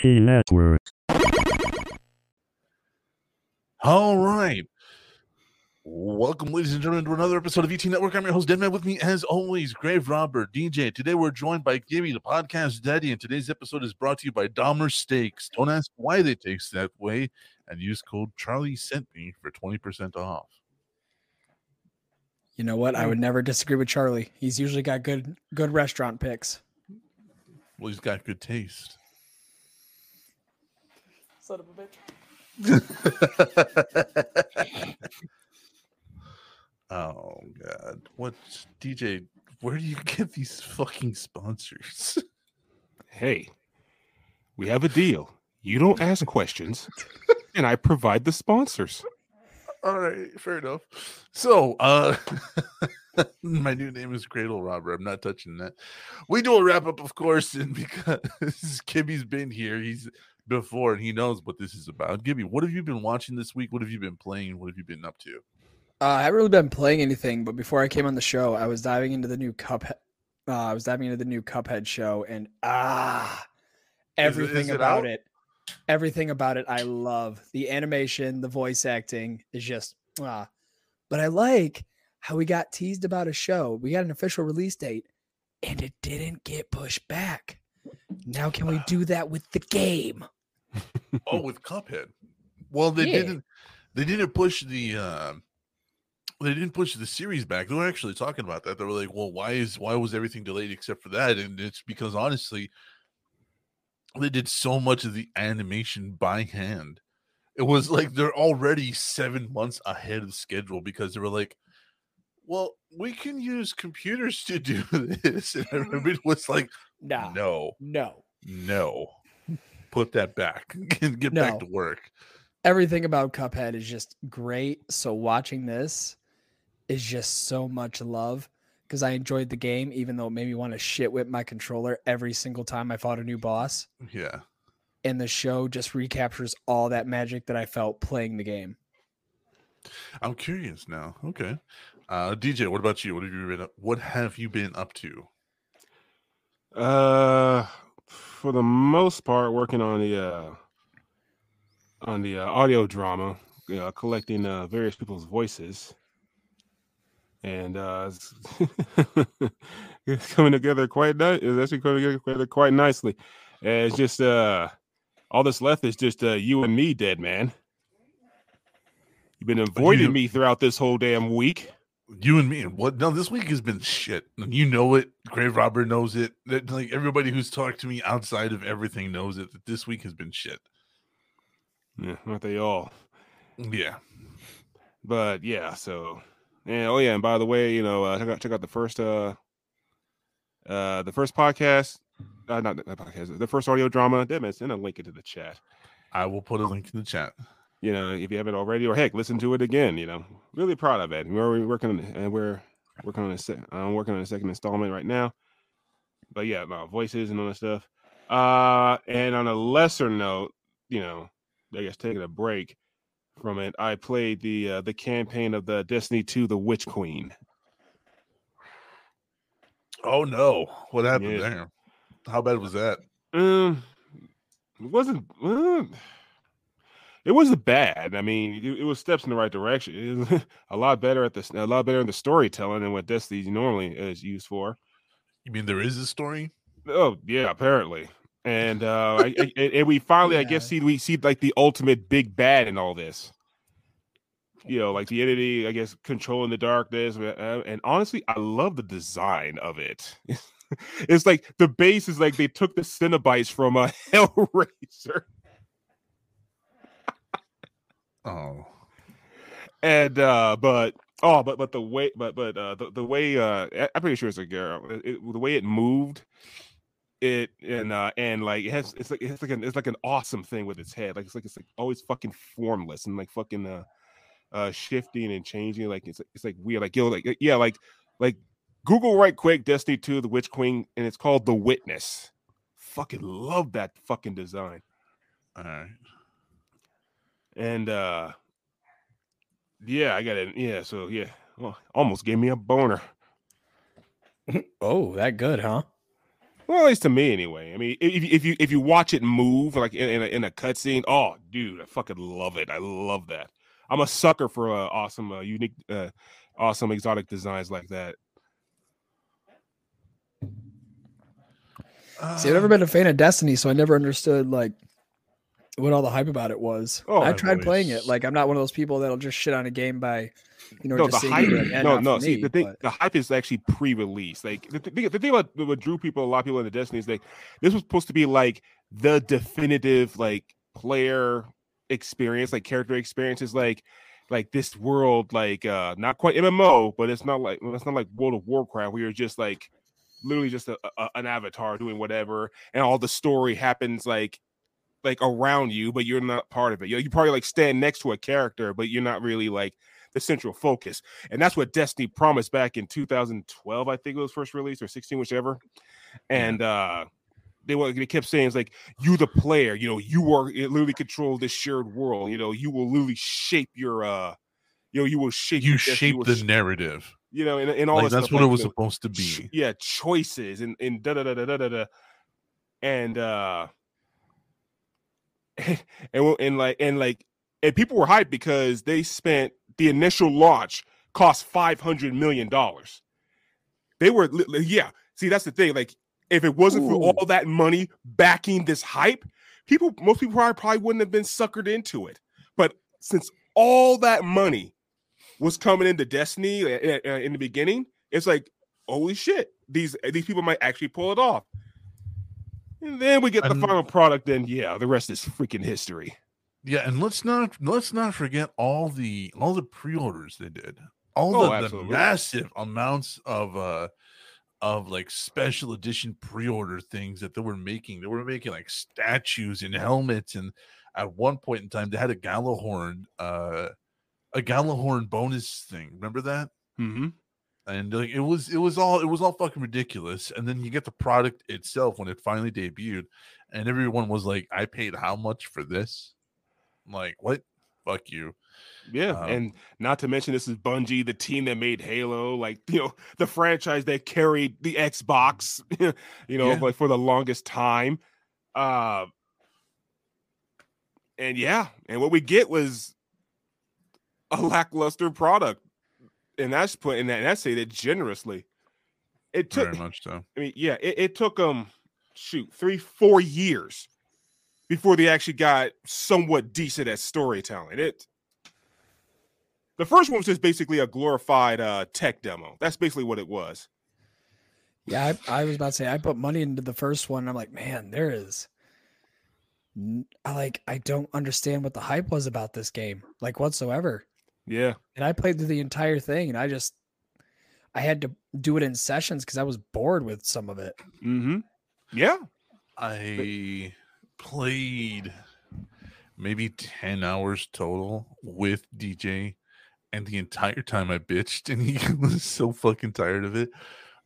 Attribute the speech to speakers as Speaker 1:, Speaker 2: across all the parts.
Speaker 1: VT Network.
Speaker 2: All right. Welcome, ladies and gentlemen, to another episode of ET Network. I'm your host, Deadman. With me, as always, Grave Robber, DJ. Today, we're joined by Gibby, the podcast daddy, and today's episode is brought to you by Dahmer Steaks. Don't ask why they taste that way, and use code Charlie Sent Me for 20% off.
Speaker 3: You know what? I would never disagree with Charlie. He's usually got good good restaurant picks.
Speaker 2: Well, he's got good taste.
Speaker 3: Son of a bitch.
Speaker 2: oh god. What DJ, where do you get these fucking sponsors?
Speaker 4: Hey, we have a deal. You don't ask questions, and I provide the sponsors.
Speaker 2: All right, fair enough. So, uh my new name is Cradle Robber. I'm not touching that. We do a wrap up, of course, and because Gibby's been here, he's before and he knows what this is about. Gibby, what have you been watching this week? What have you been playing? What have you been up to?
Speaker 3: Uh, I haven't really been playing anything, but before I came on the show, I was diving into the new Cuphead. Uh, I was diving into the new Cuphead show, and ah, everything
Speaker 2: is it
Speaker 3: about
Speaker 2: out?
Speaker 3: it, everything about it, I love. The animation, the voice acting is just ah. But I like how we got teased about a show. We got an official release date, and it didn't get pushed back. Now, can we do that with the game?
Speaker 2: Oh, with Cuphead. Well, they
Speaker 3: Yeah.
Speaker 2: didn't they didn't push the uh they didn't push the series back. They were actually talking about that. They were like, "Well, why is why was everything delayed except for that?" And it's because honestly, they did so much of the animation by hand. It was like they're already seven months ahead of schedule because they were like, "Well, we can use computers to do this," and everybody was like,
Speaker 3: Nah,
Speaker 2: "No,
Speaker 3: no.
Speaker 2: no, put that back and get back to work."
Speaker 3: everything about Cuphead is just great. So watching this is just so much love because I enjoyed the game, even though it made me want to shit whip my controller every single time I fought a new boss.
Speaker 2: Yeah.
Speaker 3: And the show just recaptures all that magic that I felt playing the game.
Speaker 2: I'm curious now. Okay. Uh DJ, what about you? What have you been up, what have you been up to?
Speaker 4: Uh, for the most part, working on the uh, on the uh, audio drama, you know, collecting uh, various people's voices, and uh, it's, coming together quite nice. It's actually coming together quite nicely. And it's just uh, all that's left is just uh, you and me, dead man. You've been avoiding
Speaker 2: you-
Speaker 4: me throughout this whole damn week.
Speaker 2: You and me. and What no, this week has been shit. You know it. Grave Robber knows it. That like everybody who's talked to me outside of everything knows it that this week has been shit.
Speaker 4: Yeah, aren't they all?
Speaker 2: Yeah.
Speaker 4: but yeah so and oh yeah and by the way you know uh, check out check out the first uh uh the first podcast uh not the podcast the first audio drama damn send a link into the chat
Speaker 2: I will put a link in the chat.
Speaker 4: You know if you haven't already or heck listen to it again you know really proud of it we're working on and we're working on a sec i'm working on a second installment right now but yeah no voices and all that stuff uh and on a lesser note you know i guess taking a break from it i played the uh, the campaign of the destiny 2 the witch queen
Speaker 2: Oh no. What happened
Speaker 4: Yeah.
Speaker 2: there? How bad was that?
Speaker 4: Um, it wasn't. uh, it wasn't bad. I mean, it, it was steps in the right direction. It was a lot better at the a lot better in the storytelling than what Destiny normally is used for.
Speaker 2: You mean there is a story?
Speaker 4: Oh yeah, apparently. And uh, I, I- and, we finally, I guess, see we see like the ultimate big bad in all this. You know, like the entity, I guess, controlling the darkness. uh, And honestly, I love the design of it. it's like the base is like they took the Cenobites from a Hellraiser.
Speaker 2: Oh.
Speaker 4: and uh but oh but but the way but but uh the, the way uh i'm pretty sure it's a girl it, it- the way it moved it and uh and like it has it's like it's like an it's like an awesome thing with its head like it's like it's like always fucking formless and like fucking uh uh shifting and changing like it's it's like weird like yo like yeah like like google right quick destiny 2 the witch queen and it's called the witness fucking love that fucking design
Speaker 2: All right.
Speaker 4: And uh yeah i got it yeah so yeah well, almost gave me a boner
Speaker 3: Oh, that good, huh?
Speaker 4: Well, at least to me, anyway. I mean, if, if you if you watch it move like in, in a, in a cutscene, oh, dude, I fucking love it. I love that. I'm a sucker for uh, awesome, uh, unique, uh, awesome exotic designs like that.
Speaker 3: See, I've never been a fan of Destiny, so I never understood like what all the hype about it was.
Speaker 4: Oh,
Speaker 3: I tried playing it. Like I'm not one of those people that'll just shit on a game by, you know,
Speaker 4: no,
Speaker 3: just
Speaker 4: the hype.
Speaker 3: like, eh,
Speaker 4: No, no. See,
Speaker 3: me,
Speaker 4: the thing,
Speaker 3: but-
Speaker 4: the hype is actually pre-release. Like the, the, the thing about what drew people, a lot of people into Destiny is like this was supposed to be like the definitive like player experience, like character experiences, like like this world, like uh not quite MMO, but it's not like it's not like World of Warcraft where you're just like literally just a, a, an avatar doing whatever, and all the story happens like like around you, but you're not part of it. You, you probably like stand next to a character, but you're not really like the central focus. And that's what Destiny promised back in 2012, I think it was first released or 16, whichever. And uh they were they kept saying it's like you the player, you know, you are you literally control this shared world. You know, you will literally shape your uh you know, you will shape
Speaker 2: you shape
Speaker 4: will
Speaker 2: the narrative.
Speaker 4: you know, and, and all
Speaker 2: Like that's
Speaker 4: stuff,
Speaker 2: what it was
Speaker 4: you know,
Speaker 2: supposed to
Speaker 4: ch-
Speaker 2: be.
Speaker 4: yeah, choices and and da da da da da da, and uh, and and like and like and people were hyped because they spent the initial launch cost five hundred million dollars. They were yeah. See, that's the thing. Like, if it wasn't for all that money backing this hype, people most people probably, probably wouldn't have been suckered into it. But since all that money was coming into Destiny uh, uh, in the beginning, it's like, holy shit, these these people might actually pull it off. And then we get the
Speaker 2: And-
Speaker 4: final product, and yeah, the rest is freaking history.
Speaker 2: Yeah, and let's not let's not forget all the all the pre-orders they did. All
Speaker 4: Oh,
Speaker 2: the, the massive amounts of uh of like special edition pre-order things that they were making. They were making like statues and helmets and at one point in time they had a Gjallarhorn uh a Gjallarhorn bonus thing. Remember that?
Speaker 4: Mm-hmm.
Speaker 2: And like it was it was all it was all fucking ridiculous and then you get the product itself when it finally debuted and everyone was like i paid how much for this I'm like what fuck you
Speaker 4: Yeah,
Speaker 2: Um,
Speaker 4: and not to mention this is Bungie, the team that made Halo, like you know, the franchise that carried the Xbox, you know,
Speaker 2: Yeah.
Speaker 4: like for the longest time. Uh and yeah, and what we get was a lackluster product. And that's put and that- that's say that generously. It took
Speaker 2: very much so
Speaker 4: I mean, yeah, it, it took them shoot three, four years before they actually got somewhat decent at storytelling. It the first one was just basically a glorified uh tech demo. That's basically what it was.
Speaker 3: Yeah, I, I was about to say I put money into the first one. And I'm like, man, there is. n- I like I don't understand what the hype was about this game, like whatsoever.
Speaker 4: Yeah.
Speaker 3: And I played through the entire thing, and I just I had to do it in sessions because I was bored with some of it.
Speaker 4: Mm-hmm. Yeah.
Speaker 2: i played maybe 10 hours total with dj and the entire time i bitched and he was so fucking tired of it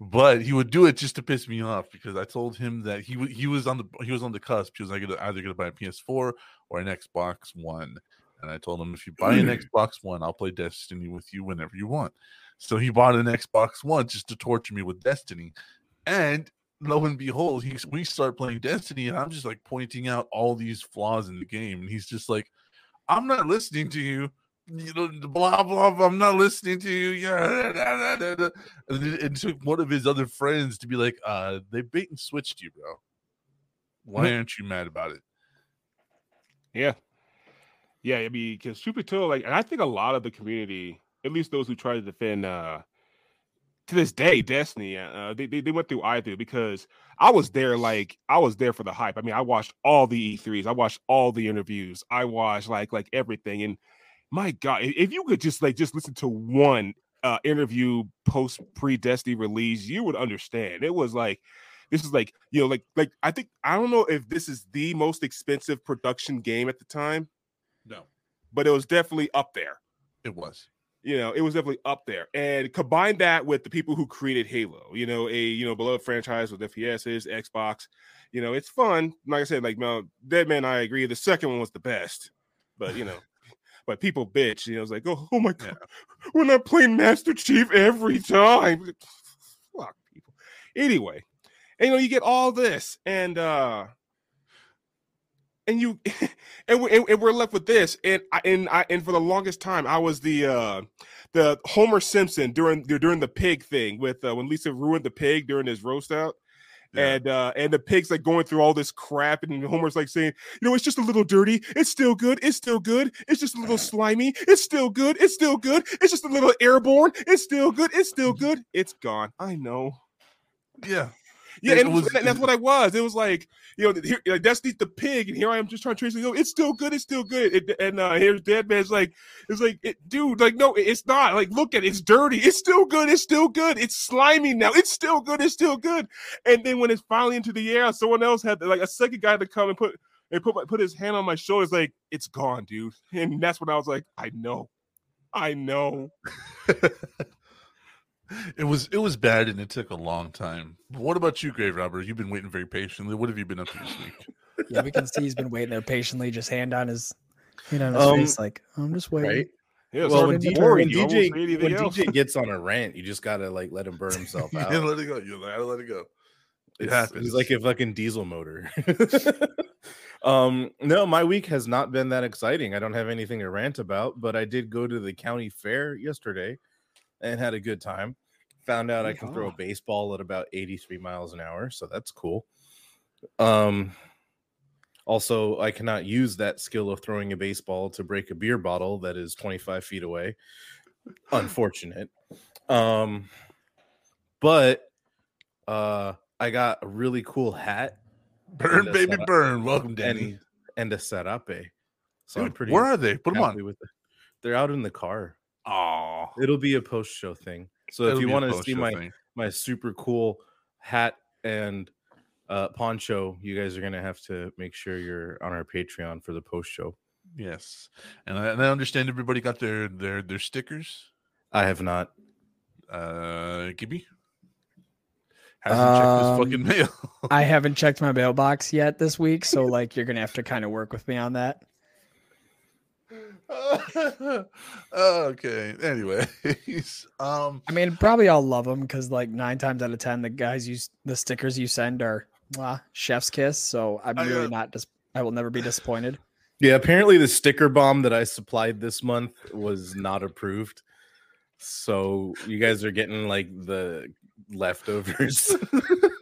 Speaker 2: but he would do it just to piss me off because I told him that he w- he was on the he was on the cusp. He was like either going to buy a PS4 or an Xbox One, and I told him if you buy an Xbox One, I'll play Destiny with you whenever you want. So he bought an Xbox One just to torture me with Destiny, and lo and behold, he we start playing Destiny, and I'm just like pointing out all these flaws in the game, and he's just like, "I'm not listening to you." You know, blah blah. blah I'm not listening to you. Yeah, da, da, da, da. and it took one of his other friends to be like, "Uh, they bait and switched you, bro. Why aren't you mad about it?"
Speaker 4: Yeah. Yeah, I mean, because be like, and I think a lot of the community, at least those who try to defend, uh, to this day, Destiny, uh, they, they they went through either because I was there, like, I was there for the hype. I mean, I watched all the E3s, I watched all the interviews, I watched like like everything, and my God, if you could just like just listen to one uh interview post pre Destiny release, you would understand. It was like this is like you know like like I think I don't know if this is the most expensive production game at the time
Speaker 2: No,
Speaker 4: but it was definitely up there.
Speaker 2: it was.
Speaker 4: You know, it was definitely up there. And combine that with the people who created Halo, you know, a you know beloved franchise with FPSs, Xbox. You know, it's fun. Like I said, like no, Dead Man, I agree. The second one was the best, but you know, but people bitch. You know, it's like, oh, oh my god, we're not playing Master Chief every time. Fuck people. Anyway, and you know you get all this and uh and you and we and we're left with this and I and I and for the longest time I was the uh the Homer Simpson during during the pig thing with uh, when Lisa ruined the pig during his roast out.
Speaker 2: Yeah.
Speaker 4: and uh and the pig's like going through all this crap and Homer's like saying you know it's just a little dirty. It's still good. It's still good. It's just a little slimy. It's still good. It's still good. It's just a little airborne. It's still good. It's still good. It's gone. I know.
Speaker 2: Yeah.
Speaker 4: Yeah, and,
Speaker 2: was-
Speaker 4: and that's what I was. It was like, you know, here, like, that's the, the pig, and here I am just trying to trace it. It's still good. It's still good. It, and uh, here's Dead Man's like, it's like, it, dude, like, no, it's not. Like, look at it. It's dirty. It's still good. It's still good. It's slimy now. It's still good. It's still good. And then when it's finally into the air, someone else had like a second guy to come and put and put my, put his hand on my shoulder. It's like, it's gone, dude. And that's when I was like, I know, I know.
Speaker 2: It was it was bad and it took a long time. But what about you, Grave Robber? You've been waiting very patiently. What have you been up to this week?
Speaker 3: Yeah, we can see he's been waiting there patiently, just hand on his hand on his
Speaker 1: Um,
Speaker 3: face, like I'm just waiting.
Speaker 1: right?
Speaker 4: Yeah,
Speaker 1: well,
Speaker 4: so
Speaker 1: when,
Speaker 3: sorry
Speaker 1: DJ, when DJ when
Speaker 4: else.
Speaker 1: DJ gets on a rant, you just gotta like let him burn himself out.
Speaker 2: gotta let it go. You gotta let it go. It
Speaker 1: It's-
Speaker 2: happens.
Speaker 1: He's like a fucking diesel motor. um, no, my week has not been that exciting. I don't have anything to rant about, but I did go to the county fair yesterday and had a good time. Found out I can throw a baseball at about 83 miles an hour, so that's cool. Um also I cannot use that skill of throwing a baseball to break a beer bottle that is 25 feet away. Unfortunate. Um but uh I got a really cool hat
Speaker 2: burn, baby, burn. Welcome, Danny.
Speaker 1: and and a serape. So I'm
Speaker 2: Dude,
Speaker 1: pretty
Speaker 2: where are they? Put them on.
Speaker 1: with it. They're out in the car.
Speaker 2: Oh,
Speaker 1: It'll be a post show thing. So if you want to see my
Speaker 2: thing.
Speaker 1: my super cool hat and uh poncho, you guys are gonna have to make sure you're on our Patreon for the post show.
Speaker 2: yes, and I, and I understand everybody got their their their stickers.
Speaker 1: I have not.
Speaker 2: Uh, Gibby hasn't checked his
Speaker 3: Um,
Speaker 2: fucking mail.
Speaker 3: I haven't checked my mailbox yet this week, so like you're gonna have to kind of work with me on that.
Speaker 2: okay. Anyways, um,
Speaker 3: I mean, probably I'll love them because like nine times out of ten, the guys use the stickers you send are mwah, chef's kiss. So I'm
Speaker 2: I,
Speaker 3: really
Speaker 2: uh,
Speaker 3: not. Dis- I will never be disappointed.
Speaker 1: Yeah, apparently the sticker bomb that I supplied this month was not approved. So you guys are getting like the leftovers.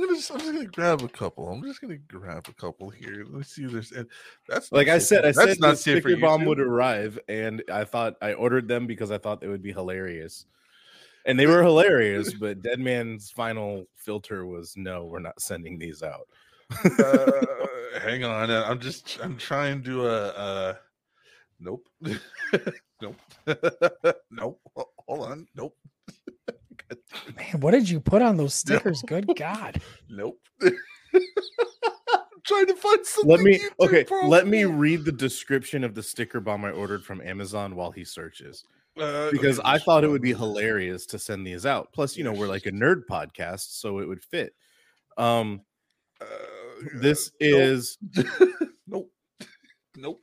Speaker 2: I'm gonna just, I'm just gonna grab a couple. I'm just gonna grab a couple here. Let me see if there's and that's
Speaker 1: like I said, I said
Speaker 2: not safe
Speaker 1: sticker bomb would arrive, and I thought I ordered them because I thought they would be hilarious, and they were hilarious. But Dead Man's final filter was no, we're not sending these out.
Speaker 2: uh, hang on, uh, I'm just I'm trying to uh uh nope. nope. nope. Hold on. Nope. God damn it.
Speaker 3: Man, what did you put on those stickers? Good God.
Speaker 2: Nope. I'm trying to find something.
Speaker 1: Let me
Speaker 2: YouTube
Speaker 1: okay. Let me read the description of the sticker bomb I ordered from Amazon while he searches
Speaker 2: Uh,
Speaker 1: because
Speaker 2: okay,
Speaker 1: I
Speaker 2: just
Speaker 1: thought it would be hilarious to send these out. Plus, you know, we're like a nerd podcast, so it would fit. Um,
Speaker 2: Uh,
Speaker 1: this
Speaker 2: nope.
Speaker 1: is
Speaker 2: nope. Nope.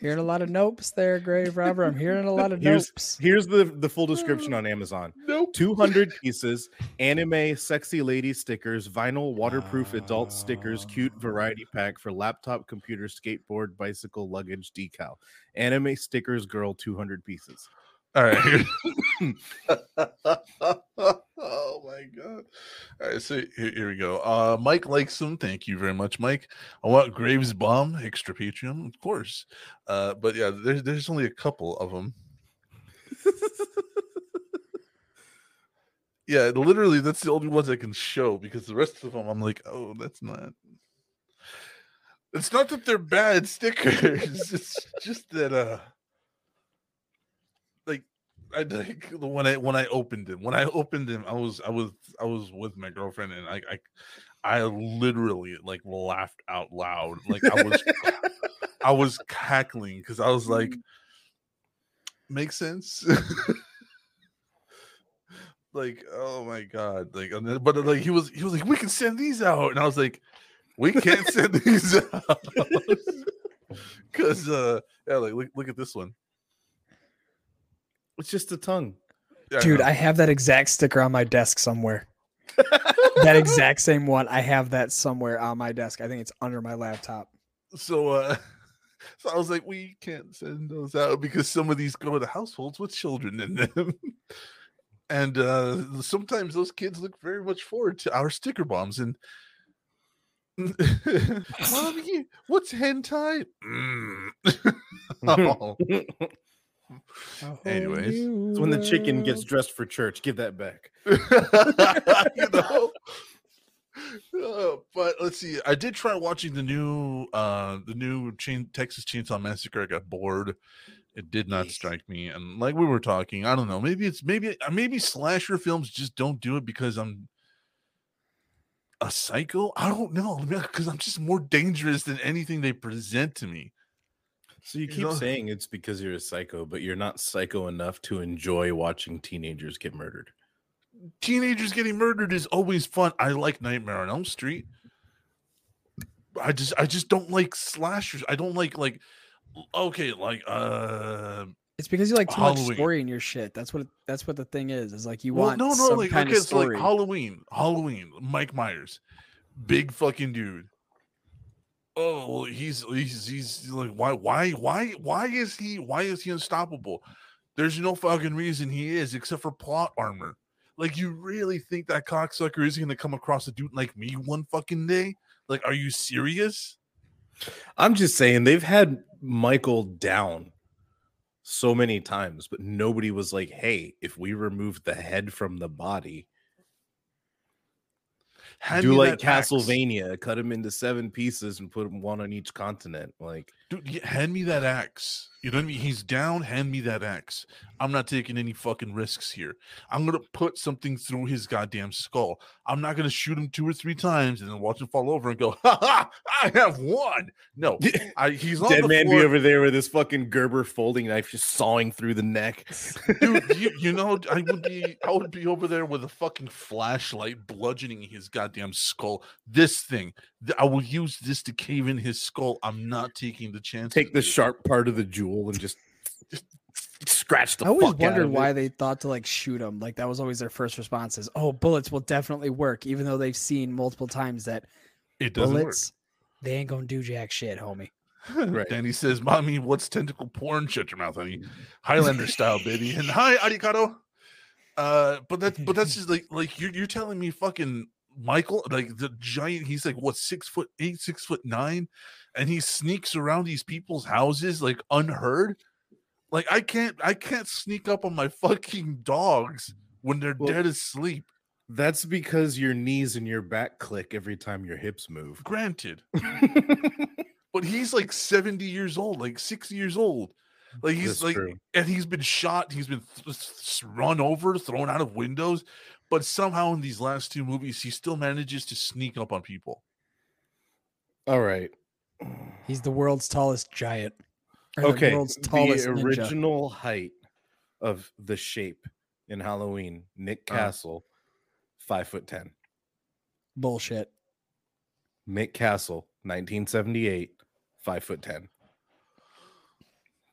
Speaker 3: Hearing a lot of nopes there, Grave Robber. I'm hearing a lot of
Speaker 1: Here's-
Speaker 3: nopes.
Speaker 1: here's the the full oh. description on Amazon.
Speaker 2: Nope.
Speaker 1: 200 pieces, anime sexy lady stickers, vinyl waterproof adult stickers, ah. cute variety pack for laptop, computer, skateboard, bicycle, luggage, decal. Anime stickers, girl, 200 pieces.
Speaker 2: All right. oh my god. All right, so here, here we go. Uh Mike likes them. Thank you very much, Mike. I want Graves Bomb, extra Patreon, of course. Uh, but yeah, there's there's only a couple of them. yeah, literally, that's the only ones I can show because the rest of them, I'm like, oh, that's not. It's not that they're bad stickers. it's just that uh I like when I when I opened him. when I opened him, I was I was I was with my girlfriend and I I I literally like laughed out loud like I was I was cackling because I was like makes sense. Like oh my god like and then, but like he was he was like we can send these out and I was like we can't send these out. Because uh yeah like look, look at this one
Speaker 1: It's just a tongue.
Speaker 2: Yeah,
Speaker 3: Dude,
Speaker 2: know.
Speaker 3: I have that exact sticker on my desk somewhere. that exact same one. I have that somewhere on my desk. I think it's under my laptop.
Speaker 2: so uh so I was like, we can't send those out because some of these go to households with children in them. and uh sometimes those kids look very much forward to our sticker bombs and Mommy, what's hentai? Mm. Oh. Anyways,
Speaker 1: It's when the chicken gets dressed for church. Give that back.
Speaker 2: you know. Uh, but let's see. I did try watching the new uh the new chain Texas Chainsaw Massacre. I got bored. It did not
Speaker 1: Yeesh.
Speaker 2: strike me. And like we were talking, I don't know. Maybe it's maybe uh, maybe slasher films just don't do it because I'm a psycho. I don't know because I'm just more dangerous than anything they present to me.
Speaker 1: So you
Speaker 2: You
Speaker 1: keep
Speaker 2: know-
Speaker 1: saying it's because you're a psycho, but you're not psycho enough to enjoy watching teenagers get murdered.
Speaker 2: teenagers getting murdered is always fun. I like Nightmare on Elm Street. I just I just don't like slashers. I don't like like okay, like uh
Speaker 3: It's because you like too much story in your shit. That's what that's what the thing is. Is like you
Speaker 2: well,
Speaker 3: want
Speaker 2: no no
Speaker 3: some
Speaker 2: like
Speaker 3: kind
Speaker 2: okay,
Speaker 3: of
Speaker 2: it's like. Halloween. Halloween, Mike Myers. Big fucking dude. Oh, he's he's he's like why why why why is he why is he unstoppable? There's no fucking reason he is except for plot armor. Like you really think that cocksucker is gonna come across a dude like me one fucking day? Like, are you serious?
Speaker 1: I'm just saying they've had Michael down so many times, but nobody was like, "Hey, if we remove the head from the body,
Speaker 2: Hand
Speaker 1: do like
Speaker 2: that axe.
Speaker 1: Castlevania, cut him into seven pieces and put him one on each continent." Like,
Speaker 2: Dude, hand me that axe. You know what I mean? He's down. Hand me that axe. I'm not taking any fucking risks here. I'm gonna put something through his goddamn skull. I'm not gonna shoot him two or three times and then watch him fall over and go, "Ha ha! I have won." No, I, he's on
Speaker 1: dead man
Speaker 2: floor.
Speaker 1: be over there with his fucking Gerber folding knife just sawing through the neck.
Speaker 2: dude. You, you know, I would be, I would be over there with a fucking flashlight, bludgeoning his goddamn skull. This thing, th- I will use this to cave in his skull. I'm not taking the chance.
Speaker 1: Take the sharp part of the jewel and just, just scratch the
Speaker 3: I always
Speaker 1: fuck out
Speaker 3: wondered
Speaker 1: of
Speaker 3: why
Speaker 1: it.
Speaker 3: they thought to like shoot him. Like that was always their first response is, "Oh, bullets will definitely work," even though they've seen multiple times that
Speaker 2: It doesn't
Speaker 3: bullets they ain't gonna do jack shit, homie.
Speaker 2: work.
Speaker 1: Right.
Speaker 2: Danny says, "Mommy, what's tentacle porn? Shut your mouth, honey. Highlander style, baby." And hi, Arigato. Uh, but that's but that's just like like you're you're telling me fucking Michael, like the giant, he's like what six foot eight, six foot nine, and he sneaks around these people's houses like unheard. Like I can't I can't sneak up on my fucking dogs when they're
Speaker 1: Well-
Speaker 2: dead asleep.
Speaker 1: That's because your knees and your back click every time your hips move.
Speaker 2: Granted, but he's like 70 years old, like 60 years old. Like he's
Speaker 1: That's
Speaker 2: like
Speaker 1: true.
Speaker 2: and he's been shot, he's been th- th- run over, thrown out of windows, but somehow in these last two movies he still manages to sneak up on people.
Speaker 1: All right.
Speaker 3: He's the world's tallest giant. or the
Speaker 1: Okay.
Speaker 3: world's
Speaker 1: The
Speaker 3: tallest ninja.
Speaker 1: original height of the shape in Halloween, Nick
Speaker 2: Uh-huh.
Speaker 1: Castle, five foot ten.
Speaker 3: bullshit.
Speaker 1: Nick Castle, 1978, five foot ten.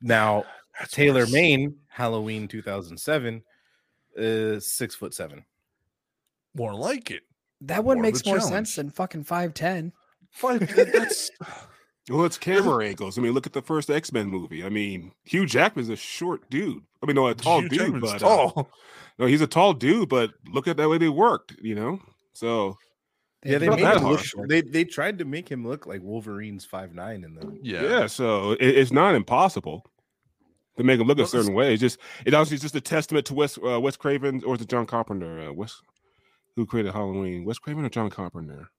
Speaker 1: Now
Speaker 2: That's
Speaker 1: Tyler
Speaker 2: worse.
Speaker 1: Mane, Halloween 2007, is six foot seven.
Speaker 2: More like it.
Speaker 3: That one
Speaker 2: More
Speaker 3: makes more
Speaker 2: challenge.
Speaker 3: sense than fucking five ten.
Speaker 2: Five that's
Speaker 4: Well, it's camera angles. I mean, look at the first X Men movie. I mean, Hugh Jackman's a short dude. I mean, no, a tall
Speaker 2: Hugh
Speaker 4: dude,
Speaker 2: Jackman's
Speaker 4: but uh,
Speaker 2: tall.
Speaker 4: no, he's a tall dude. But look at that way they worked. You know, so
Speaker 1: Yeah, they made him look. They they tried to make him look like Wolverine's five nine in the.
Speaker 2: yeah.
Speaker 4: yeah, so it, it's not impossible to make him look
Speaker 2: Well,
Speaker 4: a certain way. It's just it obviously is just a testament to Wes uh, Wes Craven or is it John Carpenter? Uh, Wes who created Halloween? Wes Craven or John Carpenter?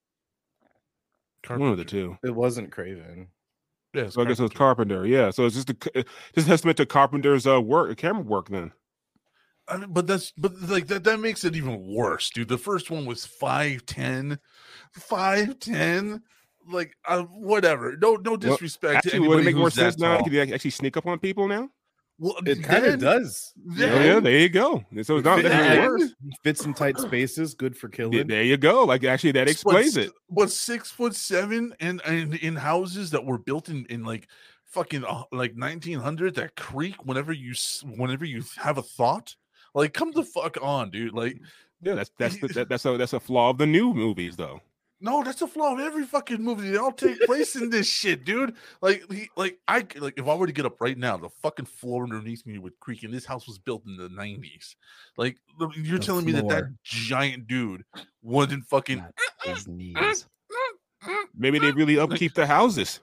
Speaker 4: One of the two.
Speaker 1: It wasn't Craven.
Speaker 2: Yeah, it's
Speaker 4: So I guess it was
Speaker 2: Carpenter.
Speaker 4: Carpenter. Yeah. So it's just a c- just a testament to Carpenter's uh, work, camera work. Then.
Speaker 2: I mean, but that's but like that that makes it even worse, dude. The first one was 5'10, 5'10. Like uh, whatever. No no
Speaker 4: Well,
Speaker 2: disrespect to
Speaker 4: Actually, would it make more
Speaker 2: who's that
Speaker 4: sense now?
Speaker 2: tall.
Speaker 4: Could you actually sneak up on people now?
Speaker 2: Well,
Speaker 1: It kind of
Speaker 2: then-
Speaker 1: does.
Speaker 4: Oh, yeah, there you go. So it's not
Speaker 1: Fit-. Fits in tight spaces, good for killing.
Speaker 4: There you go. Like actually, that explains
Speaker 2: But
Speaker 4: it.
Speaker 2: But six foot seven and, and in houses that were built in in like fucking uh, like 1900 that creak whenever you s- whenever you have a thought Like, come the fuck on, dude. Like,
Speaker 4: Yeah, that's that's the, that, that's a that's a flaw of the new movies, though.
Speaker 2: No, that's a flaw of every fucking movie. They all take place in this shit, dude. Like, he, like I like if I were to get up right now, the fucking floor underneath me would creak. And this house was built in the nineties. Like, you're
Speaker 3: The
Speaker 2: telling me that that giant dude wasn't fucking
Speaker 3: his knees.
Speaker 4: Maybe they really upkeep the houses.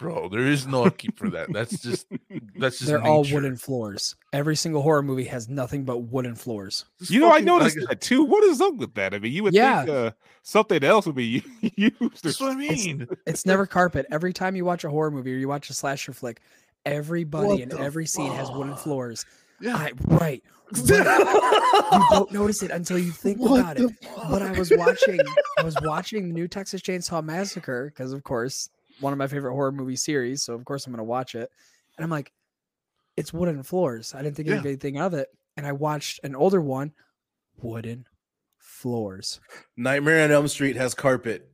Speaker 2: Bro? There is no upkeep for that. That's just that's just
Speaker 3: They're all wooden floors. Every single horror movie has nothing but wooden floors.
Speaker 2: This
Speaker 4: You know, I noticed
Speaker 2: like,
Speaker 4: that too. What is up with that? I mean, you would
Speaker 3: Yeah.
Speaker 4: think uh, something else would be used.
Speaker 2: That's what I mean.
Speaker 3: It's never carpet. Every time you watch a horror movie or you watch a slasher flick, everybody
Speaker 2: What
Speaker 3: in
Speaker 2: the
Speaker 3: every scene has wooden floors.
Speaker 2: Yeah.
Speaker 3: I, right. right. you don't notice it until you think about it. But I was watching, I was watching the new Texas Chainsaw Massacre because, of course, one of my favorite horror movie series. So of course I'm gonna watch it, and I'm like, it's wooden floors. I didn't think
Speaker 2: Yeah.
Speaker 3: anything of it, and I watched an older one, wooden floors.
Speaker 1: Nightmare on Elm Street has carpet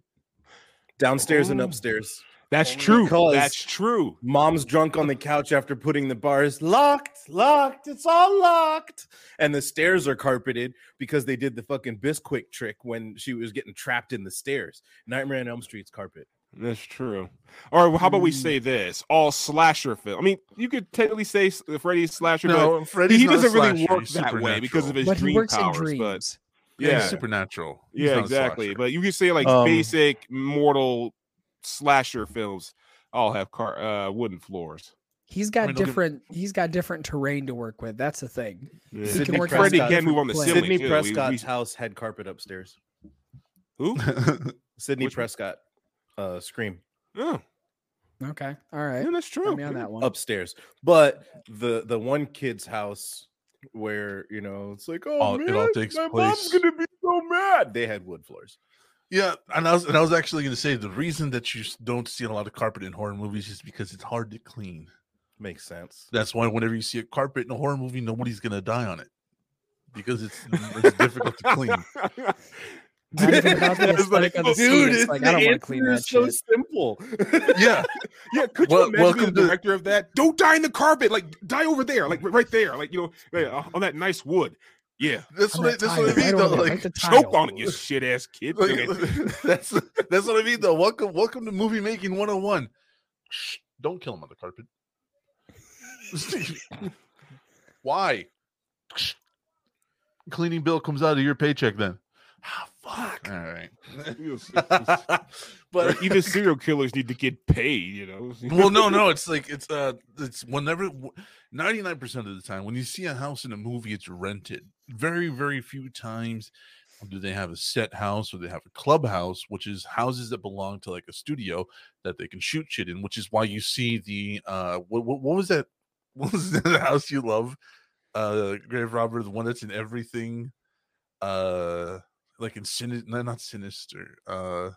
Speaker 1: downstairs and
Speaker 4: Oh.
Speaker 1: upstairs.
Speaker 4: That's
Speaker 1: Only
Speaker 4: true.
Speaker 1: because-
Speaker 4: That's true.
Speaker 1: Mom's drunk on the couch after putting the bars locked, locked. It's all locked, and the stairs are carpeted because they did the fucking Bisquick trick when she was getting trapped in the stairs. Nightmare on Elm Street's carpet.
Speaker 4: That's true. Or well, how about we
Speaker 3: Mm.
Speaker 4: say this? All slasher film. I mean, you could technically say s- Freddy's slasher, but
Speaker 2: No, Freddy's
Speaker 4: he
Speaker 2: not
Speaker 4: doesn't really work that way because of
Speaker 2: supernatural.
Speaker 4: his
Speaker 3: But
Speaker 4: dream
Speaker 3: he works
Speaker 4: powers.
Speaker 3: in
Speaker 4: But
Speaker 3: dreams.
Speaker 2: Yeah,
Speaker 4: yeah,
Speaker 2: he's supernatural. He's
Speaker 4: yeah, exactly. But you could say like
Speaker 1: Um,
Speaker 4: basic mortal slasher films all have car uh, wooden floors.
Speaker 3: He's got
Speaker 2: mean, don't get-
Speaker 3: different. He's got different terrain to work with. That's the thing.
Speaker 4: Yeah.
Speaker 3: He
Speaker 1: Sidney
Speaker 3: can work
Speaker 4: Freddy
Speaker 1: Prescott-
Speaker 4: can't move on the
Speaker 3: different
Speaker 4: ceiling.
Speaker 1: Sidney
Speaker 4: too. We-
Speaker 1: Prescott's
Speaker 4: we-
Speaker 1: house had carpet upstairs.
Speaker 4: who?
Speaker 1: Sidney
Speaker 4: Which one?
Speaker 1: Prescott, uh, Scream
Speaker 4: Oh,
Speaker 3: Okay. All right.
Speaker 4: yeah, that's
Speaker 3: Put
Speaker 4: true.
Speaker 3: me on that one.
Speaker 1: upstairs. But the the one kid's house where you know it's like, oh
Speaker 2: All- it all takes
Speaker 1: my mom's
Speaker 2: place-
Speaker 1: gonna be so mad. They had wood floors.
Speaker 2: yeah, and I was and I was actually going to say the reason that you s- don't see a lot of carpet in horror movies is because it's hard to clean.
Speaker 1: Makes sense.
Speaker 2: That's why whenever you see a carpet in a horror movie, nobody's going to die on it because it's it's difficult to clean.
Speaker 3: Not even about the
Speaker 4: It's like,
Speaker 3: aesthetic of the scene.
Speaker 1: Dude,
Speaker 3: It's
Speaker 1: it's
Speaker 3: like
Speaker 1: the
Speaker 3: I don't want to
Speaker 1: answer
Speaker 3: clean that
Speaker 1: is so
Speaker 3: shit.
Speaker 1: simple.
Speaker 2: Yeah,
Speaker 4: Yeah, could you
Speaker 2: Wel-
Speaker 4: imagine
Speaker 2: welcome
Speaker 4: being the
Speaker 2: to-
Speaker 4: director of that? Don't die in the carpet, like die over there, like right there, like you know, like, uh, on that nice wood. Yeah,
Speaker 2: that's
Speaker 3: On
Speaker 2: what I, that's what I mean.
Speaker 3: over
Speaker 2: though. Like,
Speaker 4: choke on it, you shit ass kid.
Speaker 2: like, that's that's what I mean. Though, welcome welcome to movie making 101. Shh, don't kill him on the carpet. Why? Cleaning bill comes out of your paycheck then. Ah, fuck. All right. But
Speaker 4: even serial killers need to get paid, you know.
Speaker 2: well, no, no, it's like it's uh, it's whenever ninety nine percent of the time when you see a house in a movie, it's rented. Very, very few times do they have a set house or they have a clubhouse, which is houses that belong to like a studio that they can shoot shit in. Which is why you see the uh, what what, what was that? What was that house you love? Uh, Grave Robber, the one that's in everything. Uh, like in Sin, no, not Sinister. Uh.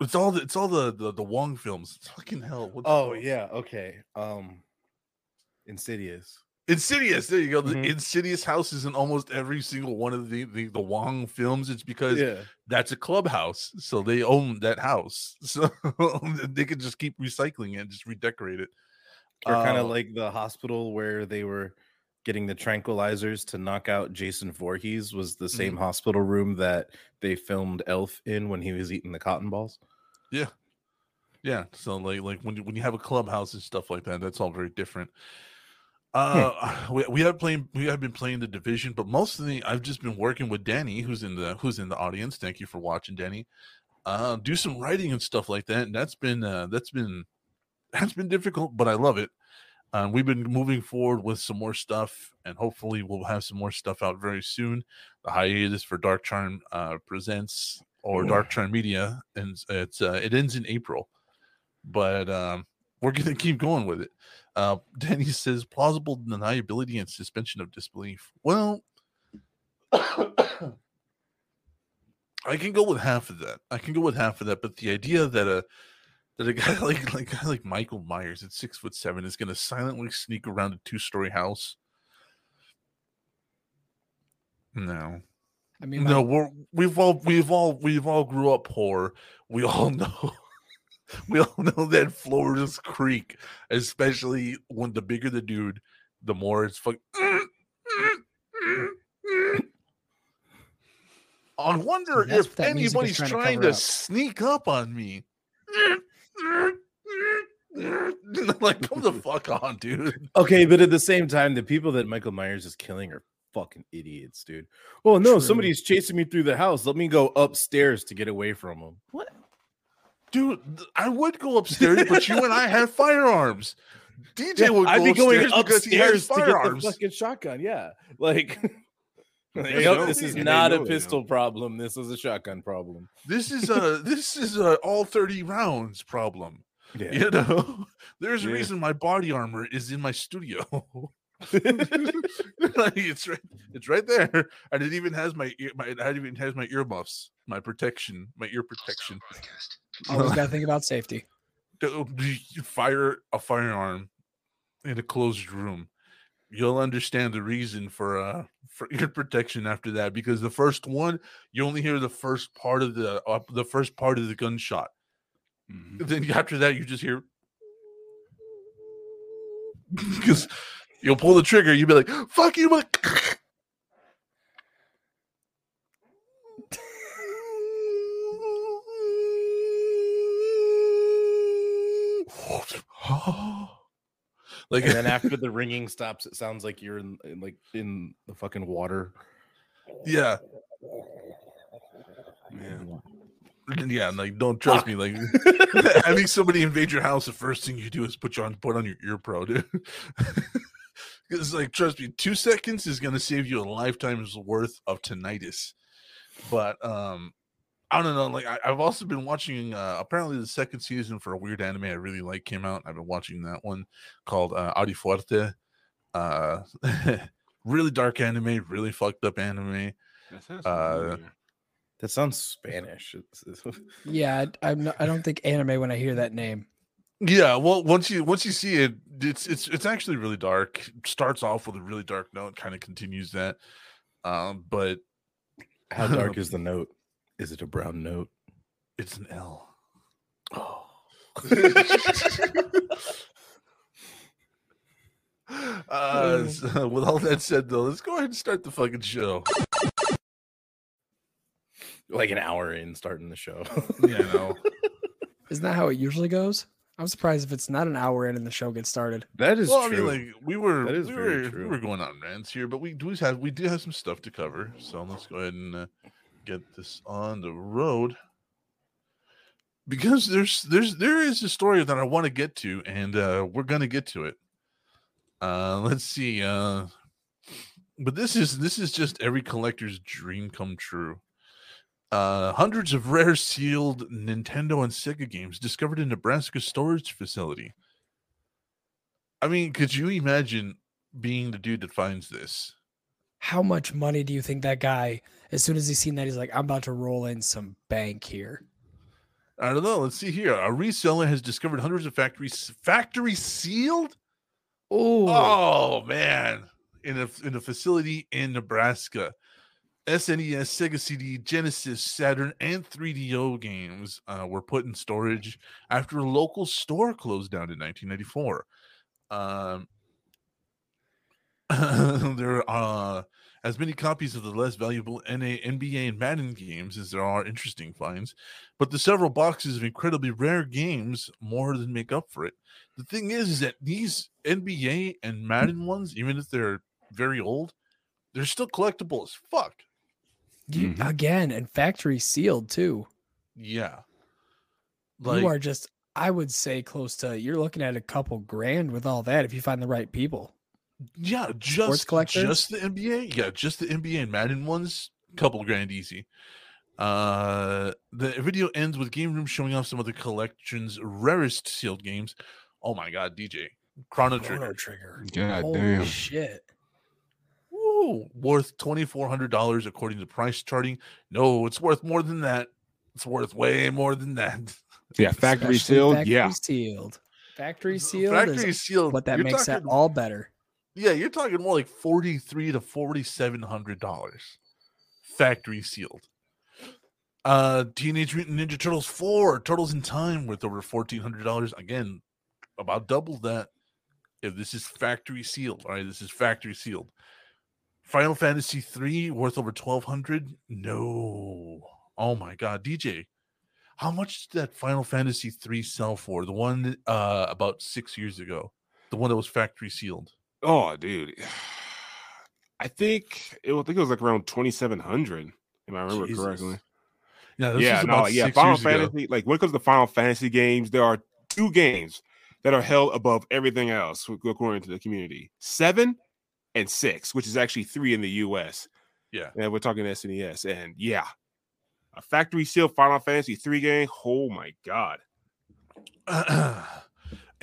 Speaker 2: It's all the it's all the the, the Wong films. It's fucking hell.
Speaker 1: oh
Speaker 2: called?
Speaker 1: yeah, okay. Um, Insidious.
Speaker 2: Insidious. There you go. The
Speaker 1: Mhm.
Speaker 2: Insidious house is in almost every single one of the the, the Wong films. It's because
Speaker 1: Yeah,
Speaker 2: that's a clubhouse, so they own that house, so they could just keep recycling it, and just redecorate it.
Speaker 1: or kind of
Speaker 2: Uh,
Speaker 1: like the hospital where they were getting the tranquilizers to knock out Jason Voorhees was the same hospital room that they filmed Elf in when he was eating the cotton balls.
Speaker 2: Yeah, Yeah. so like like when you, when you have a clubhouse and stuff like that, that's all very different. Uh, we, we have playing we have been playing the division, but mostly I've just been working with Danny, who's in the who's in the audience. Thank you for watching, Danny. Uh, do some writing and stuff like that, and that's been uh, that's been that's been difficult, but I love it. Um, we've been moving forward with some more stuff, and hopefully we'll have some more stuff out very soon. The hiatus for Dark Charm uh, presents or Dark Charm Media, and it's uh, it ends in April but um, we're gonna keep going with it. Uh, Danny says plausible deniability and suspension of disbelief. Well, I can go with half of that. I can go with half of that, but the idea that a that a guy like like guy like Michael Myers at six foot seven is going to silently sneak around a two story house. No,
Speaker 3: I mean,
Speaker 2: no, we're, we've all we've all we've all grew up poor. We all know. we all know that Florida's creek, especially when the bigger the dude, the more it's fuck. I wonder if anybody's
Speaker 3: trying,
Speaker 2: trying to sneak up on me. like, come the fuck on, dude.
Speaker 1: Okay, but at the same time, the people that Michael Myers is killing are fucking idiots, dude. Well, no,
Speaker 3: True.
Speaker 1: somebody's chasing me through the house. Let me go upstairs to get away from them. What?
Speaker 2: Dude, I would go upstairs, but you and I have firearms. DJ would go
Speaker 1: I'd be going
Speaker 2: upstairs because he has
Speaker 1: upstairs to get the fucking shotgun. Yeah, like.
Speaker 4: They
Speaker 1: Yep, this is not a
Speaker 4: they know.
Speaker 1: pistol problem. This is a shotgun problem.
Speaker 2: This is a this is a all 30 rounds problem.
Speaker 1: Yeah.
Speaker 2: You know, there's a reason my body armor is in my studio. Like, it's right, it's right there, and it even has my, ear, my it even has my earmuffs, my protection, my ear protection.
Speaker 3: Always got to think about safety.
Speaker 2: fire a firearm in a closed room you'll understand the reason for uh for ear protection after that because the first one you only hear the first part of the uh, the first part of the gunshot
Speaker 4: Mhm.
Speaker 2: then after that you just hear because you'll pull the trigger you'll be like fuck you but like
Speaker 1: and then after the ringing stops, it sounds like you're in, in like in the fucking water.
Speaker 2: yeah
Speaker 4: Yeah.
Speaker 2: yeah like don't trust me like having somebody invade your house the first thing you do is put you on put on your ear pro dude it's like trust me two seconds is going to save you a lifetime's worth of tinnitus but um i don't know like I, i've also been watching uh apparently the second season for a weird anime i really like came out i've been watching that one called uh Audi Fuerte. uh really dark anime really fucked up anime
Speaker 4: That sounds
Speaker 2: Uh.
Speaker 1: That sounds Spanish. It's- it's-
Speaker 3: Yeah, I, I'm not, I don't think anime when I hear that name.
Speaker 2: Yeah, well, once you once you see it, it's it's it's actually really dark. Starts off with a really dark note, kind of continues that. Um, but
Speaker 1: How dark is the note? Is it a brown note?
Speaker 2: it's an L.
Speaker 1: Oh.
Speaker 2: uh, so with all that said, though, let's go ahead and start the fucking show.
Speaker 1: like an hour in starting the show.
Speaker 2: Yeah, no,
Speaker 3: Isn't that how it usually goes? I'm surprised if it's not an hour in and the show gets started.
Speaker 1: that is
Speaker 2: well,
Speaker 1: true.
Speaker 2: I mean, like we were,
Speaker 1: That is
Speaker 2: we
Speaker 1: very
Speaker 2: were,
Speaker 1: true.
Speaker 2: we were going on rants here, but we do have we do have some stuff to cover. So let's go ahead and uh, get this on the road because there's there's there is a story that I want to get to, and uh, we're gonna get to it. Uh, let's see. Uh, but this is this is just every collector's dream come true. Uh, hundreds of rare sealed Nintendo and Sega games discovered in Nebraska storage facility. I mean, could you imagine being the dude that finds this?
Speaker 3: How much money do you think that guy, as soon as he's seen that, he's like, I'm about to roll in some bank here.
Speaker 2: I don't know. Let's see here. A reseller has discovered hundreds of factory factory sealed.
Speaker 3: Oh,
Speaker 2: Oh man, in a in a facility in Nebraska. SNES, Sega CD, Genesis, Saturn, and 3DO games uh, were put in storage after a local store closed down in 1994. Um, there are uh, as many copies of the less valuable NA, NBA, and Madden games as there are interesting finds, but the several boxes of incredibly rare games more than make up for it. The thing is, is that these NBA and Madden ones, even if they're very old, they're still collectible as fuck.
Speaker 3: you,
Speaker 4: Mhm.
Speaker 3: again, and factory sealed too.
Speaker 2: Yeah.
Speaker 3: you are just, I would say, close to. You're looking at a couple grand with all that if you find the right people.
Speaker 2: Yeah, just
Speaker 3: collectors?
Speaker 2: just the NBA. Yeah, just the NBA and Madden ones, couple grand easy. Uh, the video ends with game room showing off some of the collection's rarest sealed games. Oh my god, DJ Chrono Trigger,
Speaker 3: Trigger.
Speaker 4: God
Speaker 3: Holy
Speaker 4: damn.
Speaker 3: shit.
Speaker 2: Woo, worth twenty four hundred dollars according to price charting. No, it's worth more than that. It's worth way more than that.
Speaker 4: Yeah, factory
Speaker 3: Especially
Speaker 4: sealed.
Speaker 3: Factory
Speaker 4: yeah.
Speaker 3: sealed. Factory sealed
Speaker 2: Factory
Speaker 3: is
Speaker 2: sealed.
Speaker 3: what that
Speaker 2: you're
Speaker 3: makes
Speaker 2: talking,
Speaker 3: that all better.
Speaker 2: Yeah, you're talking more like forty three to forty seven hundred dollars. Factory sealed. Uh, Teenage Mutant Ninja Turtles four, Turtles in Time, worth over fourteen hundred dollars. Again, about double that. If this is factory sealed, all right, this is factory sealed. Final Fantasy three worth over twelve hundred? No. Oh my god, DJ. How much did that Final Fantasy three sell for? The one uh about six years ago, the one that was factory sealed.
Speaker 4: Oh, dude. I think it, I think it was like around twenty seven hundred, if I remember
Speaker 2: Jesus.
Speaker 4: correctly.
Speaker 2: Yeah, this
Speaker 4: yeah, no,
Speaker 2: about
Speaker 4: yeah. Final
Speaker 2: years ago.
Speaker 4: Fantasy, like when it comes to Final Fantasy games, there are two games that are held above everything else according to the community: seven and six, which is actually three in the U.S.
Speaker 2: Yeah.
Speaker 4: and we're talking SNES, and yeah, a factory sealed Final Fantasy three game. Oh my god!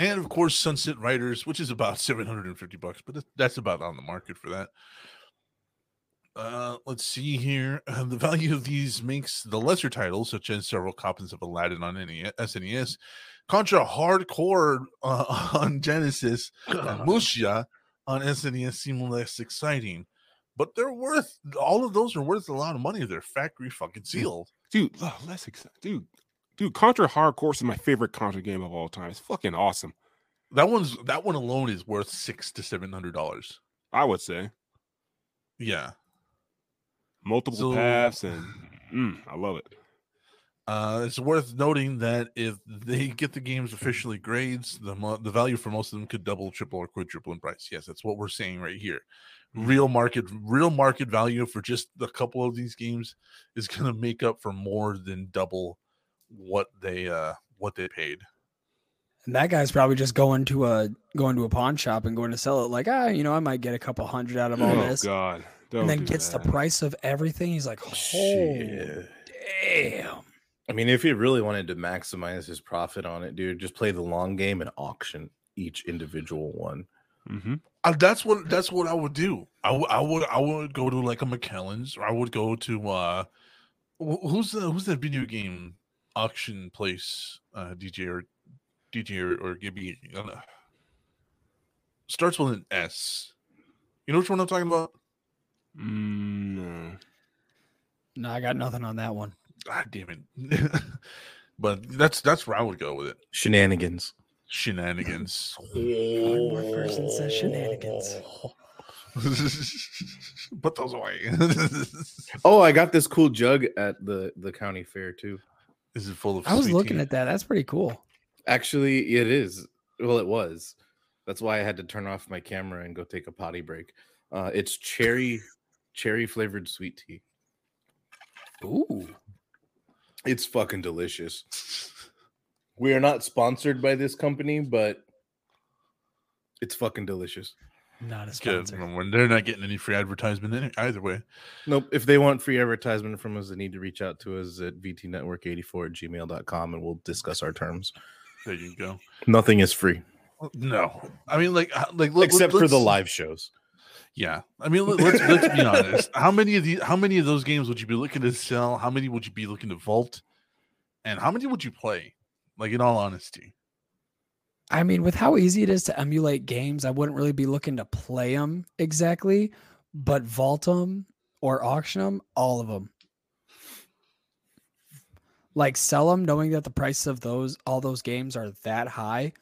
Speaker 2: and of course Sunset Riders, which is about 750 bucks, but that's about on the market for that. Uh, let's see here. Uh, the value of these makes the lesser titles, such as several copies of Aladdin on NES, SNES, Contra Hard Corps uh, on Genesis, and on SNES seem less exciting. But they're worth all of those are worth a lot of money. They're factory fucking sealed.
Speaker 4: Dude, oh, less exciting, dude. Dude, Contra Hard Corps is my favorite Contra game of all time. It's fucking awesome.
Speaker 2: That one's that one alone is worth six to seven hundred dollars.
Speaker 4: I would say
Speaker 2: Yeah.
Speaker 4: multiple
Speaker 2: So-
Speaker 4: paths, and mm, I love it.
Speaker 2: Uh, it's worth noting that if they get the games officially grades, the mo- the value for most of them could double, triple, or quadruple in price. Yes, that's what we're saying right here. Real market, real market value for just a couple of these games is going to make up for more than double what they uh what they paid.
Speaker 3: And that guy's probably just going to a going to a pawn shop and going to sell it like, ah, you know, I might get a couple hundred out of all
Speaker 4: oh
Speaker 3: this.
Speaker 4: God! Don't
Speaker 3: and then gets
Speaker 4: that.
Speaker 3: the price of everything. He's like, oh
Speaker 1: Shit.
Speaker 3: damn.
Speaker 1: I mean, if he really wanted to maximize his profit on it, dude, just play the long game and auction each individual one.
Speaker 4: Mhm.
Speaker 2: Uh, that's what that's what I would do. I would I would I would go to like a McKellen's or I would go to uh wh- who's the who's that video game auction place uh DJ or DJ or, or Gibby I don't know. starts with an S. You know which one I'm talking about?
Speaker 4: Mm, no.
Speaker 3: No, I got nothing on that one.
Speaker 2: God damn it. but that's that's where I would go with it.
Speaker 1: Shenanigans.
Speaker 2: Shenanigans.
Speaker 3: One more person says shenanigans.
Speaker 2: Put those away.
Speaker 1: Oh, I got this cool jug at the the county fair too.
Speaker 2: Is it full of
Speaker 3: I was looking
Speaker 2: tea?
Speaker 3: at that. That's pretty cool.
Speaker 1: Actually, it is. Well, it was. That's why I had to turn off my camera and go take a potty break. Uh, it's cherry, cherry flavored sweet tea.
Speaker 3: Ooh.
Speaker 1: It's fucking delicious. We are not sponsored by this company, but it's fucking delicious.
Speaker 3: Not a
Speaker 2: Good.
Speaker 3: sponsor.
Speaker 2: When they're not getting any free advertisement in either way.
Speaker 1: Nope. If they want free advertisement from us, they need to reach out to us at vtnetwork84 at gmail.com and we'll discuss our terms.
Speaker 2: There you go.
Speaker 1: Nothing is free
Speaker 2: No, I mean, like, like,
Speaker 1: except for the live shows.
Speaker 2: Yeah, I mean, let's let's be honest. How many of these? How many of those games would you be looking to sell? How many would you be looking to vault? And how many would you play? Like, in all honesty,
Speaker 3: I mean, with how easy it is to emulate games, I wouldn't really be looking to play them exactly, but vault them or auction them, all of them. Like sell them, knowing that the price of those all those games are that high.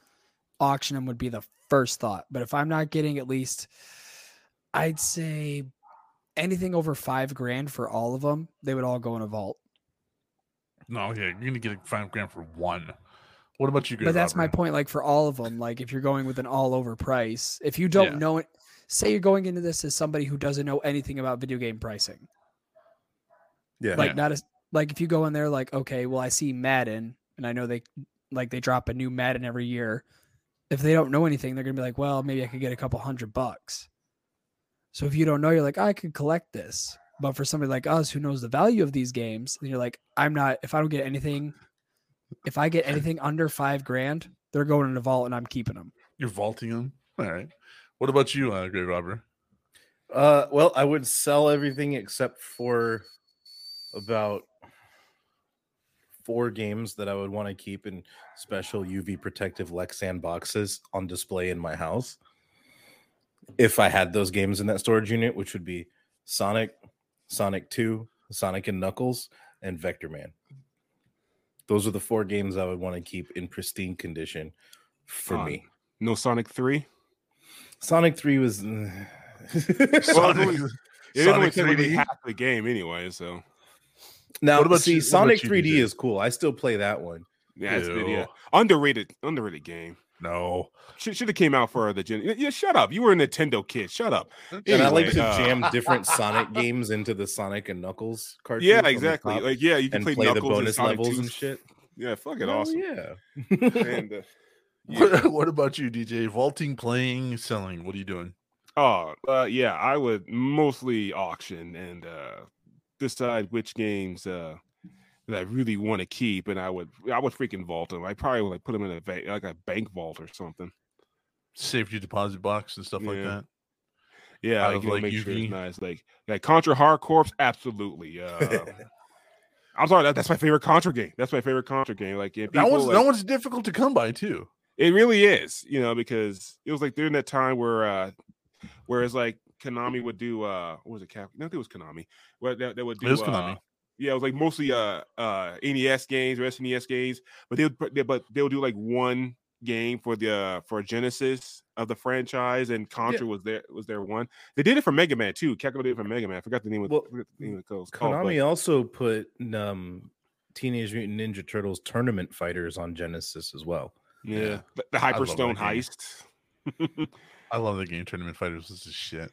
Speaker 3: Auction them would be the first thought. But if I'm not getting at least, I'd say anything over five grand for all of them, they would all go in a vault.
Speaker 2: no, yeah, you're gonna get five grand for one. What about you?
Speaker 3: but
Speaker 2: Great
Speaker 3: that's my point like for all of them like if you're going with an all over price if you don't
Speaker 2: Yeah.
Speaker 3: know it say you're going into this as somebody who doesn't know anything about video game pricing
Speaker 1: Yeah.
Speaker 3: like
Speaker 2: Yeah.
Speaker 3: not as like if you go in there like okay well i see madden and i know they like they drop a new madden every year if they don't know anything they're gonna be like well maybe i could get a couple hundred bucks so if you don't know you're like i could collect this but for somebody like us who knows the value of these games then you're like i'm not if i don't get anything if i get anything under five grand they're going in the vault and i'm keeping them
Speaker 2: You're vaulting them. All right. What about you, uh, Great Robert?
Speaker 1: Uh, well, I would sell everything except for about four games that I would want to keep in special UV protective Lexan boxes on display in my house. If I had those games in that storage unit, which would be Sonic, Sonic 2, Sonic and Knuckles, and Vectorman. Those are the four games I would want to keep in pristine condition for
Speaker 4: Fine.
Speaker 1: me.
Speaker 4: No Sonic Three.
Speaker 1: Sonic 3 was eh.
Speaker 2: Sonic,
Speaker 4: It didn't only
Speaker 2: Sonic 3D?
Speaker 4: half the game anyway, so
Speaker 1: Now,
Speaker 2: What about
Speaker 1: see,
Speaker 2: you- what
Speaker 1: Sonic
Speaker 2: about
Speaker 1: 3D is cool. I still play that one.
Speaker 4: yeah, it's good. Yeah, underrated, underrated game.
Speaker 2: No.
Speaker 4: Should should have came out for the gen. Yeah, shut up. You were a Nintendo kid. Shut up.
Speaker 1: and I like to
Speaker 4: uh,
Speaker 1: jam different Sonic games into the Sonic and Knuckles cartridge.
Speaker 4: Yeah, exactly.
Speaker 1: top
Speaker 4: Like, yeah, you can
Speaker 1: and
Speaker 4: play,
Speaker 1: play, the
Speaker 4: Knuckles and
Speaker 1: bonus
Speaker 4: Sonic
Speaker 1: levels
Speaker 4: 2.
Speaker 1: and shit.
Speaker 4: Yeah, fucking
Speaker 1: Hell
Speaker 4: awesome.
Speaker 1: Yeah.
Speaker 4: And, uh, yeah.
Speaker 2: What, what about you, DJ? Vaulting, playing, selling. What are you doing?
Speaker 4: Oh, uh, yeah, I would mostly auction and uh, decide which games uh, that I really want to keep, and I would I would freaking vault them. I probably would like put them in a va- like a bank vault or something.
Speaker 2: Safety deposit box and stuff like that.
Speaker 4: Yeah,
Speaker 2: Out
Speaker 4: like, you know,
Speaker 2: like,
Speaker 4: make sure it's nice. Like like Contra Hard Corps, absolutely. Uh, I'm sorry, that, that's my favorite Contra game. That's my favorite Contra game. Like, yeah,
Speaker 2: that one's
Speaker 4: like-
Speaker 2: that one's difficult to come by too.
Speaker 4: It really is, you know, because it was like during that time where uh whereas like Konami would do uh what was it Cap no, I think it was Konami. That, that would do
Speaker 2: It was
Speaker 4: uh,
Speaker 2: Konami.
Speaker 4: Yeah, it was like mostly uh uh NES games or SNES games, but they would but they'll do like one game for the uh, for Genesis of the franchise, and Contra was there was there one. They did it for Mega Man too. Capcom did it for Mega Man. I forgot the name of,
Speaker 1: Well,
Speaker 4: forgot the name of the code. It's called, but-
Speaker 1: Konami also put um, Teenage Mutant Ninja Turtles Tournament Fighters on Genesis as well.
Speaker 4: yeah,
Speaker 2: Yeah.
Speaker 4: the, the
Speaker 2: love
Speaker 4: Hyperstone heist.
Speaker 2: I love the game Tournament Fighters. This is shit.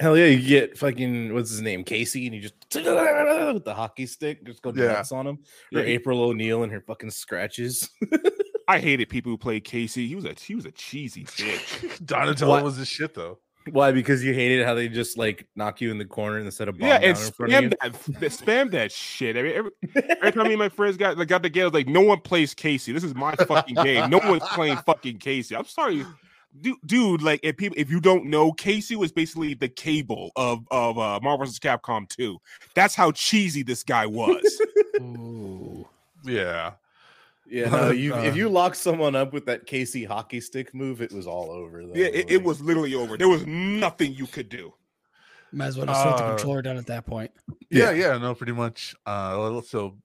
Speaker 1: Hell yeah, you get fucking what's his name, Casey, and you just with the hockey stick, just go
Speaker 2: Yeah.
Speaker 1: nuts on him. Or
Speaker 4: Yeah.
Speaker 1: April O'Neil and her fucking scratches.
Speaker 4: I hated people who played Casey. He was a he was a cheesy bitch.
Speaker 2: Donatello
Speaker 1: What?
Speaker 2: was the shit though.
Speaker 1: Why? Because you hated how they just like knock you in the corner instead of bomb
Speaker 4: yeah,
Speaker 1: down
Speaker 4: and
Speaker 1: in front of you.
Speaker 4: spam that, that- spam that shit. I mean, every, every time me and my friends got like, got together, like no one plays Casey. This is my fucking game. No one's playing fucking Casey. I'm sorry, dude. dude like, if people, if you don't know, Casey was basically the cable of of uh, Marvel vs. Capcom 2. That's how cheesy this guy was.
Speaker 3: Ooh.
Speaker 2: Yeah.
Speaker 1: Yeah, no, you
Speaker 2: Uh,
Speaker 1: if you lock someone up with that Casey hockey stick move, it was all over. Though.
Speaker 4: yeah, it, it was literally over. There was nothing you could do.
Speaker 3: Might as well just put the
Speaker 2: Uh,
Speaker 3: controller down at that point.
Speaker 2: Yeah, yeah, no, pretty much. Uh, so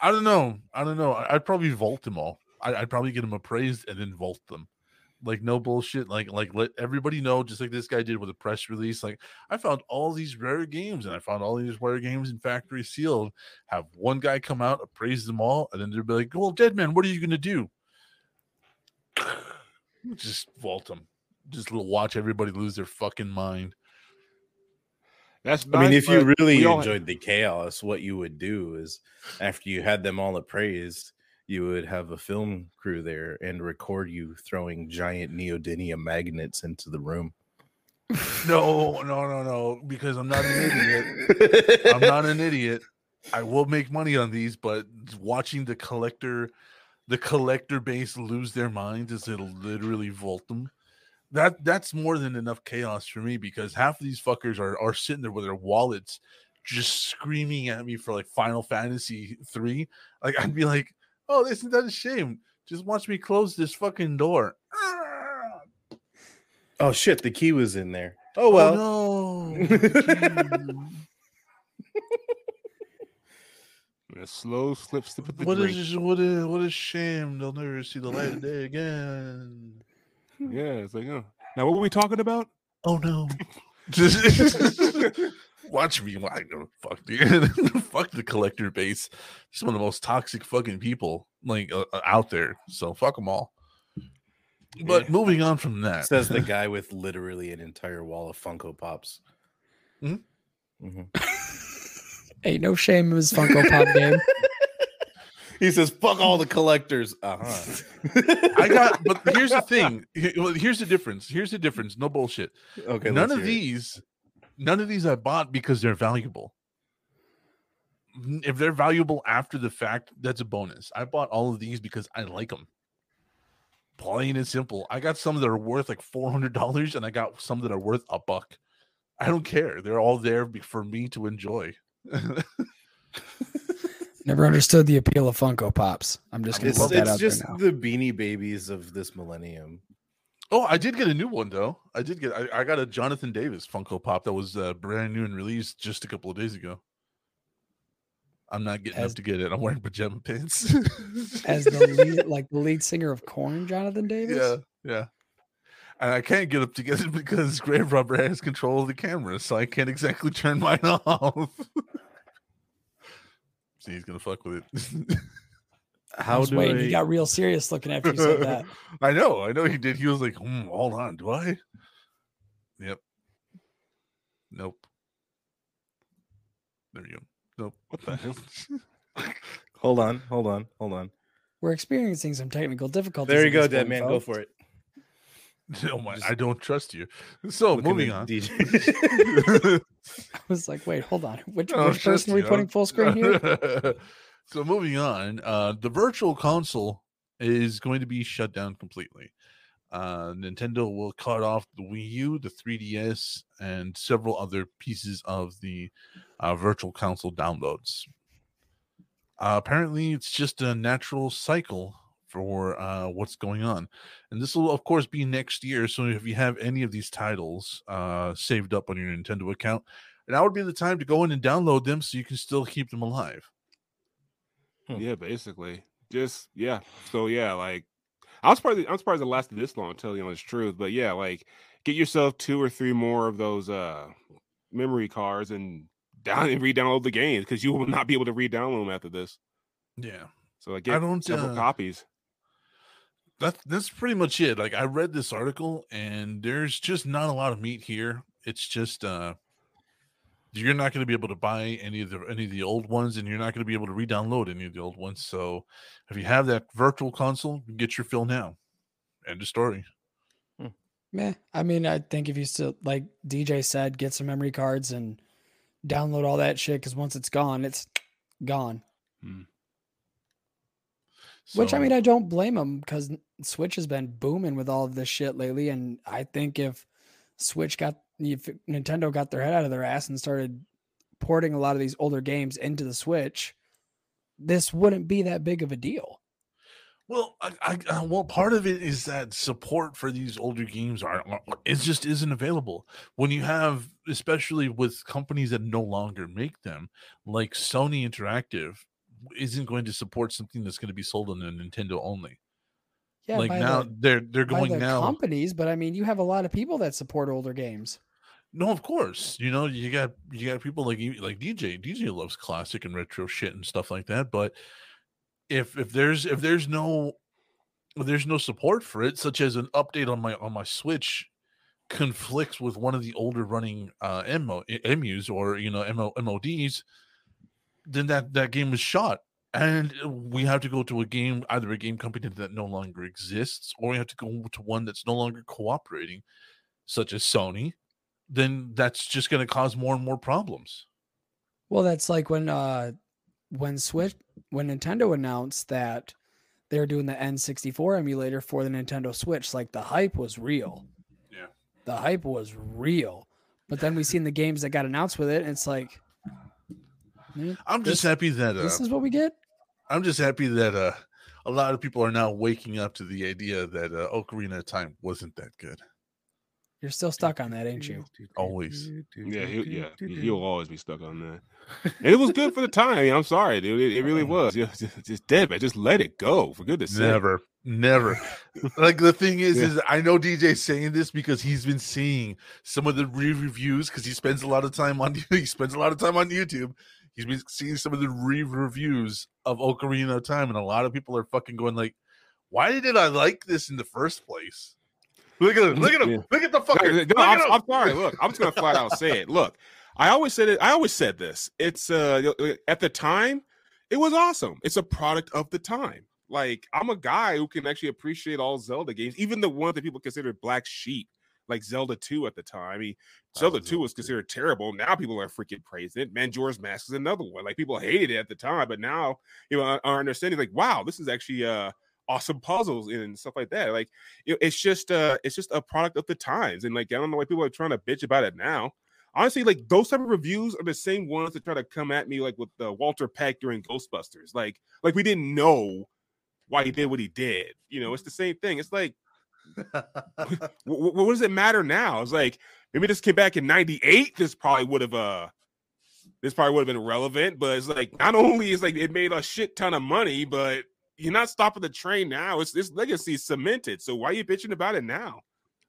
Speaker 2: I don't know. I don't know. I- I'd probably vault them all. I'd probably get them appraised and then vault them. Like no bullshit. Like like let everybody know, just like this guy did with a press release. Like I found all these rare games, and I found all these rare games in factory sealed. Have one guy come out, appraise them all, and then they'll be like, "Well, dead man, what are you gonna do?" Just vault them. Just watch everybody lose their fucking mind.
Speaker 4: That's
Speaker 1: I mean, if you really
Speaker 4: we all-
Speaker 1: enjoyed the chaos, what you would do is after you had them all appraised, you would have a film crew there and record you throwing giant neodymium magnets into the room.
Speaker 2: No, no, no, no. Because I'm not an idiot. I'm not an idiot. I will make money on these, but watching the collector, the collector base lose their minds as it'll literally vault them. That that's more than enough chaos for me because half of these fuckers are are sitting there with their wallets just screaming at me for like Final Fantasy three. Like I'd be like, oh, this isn't that a shame? Just watch me close this fucking door.
Speaker 1: Oh shit, the key was in there. Oh, oh well.
Speaker 2: Oh, no.
Speaker 4: a slow slip, slip of the
Speaker 2: What
Speaker 4: drink.
Speaker 2: is what a what a shame they'll never see the light of day again.
Speaker 4: Yeah, it's like, oh. Now, what were we talking about?
Speaker 2: Oh no. Watch me. Why go fuck dude. fuck the collector base. Some of the most toxic fucking people like uh, uh, out there. So fuck them all. But
Speaker 4: Yeah.
Speaker 2: moving on from that,
Speaker 1: Says the guy with literally an entire wall of Funko Pops.
Speaker 2: Mhm.
Speaker 1: Mhm.
Speaker 3: Ain't no shame in his Funko Pop game.
Speaker 1: He says, "Fuck all the collectors." Uh huh.
Speaker 2: I got. But here's the thing. Well, Here's the difference. Here's the difference. No bullshit.
Speaker 1: okay.
Speaker 2: none of
Speaker 1: hear it.
Speaker 2: these none of these i bought because they're valuable. If they're valuable after the fact that's a bonus. I bought all of these because i like them plain and simple. I got some that are worth like $400 and i got some that are worth a buck. I don't care. They're all there for me to enjoy.
Speaker 3: Never understood the appeal of Funko Pops. I'm just gonna
Speaker 1: It's,
Speaker 3: put that
Speaker 1: it's
Speaker 3: out
Speaker 1: just
Speaker 3: there now.
Speaker 1: the beanie babies of this millennium.
Speaker 2: Oh i did get a new one though i did get i, I got a jonathan davis funko pop that was uh, brand new and released just a couple of days ago i'm not getting
Speaker 3: Has-
Speaker 2: up to get it i'm wearing pajama pants
Speaker 3: As the lead, like the lead singer of Korn, Jonathan Davis.
Speaker 2: Yeah, yeah. and I can't get up to get it because Grave Robber has control of the camera, so I can't exactly turn mine off. See, he's gonna fuck with it.
Speaker 3: I
Speaker 1: How
Speaker 3: was
Speaker 1: do
Speaker 3: waiting.
Speaker 1: I?
Speaker 3: He got real serious looking after you said that.
Speaker 2: I know, I know he did. He was like, hmm, hold on, do I? Yep. Nope. There you go. Nope.
Speaker 4: What the hell?
Speaker 1: Hold on, hold on, hold on.
Speaker 3: We're experiencing some technical difficulties.
Speaker 1: There you go, dead
Speaker 3: point,
Speaker 1: man. Go for it.
Speaker 2: Oh my, I don't trust you. So
Speaker 1: Looking
Speaker 2: moving on.
Speaker 1: DJ.
Speaker 3: I was like, wait, hold on. Which, which person are we
Speaker 2: you.
Speaker 3: putting full screen here?
Speaker 2: So moving on, uh, the virtual console is going to be shut down completely. Uh, Nintendo will cut off the Wii U, the 3DS, and several other pieces of the uh, virtual console downloads. Uh, apparently, it's just a natural cycle for uh, what's going on, and this will, of course, be next year. So if you have any of these titles uh, saved up on your Nintendo account, now would be the time to go in and download them so you can still keep them alive.
Speaker 4: Yeah, basically. Just yeah. So yeah, like I was surprised. I'm surprised it lasted this long. to Tell you the honest truth, but yeah, like get yourself two or three more of those uh memory cards and down and re-download the games because you will not be able to re-download them after this.
Speaker 2: Yeah.
Speaker 4: So like
Speaker 2: I
Speaker 4: get
Speaker 2: don't,
Speaker 4: several
Speaker 2: uh,
Speaker 4: copies.
Speaker 2: That's that's pretty much it. Like I read this article and there's just not a lot of meat here. It's just uh you're not going to be able to buy any of the any of the old ones and you're not going to be able to re-download any of the old ones. So if you have that virtual console, you get your fill now. End of story. Hmm.
Speaker 3: Meh. I mean, I think if you still, like DJ said, get some memory cards and download all that shit because once it's gone, it's gone. Hmm. Which I mean, I don't blame them because Switch has been booming with all of this shit lately, and I think if Switch got if Nintendo got their head out of their ass and started porting a lot of these older games into the Switch, this wouldn't be that big of a deal.
Speaker 2: Well, I, I, I well, part of it is that support for these older games are it just isn't available when you have, especially with companies that no longer make them, like Sony Interactive, isn't going to support something that's going to be sold on a Nintendo only.
Speaker 3: Yeah,
Speaker 2: like now,
Speaker 3: the,
Speaker 2: they're they're going now.
Speaker 3: companies, but I mean, you have a lot of people that support older games.
Speaker 2: No, of course. You know, you got you got people like like DJ. DJ loves classic and retro shit and stuff like that. But if if there's if there's no if there's no support for it, such as an update on my on my Switch conflicts with one of the older running uh MO, MUs or you know MO, MODs, then that that game is shot. And we have to go to a game, either a game company that no longer exists, or we have to go to one that's no longer cooperating, such as Sony, then that's just going to cause more and more problems.
Speaker 3: Well, that's like when uh when Switch when Nintendo announced that they were doing the N64 emulator for the Nintendo Switch, like the hype was real.
Speaker 2: Yeah.
Speaker 3: The hype was real. But then we seen the games that got announced with it, and it's like "Man,
Speaker 2: I'm just happy that uh,
Speaker 3: this is what we get.
Speaker 2: I'm just happy that uh, a lot of people are now waking up to the idea that uh, Ocarina of Time wasn't that good.
Speaker 3: You're still stuck on that, ain't you?
Speaker 2: Always.
Speaker 4: Yeah, he, yeah, he- he'll always be stuck on that. And it was good for the time. I mean, I'm sorry, dude. It, it really was. Yeah, just, just dead, man. Just let it go. For goodness sake.
Speaker 2: Never, never. like the thing is,
Speaker 4: Yeah.
Speaker 2: is I know DJ's saying this because he's been seeing some of the re-reviews because he spends a lot of time on he spends a lot of time on YouTube. He's been seeing some of the re-reviews of Ocarina of Time, and a lot of people are fucking going like, "Why did I like this in the first place?" Look at him! Look at him!
Speaker 4: Yeah.
Speaker 2: Look at the
Speaker 4: No,
Speaker 2: fucker!
Speaker 4: no,
Speaker 2: Look
Speaker 4: I'm! I'm sorry. Look, I'm just gonna flat out say it. Look, I always said it. I always said this. It's uh at the time, it was awesome. It's a product of the time. Like I'm a guy who can actually appreciate all Zelda games, even the ones that people considered black sheep, like Zelda 2 at the time. I mean, Zelda 2 was
Speaker 2: 2.
Speaker 4: considered terrible. Now people are freaking praising it. Majora's Mask is another one. Like people hated it at the time, but now you know are are understanding like, wow, this is actually uh awesome puzzles and stuff like that. Like it- it's just uh it's just a product of the times. And like I don't know why people are trying to bitch about it now. Honestly, like those type of reviews are the same ones that try to come at me like with the Walter Peck during Ghostbusters. Like like we didn't know why he did what he did. You know, it's the same thing. It's like what, what does it matter now? It's like maybe this came back in '98. This probably would have uh, this probably would have been relevant. But it's like not only is like it made a shit ton of money, but you're not stopping the train now. It's this legacy is cemented. So why are you bitching about it now?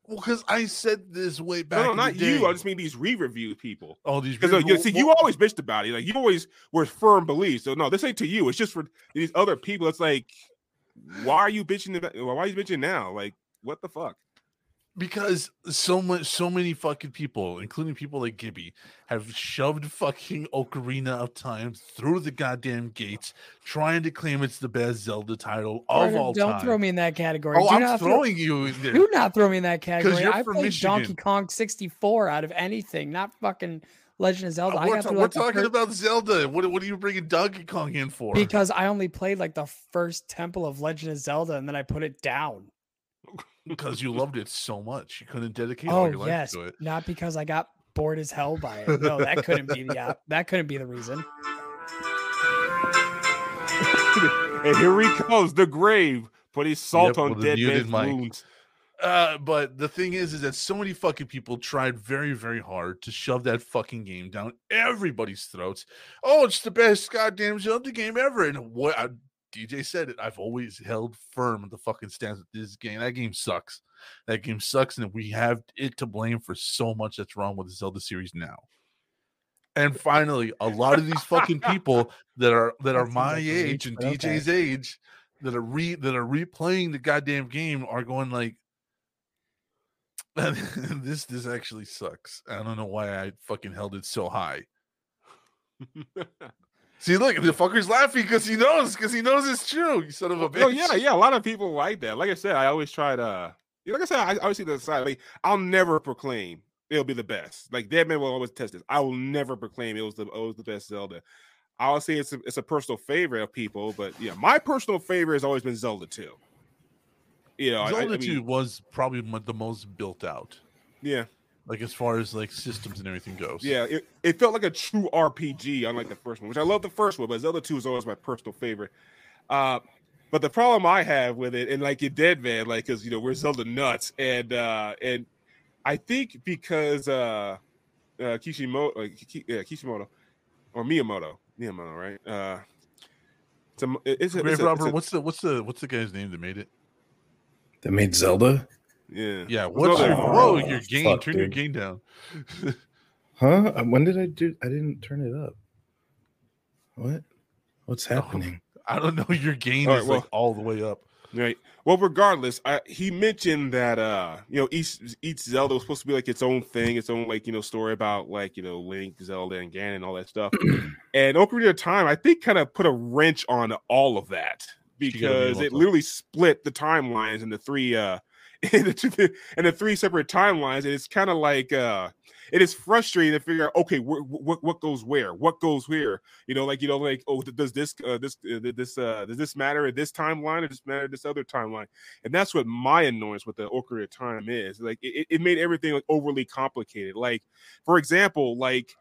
Speaker 2: Well, because I said this way back.
Speaker 4: No, no, not you. I just mean these re-review people.
Speaker 2: oh these
Speaker 4: Because uh, you see, you always bitched about it. Like you always were firm beliefs. So no, this ain't to you. It's just for these other people. It's like, why are you bitching? About, why are you bitching now? Like, what the fuck?
Speaker 2: Because so much so many fucking people including people like gibby have shoved fucking ocarina of time through the goddamn gates trying to claim it's the best zelda title of
Speaker 3: Brandon,
Speaker 2: all
Speaker 3: don't
Speaker 2: time
Speaker 3: throw me in that category.
Speaker 2: oh
Speaker 3: Do
Speaker 2: i'm
Speaker 3: not throw-
Speaker 2: throwing you in there
Speaker 3: Do not throw me in that category. I played Donkey
Speaker 2: Michigan.
Speaker 3: Kong 64 out of anything, not fucking Legend of Zelda. Uh, I
Speaker 2: we're, ta- we're
Speaker 3: like
Speaker 2: talking about zelda what, what are you bringing donkey kong in for
Speaker 3: because I only played like the first temple of Legend of Zelda and then I put it down.
Speaker 2: Because you loved it so much you couldn't dedicate all
Speaker 3: Oh
Speaker 2: your life
Speaker 3: yes,
Speaker 2: to it
Speaker 3: not because I got bored as hell by it. No, that couldn't be the op- that couldn't be the reason.
Speaker 4: And here he comes, the grave, putting salt
Speaker 2: Yep,
Speaker 4: on
Speaker 2: with
Speaker 4: dead man's
Speaker 2: mic.
Speaker 4: wounds.
Speaker 2: Uh, but the thing is, is that so many fucking people tried very, very hard to shove that fucking game down everybody's throats. Oh, it's the best goddamn Zelda game ever. And what I, DJ said it, I've always held firm the fucking stance that this game, that game sucks. That game sucks, and we have it to blame for so much that's wrong with the Zelda series now. And finally, a lot of these fucking people that are that are my
Speaker 3: like
Speaker 2: age and
Speaker 3: okay.
Speaker 2: DJ's age that are re that are replaying the goddamn game are going like this this actually sucks. I don't know why I fucking held it so high. See, look, the fucker's laughing because he knows, because he knows it's true. You son of a bitch.
Speaker 4: Oh yeah, yeah. A lot of people like that. Like I said, I always try uh, to. Like I said, I always see the side. Like I'll never proclaim it'll be the best. Like Deadman will always test this. I will never proclaim it was the it was the best Zelda. I'll say it's a, it's a personal favorite of people, but yeah, my personal favorite has always been Zelda Two. You know, I- I-
Speaker 2: Zelda
Speaker 4: I mean,
Speaker 2: 2 was probably the most built out,
Speaker 4: Yeah,
Speaker 2: like as far as like systems and everything goes.
Speaker 4: yeah. It, it felt like a true RPG, unlike the first one, which I love the first one, but Zelda Two is always my personal favorite. Uh, but the problem I have with it, and like you dead man, like because you know we're Zelda nuts, and uh and I think because uh, uh Kishimoto, uh, Ki- yeah, Kishimoto or Miyamoto, Miyamoto, right? Uh, it's a, it's a, it's a- it's a-
Speaker 2: what's the what's the what's the guy's name that made it?
Speaker 1: That made Zelda?
Speaker 4: Yeah,
Speaker 2: Yeah, what's
Speaker 4: no
Speaker 2: your
Speaker 4: other-
Speaker 2: whoa,
Speaker 1: Oh,
Speaker 2: your gain,
Speaker 1: fuck,
Speaker 2: turn your
Speaker 1: dude.
Speaker 2: gain down.
Speaker 1: Huh? Uh, When did I do? I didn't turn it up. What? What's
Speaker 2: Oh.
Speaker 1: happening?
Speaker 2: I don't know, your gain
Speaker 4: All right,
Speaker 2: is like
Speaker 4: well-
Speaker 2: all the way up.
Speaker 4: Right. Well, regardless, I, he mentioned that uh, you know, each each Zelda was supposed to be like its own thing, its own like you know story about like you know Link, Zelda, and Ganon, and all that stuff. and Ocarina of Time, I think, kind of put a wrench on all of that
Speaker 2: You gotta be
Speaker 4: because it literally split the timelines into three uh into two, into three separate timelines, and it's kind of like uh it is frustrating to figure out okay wh- wh- what goes where what goes where you know like you know like oh does this uh, this uh, this uh does this matter at this timeline or does this matter at this other timeline? And that's what my annoyance with the Ocarina of time is like it, it made everything like overly complicated. Like for example like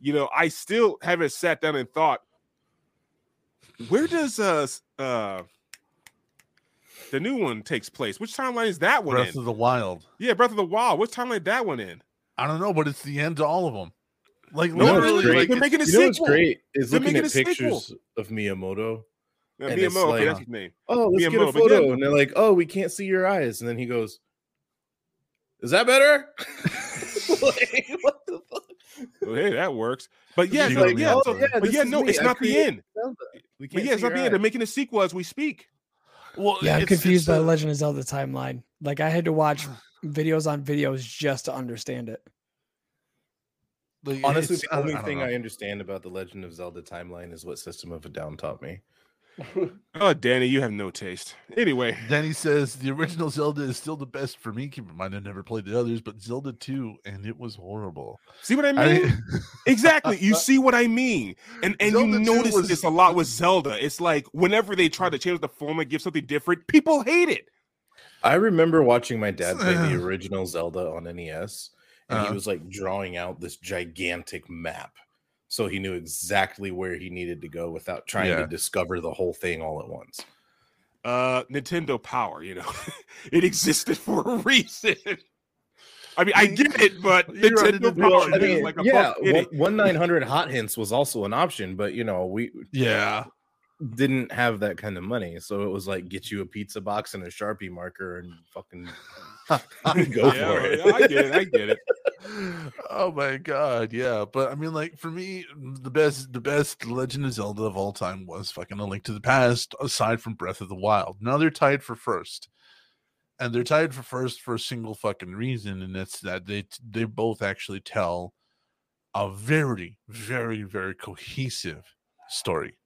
Speaker 4: you know i still haven't sat down and thought where does uh uh the new one takes place which timeline is that one
Speaker 2: Breath
Speaker 4: in
Speaker 2: of the Wild.
Speaker 4: yeah breath of the wild Which timeline that one in
Speaker 2: I don't know, but it's the end to all of them. Like
Speaker 1: You
Speaker 2: literally, like
Speaker 4: They're making a
Speaker 1: You know what's
Speaker 4: sequel.
Speaker 1: great is
Speaker 4: They're
Speaker 1: looking at
Speaker 4: a sequel.
Speaker 1: pictures of Miyamoto. And
Speaker 4: Miyamoto,
Speaker 1: it's
Speaker 4: okay,
Speaker 1: like-
Speaker 4: that's his name.
Speaker 1: Oh, let's get a photo.
Speaker 4: yeah.
Speaker 1: And they're like, oh, we can't see your eyes. And then he goes, Is that better? like, what the fuck?
Speaker 4: Well, hey, that works. But yeah,
Speaker 2: You
Speaker 4: so,
Speaker 2: gotta
Speaker 1: like,
Speaker 4: yeah,
Speaker 1: oh, yeah,
Speaker 4: but yeah, no,
Speaker 1: me.
Speaker 4: it's
Speaker 1: I
Speaker 4: not the end.
Speaker 1: We
Speaker 4: But
Speaker 1: can't
Speaker 4: yeah, it's not
Speaker 1: your
Speaker 4: the end. They're making a sequel as we speak.
Speaker 2: Well,
Speaker 3: Yeah, I'm confused by the Legend of Zelda timeline. Like I had to watch videos on videos just to understand it.
Speaker 2: like,
Speaker 1: Honestly, the only
Speaker 2: I don't
Speaker 1: thing
Speaker 2: know.
Speaker 1: I understand about the Legend of Zelda timeline is what System of a Down taught me.
Speaker 4: Oh, Danny, you have no taste. Anyway,
Speaker 2: Danny says the original Zelda is still the best for me. Keep in mind, I never played the others, but Zelda 2, and it was horrible.
Speaker 4: see what I
Speaker 2: I
Speaker 4: mean? exactly. You see what I mean? And and
Speaker 2: Zelda
Speaker 4: you notice
Speaker 2: was-
Speaker 4: this a lot with Zelda. It's like whenever they try to change the format, give something different, people hate it.
Speaker 1: I remember watching my dad play the original Zelda on NES, and
Speaker 2: Uh-huh.
Speaker 1: he was like drawing out this gigantic map. So he knew exactly where he needed to go without trying
Speaker 2: Yeah.
Speaker 1: to discover the whole thing all at once.
Speaker 4: Uh, Nintendo Power, you know, it existed for a reason. I mean, I get it, but Nintendo Power
Speaker 1: I mean,
Speaker 4: like a
Speaker 1: yeah,
Speaker 4: fuck idiot.
Speaker 1: one, one nine hundred hot hints was also an option, but you know, we
Speaker 2: yeah.
Speaker 1: didn't have that kind of money, so it was like get you a pizza box and a sharpie marker and fucking go
Speaker 4: Yeah,
Speaker 1: for it.
Speaker 4: I get it. I get it.
Speaker 2: oh my god, yeah. But I mean, like for me, the best, the best Legend of Zelda of all time was fucking A Link to the Past, aside from Breath of the Wild. Now they're tied for first, and they're tied for first for a single fucking reason, and that's that they they both actually tell a very, very, very cohesive story.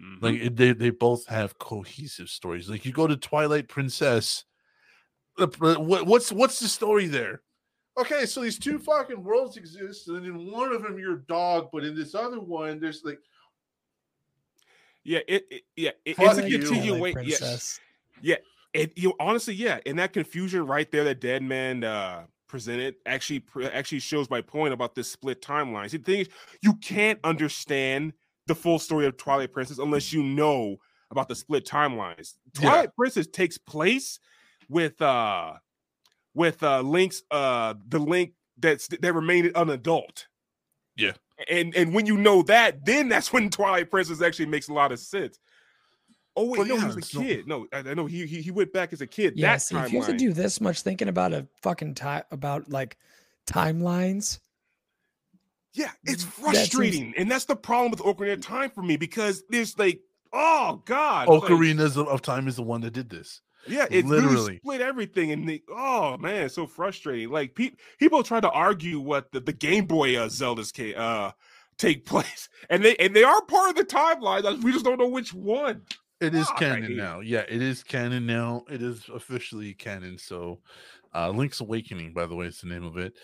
Speaker 4: Mhm.
Speaker 2: Like they they both have cohesive stories. Like you go to Twilight Princess, the pr- what, what's what's the story there? Okay, so these two fucking worlds exist, and in one of them you're a dog, but in this other one there's like
Speaker 4: yeah, it, it yeah, it, it's a
Speaker 2: you.
Speaker 4: continuation.
Speaker 3: Yes,
Speaker 4: Yeah,
Speaker 3: Princess.
Speaker 4: and you honestly, yeah, and that confusion right there that Dead Man uh presented actually pr- actually shows my point about this split timeline. See, the thing is, you can't understand the full story of Twilight Princess unless you know about the split timelines.
Speaker 2: Yeah.
Speaker 4: Twilight Princess takes place with uh with uh links uh the link that's that remained an adult.
Speaker 2: Yeah.
Speaker 4: And and when you know that, then that's when Twilight Princess actually makes a lot of sense. Oh wait,
Speaker 2: But
Speaker 4: no,
Speaker 2: yeah,
Speaker 4: he was a
Speaker 2: it's
Speaker 4: kid. No, I, I know he, he he went back as a kid.
Speaker 3: Yeah,
Speaker 4: that
Speaker 3: see, if you have to do this much thinking about a fucking time about like timelines.
Speaker 4: Yeah, it's
Speaker 3: That seems-
Speaker 4: frustrating, and that's the problem with Ocarina of Time for me because there's like, oh god, like,
Speaker 2: Ocarinas of, of Time is the one that did this.
Speaker 4: Yeah, it literally
Speaker 2: literally.
Speaker 4: split everything, and the, oh man, so frustrating. Like pe- people try to argue what the, the Game Boy uh, Zelda's ca- uh take place, and they and they are part of the timeline. like, We just don't know which one.
Speaker 2: It is
Speaker 4: Fuck, I hate
Speaker 2: canon now. Yeah, it is canon now. It is officially canon. So, uh Link's Awakening, by the way, is the name of it.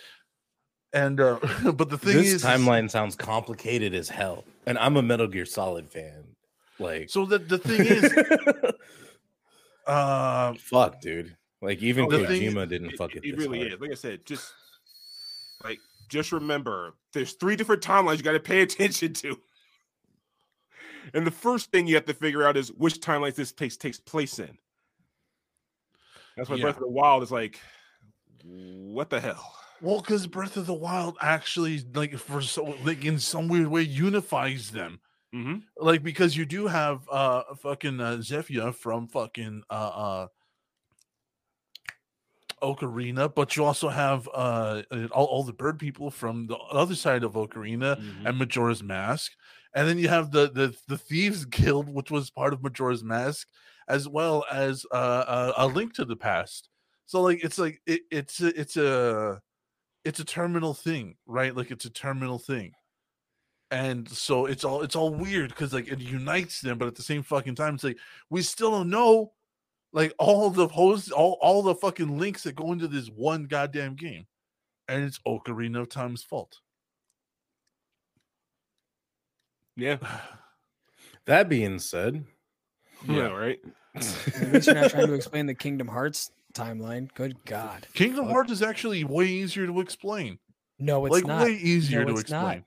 Speaker 2: And uh but the thing
Speaker 1: this
Speaker 2: is is-
Speaker 1: timeline sounds complicated as hell, and I'm a Metal Gear Solid fan. Like,
Speaker 2: So the the thing is, uh
Speaker 1: fuck, dude. Like, even
Speaker 2: Oh, the is-
Speaker 1: Kojima didn't
Speaker 4: It,
Speaker 1: fuck it.
Speaker 4: it really
Speaker 1: hard.
Speaker 4: is. Like I said, just like just remember, there's three different timelines you got to pay attention to. And the first thing you have to figure out is which timeline this takes takes place in. That's why
Speaker 2: Yeah.
Speaker 4: Breath of the Wild is like, what the hell?
Speaker 2: well, because Breath of the Wild actually like for so like in some weird way unifies them.
Speaker 4: Mm-hmm.
Speaker 2: Like because you do have uh fucking uh, Zephyr from fucking uh uh Ocarina, but you also have uh all, all the bird people from the other side of Ocarina
Speaker 4: Mm-hmm.
Speaker 2: and Majora's Mask, and then you have the the the Thieves Guild, which was part of Majora's Mask, as well as uh, uh, a Link to the Past. So like it's like it, it's a, it's a it's a terminal thing, right? Like it's a terminal thing, and so it's all it's all weird because like it unites them, but at the same fucking time, it's like we still don't know like all the hosts, all all the fucking links that go into this one goddamn game, and it's Ocarina of Time's fault.
Speaker 4: Yeah,
Speaker 1: That being said,
Speaker 4: yeah, right.
Speaker 3: At least you're not trying to explain the Kingdom Hearts timeline. Good God.
Speaker 2: Kingdom
Speaker 3: Fuck.
Speaker 2: Hearts is actually way easier to explain.
Speaker 3: No, it's
Speaker 2: like
Speaker 3: not.
Speaker 2: way easier
Speaker 3: No,
Speaker 2: to
Speaker 3: it's not.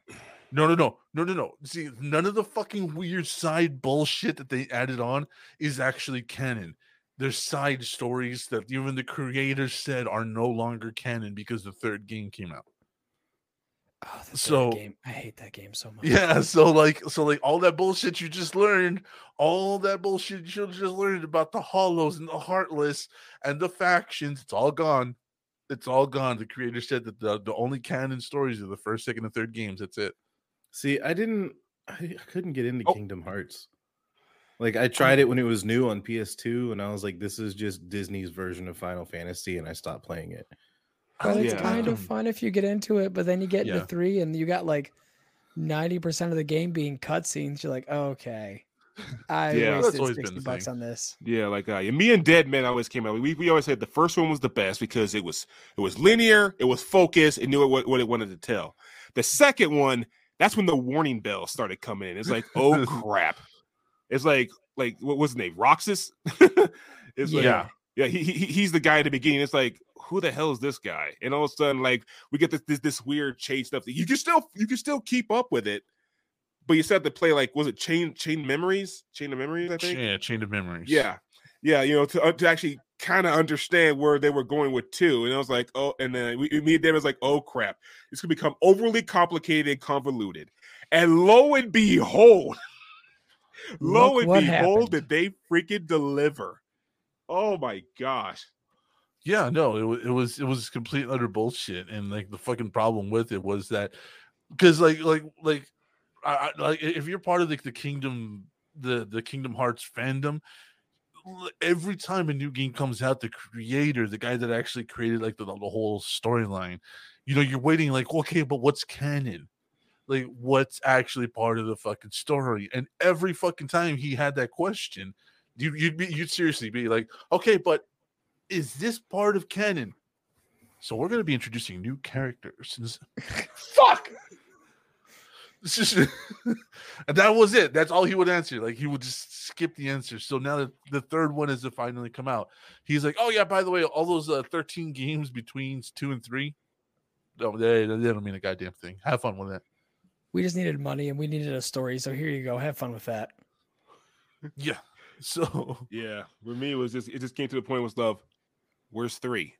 Speaker 2: No, no, no, no, no, no. See, none of the fucking weird side bullshit that they added on is actually canon. There's side stories that even the creators said are no longer canon because the third game came out.
Speaker 3: Oh,
Speaker 2: So-
Speaker 3: game. I hate that game so much.
Speaker 2: Yeah, so like, so like all that bullshit you just learned, all that bullshit you just learned about the hollows and the heartless and the factions, it's all gone. It's all gone. The creator said that the, the only canon stories are the first, second, and third games. That's it.
Speaker 1: See, I didn't, I, I couldn't get into
Speaker 4: Oh.
Speaker 1: Kingdom Hearts. Like, I tried it when it was new on PS2, and I was like, this is just Disney's version of Final Fantasy, and I stopped playing it.
Speaker 3: But it's
Speaker 4: Yeah.
Speaker 3: kind of fun if you get into it, but then you get into three and you got like 90% of the game being cutscenes. You're like, okay. I
Speaker 4: Yeah.
Speaker 2: That's
Speaker 3: wasted
Speaker 2: always been
Speaker 3: 60
Speaker 2: the
Speaker 3: bucks
Speaker 2: thing.
Speaker 3: on this.
Speaker 4: Yeah, like uh, yeah, me and Dead Man always came out. We we always said the first one was the best because it was it was linear, it was focused, it knew what, what it wanted to tell. The second one, that's when the warning bell started coming in. It's like, oh crap! It's like like what was his name? Roxas. it's like,
Speaker 2: Yeah.
Speaker 4: yeah, he, he he's the guy at the beginning. It's like, who the hell is this guy? And all of a sudden, like we get this this, this weird chain stuff. That you can still you can still keep up with it, but you said to play like was it chain chain memories? Chain of memories, I think.
Speaker 2: Yeah, Chain of Memories.
Speaker 4: Yeah, yeah, you know, to uh, to actually kind of understand where they were going with two, and I was like, oh, and then we, me and Dan was like, oh crap, it's gonna become overly complicated and convoluted, and lo and behold, Lo
Speaker 3: Look
Speaker 4: and behold,
Speaker 3: happened.
Speaker 4: did they freaking deliver? Oh my gosh!
Speaker 2: Yeah, no, it was it was it was complete utter bullshit, and like the fucking problem with it was that because like like like I, I like if you're part of like the Kingdom the the Kingdom Hearts fandom, every time a new game comes out, the creator, the guy that actually created like the, the whole storyline, you know, you're waiting like okay, but what's canon? Like what's actually part of the fucking story? And every fucking time he had that question, you you'd be you'd seriously be like, okay, but is this part of canon? So we're going to be introducing new characters. Fuck. This is- and that was it. That's all he would answer. Like he would just skip the answer. So now that the third one is to finally come out, he's like, "Oh yeah, by the way, all those uh, thirteen games between two and three, no, they, they don't mean a goddamn thing. Have fun with that."
Speaker 3: We just needed money and we needed a story. So here you go. Have fun with that.
Speaker 2: Yeah. So
Speaker 4: Yeah, for me, it was just it just came to the point with stuff. Where's three?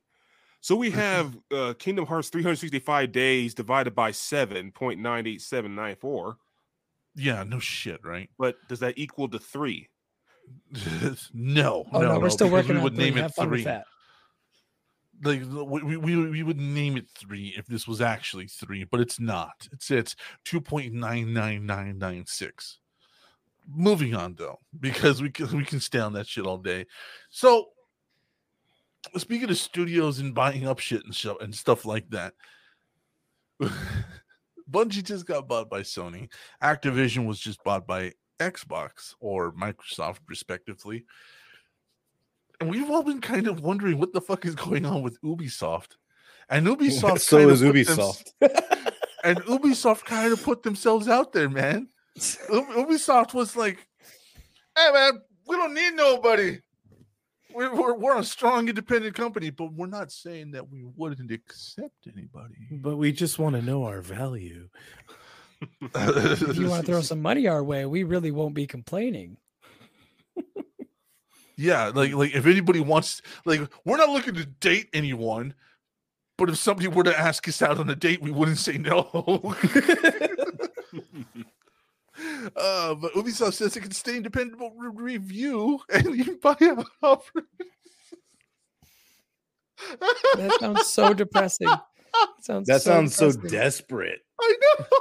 Speaker 4: So we have uh, Kingdom Hearts 365 days divided by 7.98794.
Speaker 2: yeah, no shit, right?
Speaker 4: But does that equal to three?
Speaker 2: no,
Speaker 3: Oh no, we're still working
Speaker 2: we
Speaker 3: on
Speaker 2: would
Speaker 3: three.
Speaker 2: name
Speaker 3: Have
Speaker 2: it
Speaker 3: fun
Speaker 2: three.
Speaker 3: with that.
Speaker 2: like we, we, we we would name it three if this was actually three, but it's not. It's it's two point nine nine nine nine six. Moving on though, because we can we can stay on that shit all day. So speaking of studios and buying up shit and stuff and stuff like that. Bungie just got bought by Sony. Activision was just bought by Xbox or Microsoft, respectively. And we've all been kind of wondering what the fuck is going on with Ubisoft. And Ubisoft
Speaker 1: so is
Speaker 2: put them-
Speaker 1: Ubisoft.
Speaker 2: and Ubisoft kind of put themselves out there, man. Ubisoft was like, "Hey, man, we don't need nobody. We're, we're we're a strong, independent company, but we're not saying that we wouldn't accept anybody."
Speaker 1: but we just want to know our value.
Speaker 3: If you want to throw some money our way, we really won't be complaining.
Speaker 2: Yeah, like like if anybody wants, like we're not looking to date anyone, but if somebody were to ask us out on a date, we wouldn't say no. uh, but Ubisoft says it can stay independent but re- review and you buy out offers.
Speaker 3: That sounds so depressing. sounds
Speaker 1: that
Speaker 3: so
Speaker 1: sounds so desperate.
Speaker 2: I know.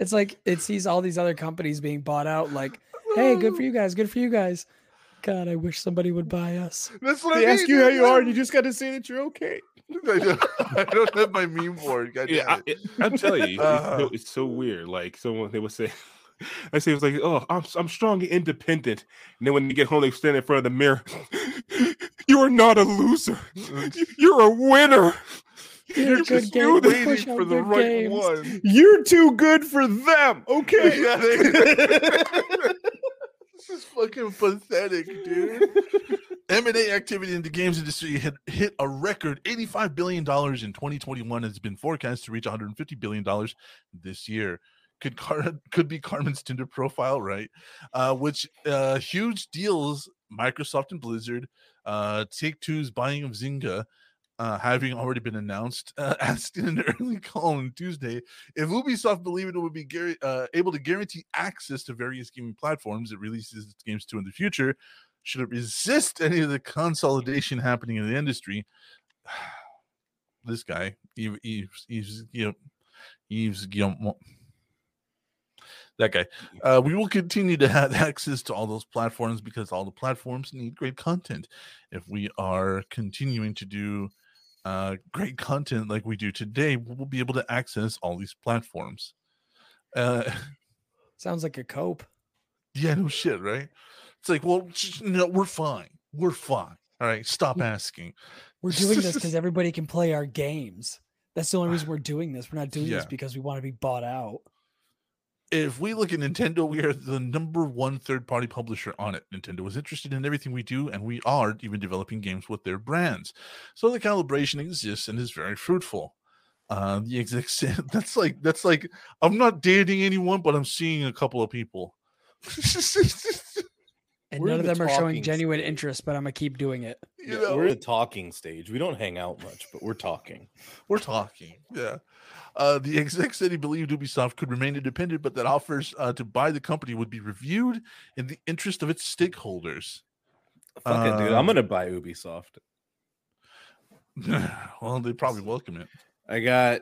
Speaker 3: It's like it sees all these other companies being bought out. Like, hey, good for you guys. Good for you guys. God, I wish somebody would buy us.
Speaker 2: That's what
Speaker 1: They
Speaker 2: I
Speaker 1: ask you how you are, and you just got to say that you're okay.
Speaker 2: I don't, I don't have my meme board. God
Speaker 4: Yeah, I,
Speaker 2: damn it.
Speaker 4: it- I'm telling you, it's,
Speaker 2: Uh.
Speaker 4: so, it's so weird. Like someone they would say, I say it was like, "Oh, I'm I'm strong and independent," and then when they get home, they stand in front of the mirror. you are not a loser. Mm-hmm. You- You're a winner.
Speaker 3: You're
Speaker 4: You
Speaker 3: a good
Speaker 4: just
Speaker 3: game.
Speaker 2: waiting
Speaker 3: Push
Speaker 2: for the right
Speaker 3: games.
Speaker 2: one.
Speaker 1: You're too good for them. Okay.
Speaker 2: This is fucking pathetic, dude. M&A activity in the games industry had hit a record $85 billion in 2021 has been forecast to reach $150 billion this year. Could Car- could be Carmen's Tinder profile, right? Uh, which uh, huge deals, Microsoft and Blizzard, uh, Take Two's buying of Zynga, uh, having already been announced, uh, asked in an early call on Tuesday if Ubisoft believed it would be guar- uh, able to guarantee access to various gaming platforms it releases its games to in the future, should it resist any of the consolidation happening in the industry? this guy, Yves, Yves, Yves, Guillaume- Yves Guillaume, that guy. Uh, we will continue to have access to all those platforms because all the platforms need great content. If we are continuing to do uh, great content like we do today, we'll be able to access all these platforms. Uh,
Speaker 3: Sounds like a cope.
Speaker 2: yeah, no shit, right? It's like, well, just, no, we're fine. We're fine. All right, stop asking.
Speaker 3: We're doing this because everybody can play our games. That's the only reason we're doing this. We're not doing this because we want to be bought out.
Speaker 2: If we look at Nintendo, we are the number one third party publisher on it. Nintendo is interested in everything we do, and we are even developing games with their brands. So the calibration exists and is very fruitful. Uh, the exec said that's like that's like I'm not dating anyone, but I'm seeing a couple of people.
Speaker 3: And
Speaker 1: We're
Speaker 3: none
Speaker 1: in
Speaker 3: of
Speaker 1: the
Speaker 3: them are showing genuine
Speaker 1: stage.
Speaker 3: interest, but I'm gonna keep doing it.
Speaker 2: You
Speaker 1: Yeah,
Speaker 2: know,
Speaker 1: we're in the talking stage. We don't hang out much, but we're talking.
Speaker 2: We're talking. Yeah. Uh, the exec said he believed Ubisoft could remain independent, but that offers uh, to buy the company would be reviewed in the interest of its stakeholders.
Speaker 1: Fuck it, dude. I'm gonna buy Ubisoft.
Speaker 2: well, they probably welcome it.
Speaker 1: I got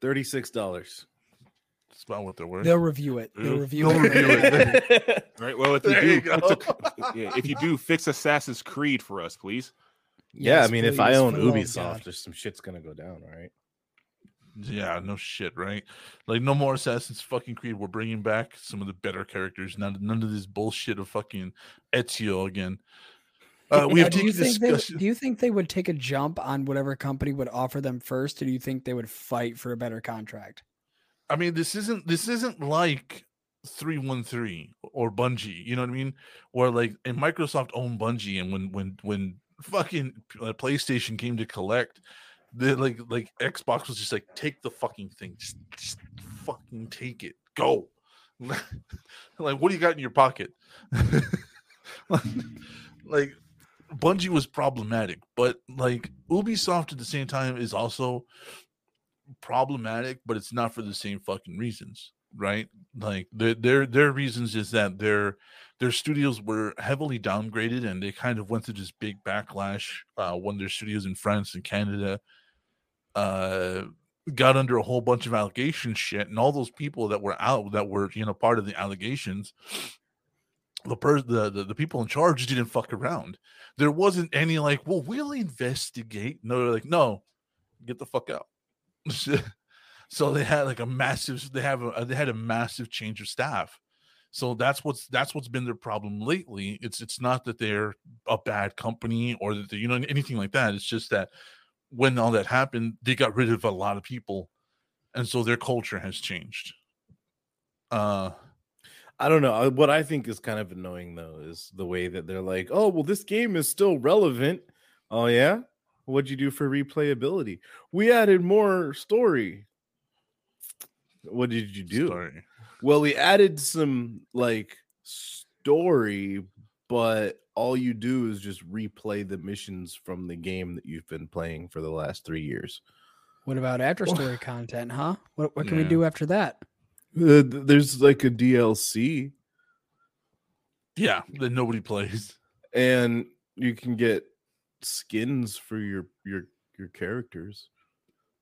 Speaker 1: thirty-six dollars.
Speaker 2: That's about what they're worth.
Speaker 3: They'll review it. They'll
Speaker 2: They'll
Speaker 3: review
Speaker 2: review
Speaker 3: it.
Speaker 2: it.
Speaker 4: All right. Well, if you do,
Speaker 2: you go.
Speaker 4: a- yeah, if you do, fix Assassin's Creed for us, please.
Speaker 1: Yeah, I
Speaker 3: Yes,
Speaker 1: mean, if I own
Speaker 3: for the love of
Speaker 1: Ubisoft, there's some shit's gonna go down, right?
Speaker 2: Yeah, no shit, right? Like no more Assassin's fucking Creed. We're bringing back some of the better characters. None, none of this bullshit of fucking Ezio again. Uh, we
Speaker 3: Now,
Speaker 2: have
Speaker 3: do you
Speaker 2: taken
Speaker 3: think they,
Speaker 2: discussion.
Speaker 3: do you think they would take a jump on whatever company would offer them first, or do you think they would fight for a better contract?
Speaker 2: I mean, this isn't this isn't like 313 or Bungie, you know what I mean? Where like and Microsoft owned Bungie and when when when fucking uh, PlayStation came to collect the like like Xbox was just like take the fucking thing. Just, just fucking take it. Go. like what do you got in your pocket? like Bungie was problematic, but like Ubisoft at the same time is also problematic, but it's not for the same fucking reasons, right? Like their their their reasons is that their their studios were heavily downgraded and they kind of went through this big backlash uh, when their studios in France and Canada uh got under a whole bunch of allegation shit and all those people that were out that were you know part of the allegations the person the, the the people in charge didn't fuck around. There wasn't any like well we'll investigate. No they're like no get the fuck out. So they had like a massive they have a they had a massive change of staff so that's what's that's what's been their problem lately it's it's not that they're a bad company or that they you know anything like that it's just that when all that happened they got rid of a lot of people and so their culture has changed uh
Speaker 1: I don't know. What I think is kind of annoying though is the way that they're like, "Oh, well, this game is still relevant." Oh yeah, what'd you do for replayability? We added more story. What did you do?
Speaker 2: story.
Speaker 1: Well, we added some like story, but all you do is just replay the missions from the game that you've been playing for the last three years.
Speaker 3: What about after story content, huh? What what can we do after that?
Speaker 1: Uh, th- there's like a DLC,
Speaker 2: yeah that nobody plays
Speaker 1: and you can get skins for your your your characters.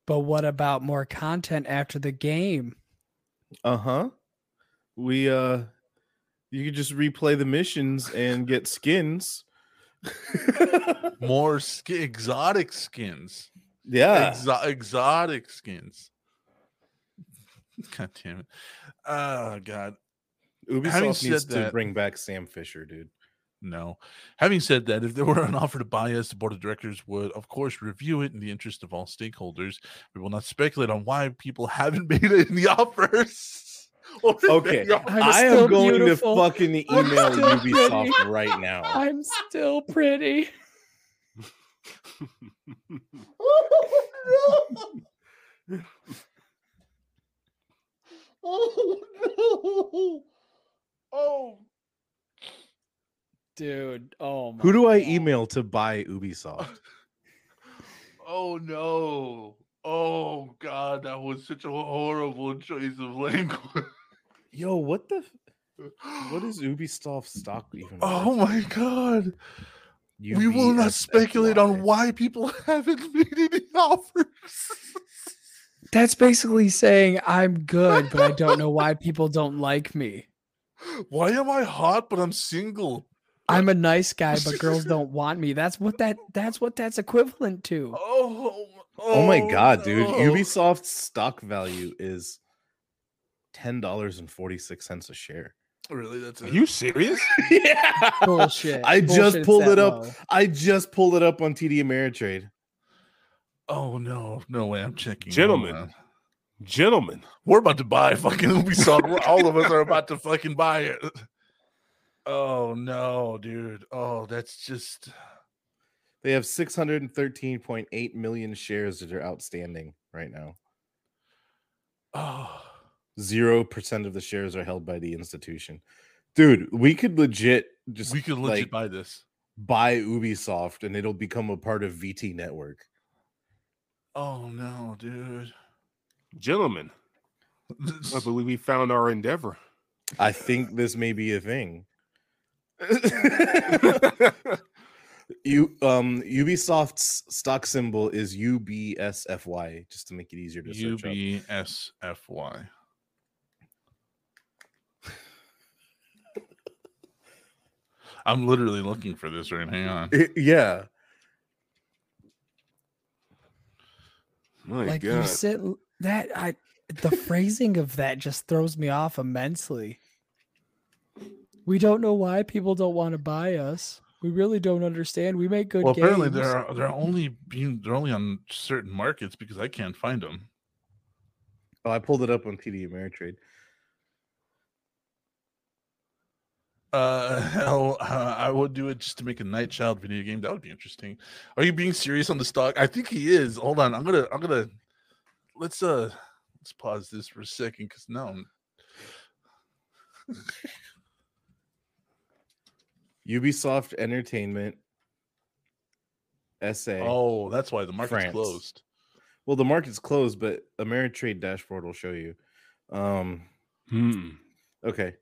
Speaker 3: But what about more content after the game?
Speaker 1: Uh huh. We uh, you could just replay the missions and get skins.
Speaker 2: more sk- exotic skins
Speaker 1: yeah.
Speaker 2: Exo- exotic skins god damn it oh god Having
Speaker 1: Ubisoft needs
Speaker 2: said
Speaker 1: to
Speaker 2: that-
Speaker 1: bring back Sam Fisher, dude.
Speaker 2: No. Having said that, if there were an offer to buy us, the board of directors would, of course, review it in the interest of all stakeholders. We will not speculate on why people haven't made it in the offers. or if
Speaker 1: Okay.
Speaker 3: I'm
Speaker 1: I
Speaker 3: still
Speaker 1: am going
Speaker 3: beautiful.
Speaker 1: to fucking email Ubisoft
Speaker 3: pretty.
Speaker 1: right now.
Speaker 3: I'm still pretty.
Speaker 2: Oh no! Oh,
Speaker 3: Dude, oh my
Speaker 1: Who do I
Speaker 3: God.
Speaker 1: email to buy Ubisoft?
Speaker 2: oh no! Oh god, that was such a horrible choice of language.
Speaker 1: Yo, what the? What is Ubisoft stock even?
Speaker 2: Oh
Speaker 1: worth?
Speaker 2: my god! we will not
Speaker 1: UBSFY.
Speaker 2: speculate on why people haven't made any offers.
Speaker 3: That's basically saying I'm good, but I don't know why people don't like me.
Speaker 2: Why am I hot but I'm single?
Speaker 3: I'm a nice guy, but girls don't want me. That's what that that's what that's equivalent to.
Speaker 2: Oh,
Speaker 1: Oh my oh god, dude!
Speaker 2: no.
Speaker 1: Ubisoft's stock value is ten dollars and forty six cents a share.
Speaker 2: Really? That's
Speaker 4: Are
Speaker 2: it?
Speaker 4: you serious?
Speaker 1: yeah,
Speaker 3: Bullshit.
Speaker 1: I just
Speaker 3: Bullshit it's
Speaker 1: pulled it up.
Speaker 3: low.
Speaker 1: I just pulled it up on TD Ameritrade.
Speaker 2: Oh no, no way! I'm checking.
Speaker 4: Gentlemen. Gentlemen,
Speaker 2: we're about to buy fucking Ubisoft. All of us are about to fucking buy it. Oh no, dude! Oh, that's just
Speaker 1: They have six hundred and thirteen point eight million shares that are outstanding right now.
Speaker 2: oh.
Speaker 1: Zero percent of the shares are held by the institution. Dude, we could legit just
Speaker 2: we could legit
Speaker 1: like,
Speaker 2: buy this.
Speaker 1: buy Ubisoft and it'll become a part of VT Network.
Speaker 2: Oh no, dude.
Speaker 4: Gentlemen, I believe we found our endeavor.
Speaker 1: I think this may be a thing. you um Ubisoft's stock symbol is UBSFY, just to make it easier to search up.
Speaker 2: UBSFY. I'm literally looking for this right. Now hang on.
Speaker 1: I- yeah.
Speaker 4: My
Speaker 3: like you
Speaker 4: God.
Speaker 3: sit that I the phrasing of that just throws me off immensely. We don't know why people don't want to buy us. We really don't understand. We make good
Speaker 2: Well,
Speaker 3: games.
Speaker 2: apparently they're they're only being they're only on certain markets because I can't find them.
Speaker 1: Oh, I pulled it up on TD Ameritrade.
Speaker 2: Uh, hell, uh, I would do it just to make a Night Child video game. That would be interesting. Are you being serious on the stock? I think he is. Hold on, I'm gonna, I'm gonna. Let's uh, let's pause this for a second because now. I'm-
Speaker 1: Ubisoft Entertainment SA.
Speaker 2: Oh, that's why the market's
Speaker 1: France.
Speaker 2: closed.
Speaker 1: Well, the market's closed, but Ameritrade dashboard will show you. Um,
Speaker 4: Hmm.
Speaker 1: okay.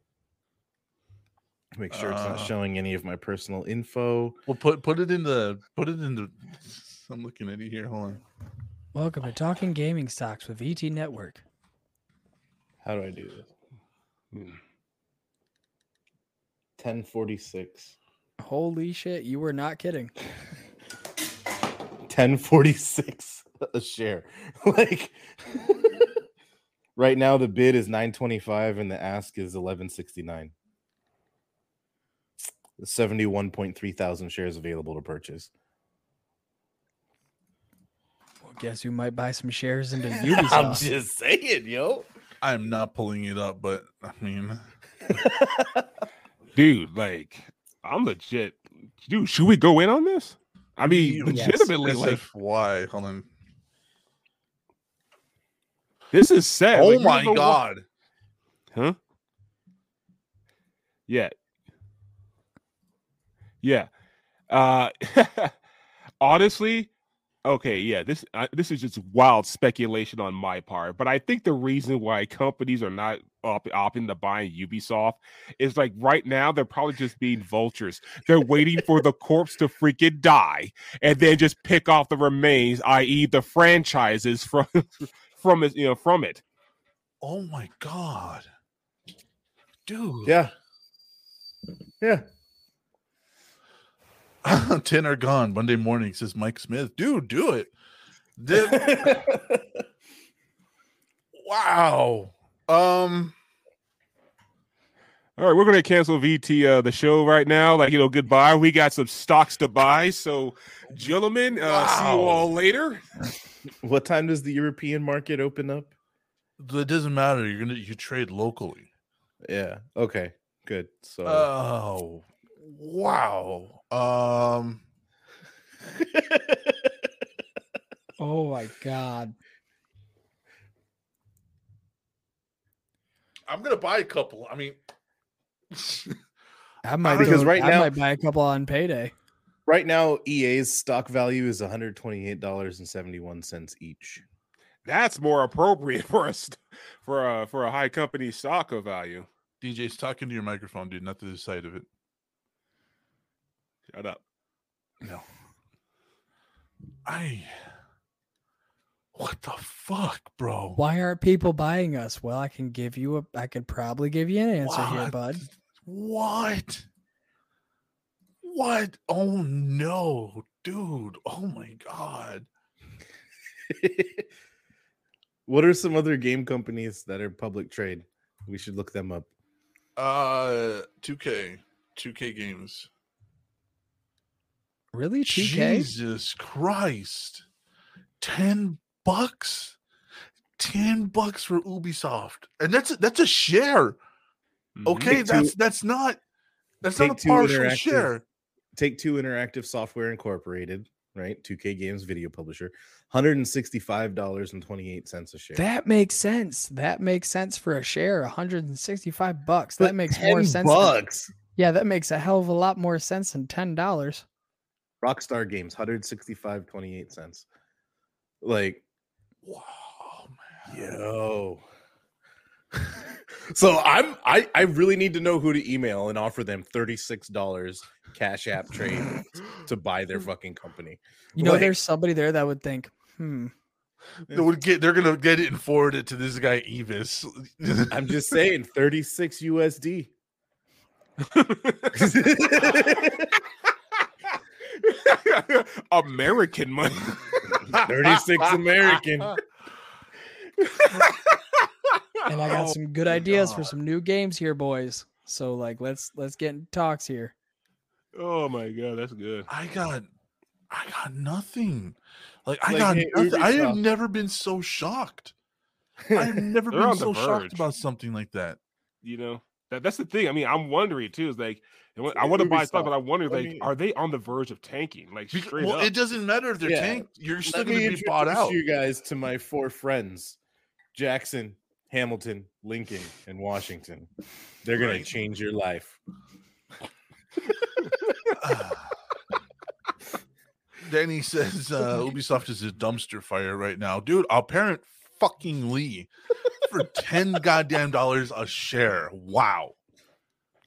Speaker 1: Make sure it's not
Speaker 2: Uh,
Speaker 1: showing any of my personal info.
Speaker 2: Well, put put it in the put it in the. I'm looking at it here. Hold on.
Speaker 3: Welcome to Talking Gaming Stocks with VT Network.
Speaker 1: How do I do this?
Speaker 4: Hmm.
Speaker 1: 1046.
Speaker 3: Holy shit, you were not kidding.
Speaker 1: 1046 a share. like right now the bid is 925 and the ask is 1169. 71.3 thousand shares available to purchase.
Speaker 3: Well, guess who might buy some shares into
Speaker 1: I'm
Speaker 3: Ubisoft?
Speaker 1: just saying, yo.
Speaker 2: I'm not pulling it up, but I mean,
Speaker 4: Dude, like, I'm legit. Dude, should we go in on this? I mean,
Speaker 3: Yes.
Speaker 4: legitimately, like,
Speaker 2: why? Hold on.
Speaker 4: this is sad.
Speaker 2: Oh
Speaker 4: Like,
Speaker 2: my
Speaker 4: don't
Speaker 2: god.
Speaker 4: Huh? Yeah. Yeah. Uh honestly, okay, yeah, this uh, this is just wild speculation on my part, but I think the reason why companies are not up, opting to buying Ubisoft is like right now they're probably just being vultures. They're waiting for the corpse to freaking die and then just pick off the remains, i.e., the franchises from from it, you know, from it.
Speaker 2: Oh my god. Dude.
Speaker 1: Yeah. Yeah.
Speaker 2: 10 are gone. Monday morning says Mike Smith. Dude, do it. Dude, wow. Um
Speaker 4: All right, we're gonna cancel VT uh, the show right now. Like you know, goodbye. We got some stocks to buy. So, gentlemen, uh, see you all later.
Speaker 1: what time does the European market open up?
Speaker 2: it doesn't matter. You're gonna you trade locally.
Speaker 1: Yeah. Okay. Good. So
Speaker 2: Oh wow. Um
Speaker 3: oh my god.
Speaker 2: I'm gonna buy a couple. I mean
Speaker 3: I might
Speaker 1: Because
Speaker 3: do-
Speaker 1: right
Speaker 3: I
Speaker 1: now-
Speaker 3: might buy a couple on payday.
Speaker 1: right now EA's stock value is $128.71 each.
Speaker 4: That's more appropriate for us for a for a high company stock of value.
Speaker 2: DJ's talking to your microphone, dude, not to the side of it.
Speaker 4: Shut up.
Speaker 2: No. I what the fuck, bro?
Speaker 3: Why aren't people buying us? Well, I can give you a I could probably give you an answer here, bud.
Speaker 2: What? What? Oh no, dude. Oh my god.
Speaker 1: what are some other game companies that are public trade? We should look them up.
Speaker 2: Uh 2K. 2K games.
Speaker 3: Really? 2K?
Speaker 2: Jesus Christ. 10 bucks? 10 bucks for Ubisoft. And that's a, that's a share.
Speaker 4: Mhm.
Speaker 2: Okay,
Speaker 1: Take-Two-
Speaker 2: that's that's not that's not a
Speaker 1: Take-Two
Speaker 2: partial share.
Speaker 1: Take Two Interactive Software Incorporated, right? 2K Games video publisher. hundred and sixty-five dollars and twenty-eight cents a share.
Speaker 3: That makes sense. That makes sense for a share, 165 bucks. That makes more
Speaker 1: 10
Speaker 3: sense. than- yeah, that makes a hell of a lot more sense than ten dollars.
Speaker 1: Rockstar Games, hundred sixty-five twenty-eight cents. Like,
Speaker 2: Wow, man.
Speaker 1: yo. so I'm I I really need to know who to email and offer them thirty-six dollars cash app trade to buy their fucking company.
Speaker 3: You know,
Speaker 1: Like-
Speaker 3: there's somebody there that would think, hmm,
Speaker 2: They would get. They're gonna get it and forward it to this guy Evis.
Speaker 1: I'm just saying, 36 USD.
Speaker 4: American money.
Speaker 1: 36 American.
Speaker 3: and I got
Speaker 2: Oh
Speaker 3: some good
Speaker 2: my
Speaker 3: ideas for some new games here, boys. So like, let's let's get in talks here.
Speaker 4: Oh my god, that's good.
Speaker 2: I got, I got nothing. Like I got
Speaker 1: hey,
Speaker 2: nothing. I have never been so shocked. I've never been
Speaker 4: on the
Speaker 2: so shocked about something like that.
Speaker 4: You know that that's the thing. I mean, I'm wondering too. Is like I want- to buy stuff, but I wonder
Speaker 1: I
Speaker 4: like,
Speaker 1: mean-
Speaker 4: are they on the verge of tanking? Like
Speaker 2: Bec-
Speaker 4: straight
Speaker 2: well,
Speaker 4: up.
Speaker 2: it doesn't matter if they're
Speaker 1: Yeah.
Speaker 2: tanked. You're still
Speaker 1: Let
Speaker 2: going to be bought out.
Speaker 1: you guys to my four friends Jackson, Hamilton, Lincoln, and Washington. They're going
Speaker 2: Right.
Speaker 1: to change your life.
Speaker 2: Danny says uh, Ubisoft is a dumpster fire right now, dude. Apparent fucking Lee for ten goddamn dollars a share. Wow,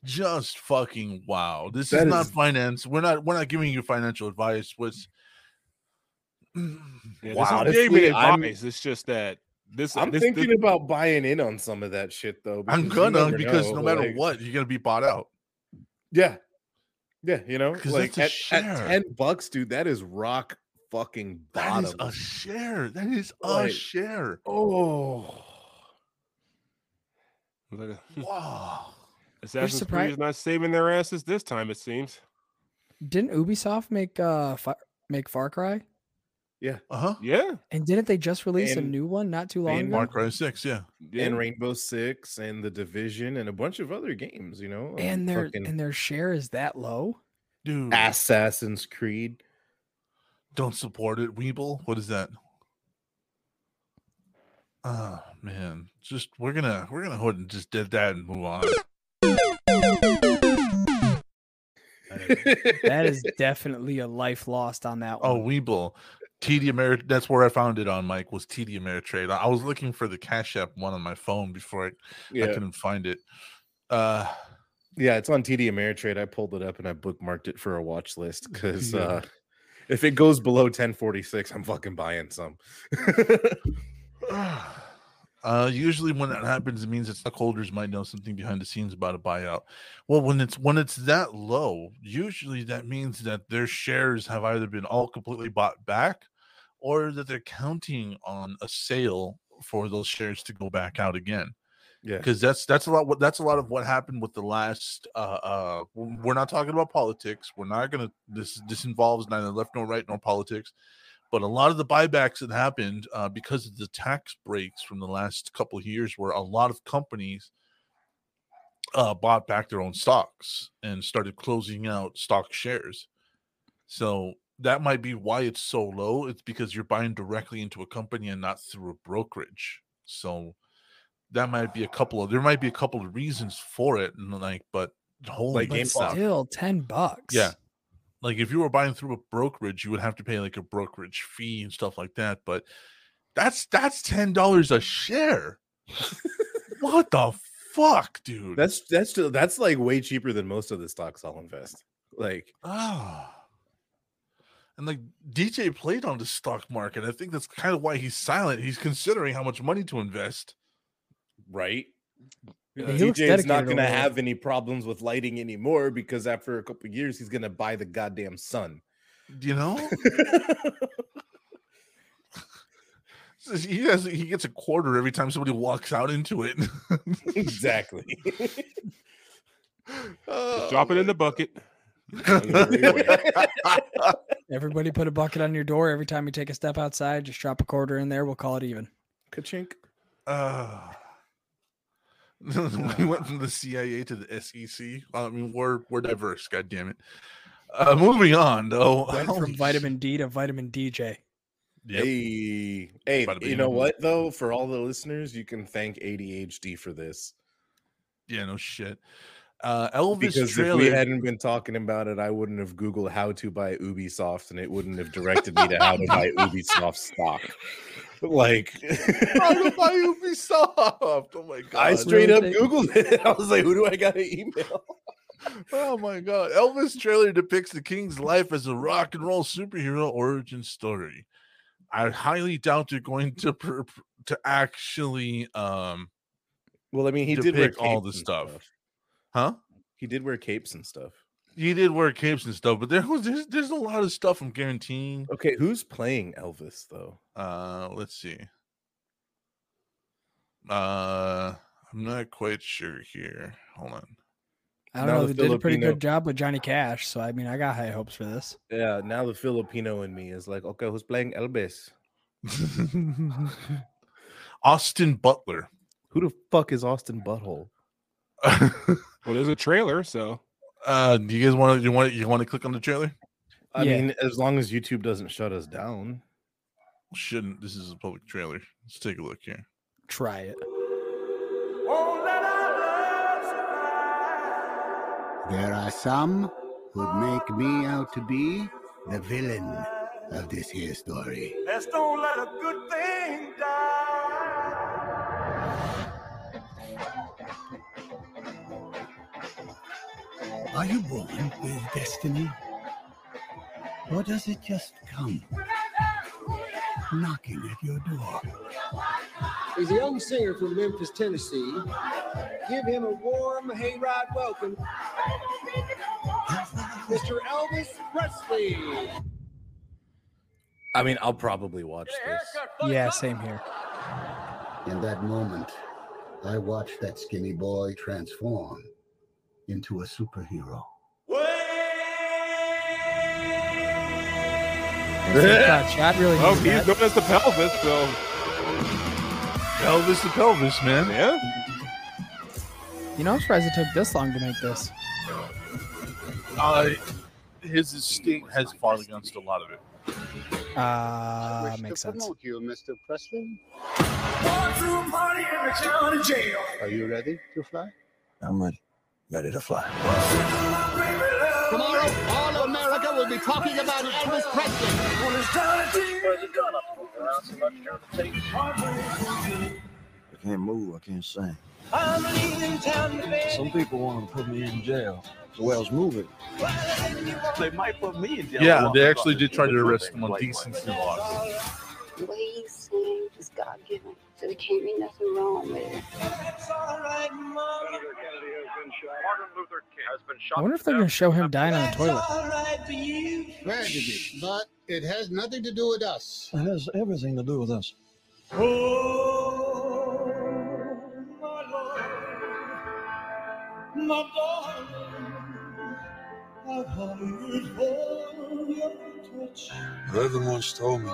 Speaker 2: just fucking wow. This is
Speaker 1: That
Speaker 2: not finance. We're not. We're not giving you financial advice. Was mm.
Speaker 4: Yeah, this
Speaker 2: wow.
Speaker 4: is
Speaker 1: Honestly,
Speaker 4: advice. It's just that this.
Speaker 1: I'm
Speaker 4: this,
Speaker 1: thinking
Speaker 4: this,
Speaker 1: about buying in on some of that shit though.
Speaker 2: I'm gonna because
Speaker 1: know,
Speaker 2: no matter
Speaker 1: like-
Speaker 2: what, you're gonna be bought out.
Speaker 1: Yeah. Yeah, you know, like at, at 10 bucks, dude, that is rock fucking
Speaker 2: That
Speaker 1: bottom.
Speaker 2: is a share. That is a
Speaker 1: Like-
Speaker 2: share.
Speaker 1: oh.
Speaker 4: Like a-
Speaker 2: Wow.
Speaker 4: Assassin's
Speaker 3: surprised-
Speaker 4: Creed is not saving their asses this time. It seems.
Speaker 3: Didn't Ubisoft make uh Fi- make Far Cry? Yeah.
Speaker 2: Uh huh.
Speaker 4: Yeah.
Speaker 3: And didn't they just release a new one not too long
Speaker 1: and
Speaker 3: ago?
Speaker 2: Far Cry Six. Yeah.
Speaker 4: yeah.
Speaker 1: And Rainbow Six and the Division and a bunch of other games, you know. um,
Speaker 3: and their
Speaker 1: fucking
Speaker 3: and their share is that low.
Speaker 2: Dude.
Speaker 1: Assassin's Creed.
Speaker 2: Don't support it, Weeble. What is that? Oh man, just we're gonna we're gonna hold and just did that and move on.
Speaker 3: That is definitely a life lost on that
Speaker 2: Oh,
Speaker 3: one.
Speaker 2: Weeble, TD Ameri. That's where I found it on. Mike was TD Ameritrade. I I was looking for the Cash App one on my phone before I, I couldn't find it. Uh,
Speaker 1: Yeah, it's on TD Ameritrade. I pulled it up and I bookmarked it for a watch list because
Speaker 2: Yeah.
Speaker 1: uh if it goes below 1046, I'm fucking buying some.
Speaker 2: uh, usually when that happens, it means that stockholders might know something behind the scenes about a buyout. Well, when it's when it's that low, usually that means that their shares have either been all completely bought back, or that they're counting on a sale for those shares to go back out again.
Speaker 1: yeah.
Speaker 2: Because that's that's a lot. What that's a lot of what happened with the last. Uh, uh, we're not talking about politics. We're not gonna. This this involves neither left nor right nor politics but a lot of the buybacks that happened uh, because of the tax breaks from the last couple of years where a lot of companies uh, bought back their own stocks and started closing out stock shares so that might be why it's so low it's because you're buying directly into a company and not through a brokerage so that might be a couple of there might be a couple of reasons for it and like but holy
Speaker 1: Like GameStop.
Speaker 3: still, ten bucks.
Speaker 2: yeah. Like if you were buying through a brokerage, you would have to pay like a brokerage fee and stuff like that. But that's that's ten dollars a share. what the fuck, dude?
Speaker 1: That's that's still that's like way cheaper than most of the stocks I'll invest. Like
Speaker 2: ah. And like DJ played on the stock market. I think that's kind of why he's silent. He's considering how much money to invest.
Speaker 1: right?
Speaker 3: Yeah, he looks
Speaker 1: DJ is not going to have any problems with lighting anymore because after a couple of years, he's going to buy the goddamn sun.
Speaker 2: You know? He has he gets a quarter every time somebody walks out into it.
Speaker 1: exactly.
Speaker 4: Just drop it in the bucket.
Speaker 3: Everybody put a bucket on your door every time you take a step outside. Just drop a quarter in there. We'll call it even.
Speaker 1: Kachink.
Speaker 2: Uh, we went from the CIA to the SEC. I mean, we're we're diverse. God damn it. Uh, moving on though.
Speaker 3: Went from
Speaker 2: sh-
Speaker 3: vitamin D to vitamin DJ.
Speaker 2: Yep.
Speaker 1: Hey, hey, you know what though? For all the listeners, you can thank ADHD for this.
Speaker 2: Yeah, no shit. Uh, Elvis
Speaker 1: Because
Speaker 2: trailer.
Speaker 1: if we hadn't been talking about it, I wouldn't have Googled how to buy Ubisoft and it wouldn't have directed me to how to buy Ubisoft stock. Like
Speaker 2: How to buy Ubisoft? Oh my god!
Speaker 1: I straight up Googled it. I was like, who do I gotta email?
Speaker 2: Oh my god! Elvis trailer depicts the king's life as a rock and roll superhero origin story. I highly doubt you're going to per, to actually um
Speaker 1: Well, I mean, he did wear
Speaker 2: all the
Speaker 1: and
Speaker 2: stuff. huh?
Speaker 1: He did wear capes and stuff.
Speaker 2: He did wear capes and stuff, but there was there's, there's a lot of stuff I'm guaranteeing.
Speaker 1: Okay, who's playing Elvis though?
Speaker 2: Uh let's see. Uh I'm not quite sure here. Hold on.
Speaker 3: I don't
Speaker 1: Now
Speaker 3: know.
Speaker 1: the
Speaker 3: They did a pretty good job with Johnny Cash, so I mean, I got high hopes for this.
Speaker 1: Yeah, now the Filipino in me is like, okay, who's playing Elvis?
Speaker 2: Austin Butler.
Speaker 1: Who the fuck is Austin Butthole?
Speaker 4: Well, there's a trailer, so
Speaker 2: uh do you guys want to you want you want to click on the trailer?
Speaker 1: I
Speaker 3: Yeah.
Speaker 1: mean, as long as YouTube doesn't shut us down.
Speaker 2: Shouldn't this is a public trailer. Let's take a look here.
Speaker 3: Try it.
Speaker 5: There are some who'd make me out to be the villain of this here story.
Speaker 6: Let's don't let a good thing die.
Speaker 5: Are you born with destiny? Or does it just come knocking at your door?
Speaker 7: He's a young singer from Memphis, Tennessee. Give him a warm hayride welcome, Mr. Elvis Presley.
Speaker 1: I mean, I'll probably watch this.
Speaker 3: Yeah, same here.
Speaker 5: In that moment, I watched that skinny boy transform into a superhero.
Speaker 3: That shot really
Speaker 4: oh, he's
Speaker 3: that.
Speaker 4: known as the pelvis, so
Speaker 2: Elvis the pelvis, man.
Speaker 4: yeah.
Speaker 3: You know, I'm surprised it took this long to make this.
Speaker 2: Uh, his estate has fought against a lot of it.
Speaker 3: Uh,
Speaker 5: Wish
Speaker 3: makes
Speaker 5: to
Speaker 3: sense.
Speaker 5: promote you, Mr. Presley.
Speaker 6: Going to a party in the county jail.
Speaker 5: Are you ready to fly?
Speaker 8: I'm ready. Ready to fly.
Speaker 5: Tomorrow, all of America will be talking about Elvis Presley.
Speaker 6: When it's time to
Speaker 8: I can't move. I can't sing.
Speaker 6: I'm leaving town today.
Speaker 8: Some people want to put me in jail. The way I was moving.
Speaker 9: They might put me in jail.
Speaker 2: Yeah, they actually did try to arrest him on decency laws.
Speaker 10: The way he sings is God given. So there can't be nothing wrong with it.
Speaker 6: It's all right, Mama.
Speaker 3: I wonder if they're going to show him dying on the toilet.
Speaker 6: all right.
Speaker 5: Tragedy, but it has nothing to do with us.
Speaker 8: It has everything to do with us.
Speaker 6: Oh, my Lord, my darling, I've hungered for your touch.
Speaker 8: Whoever once told me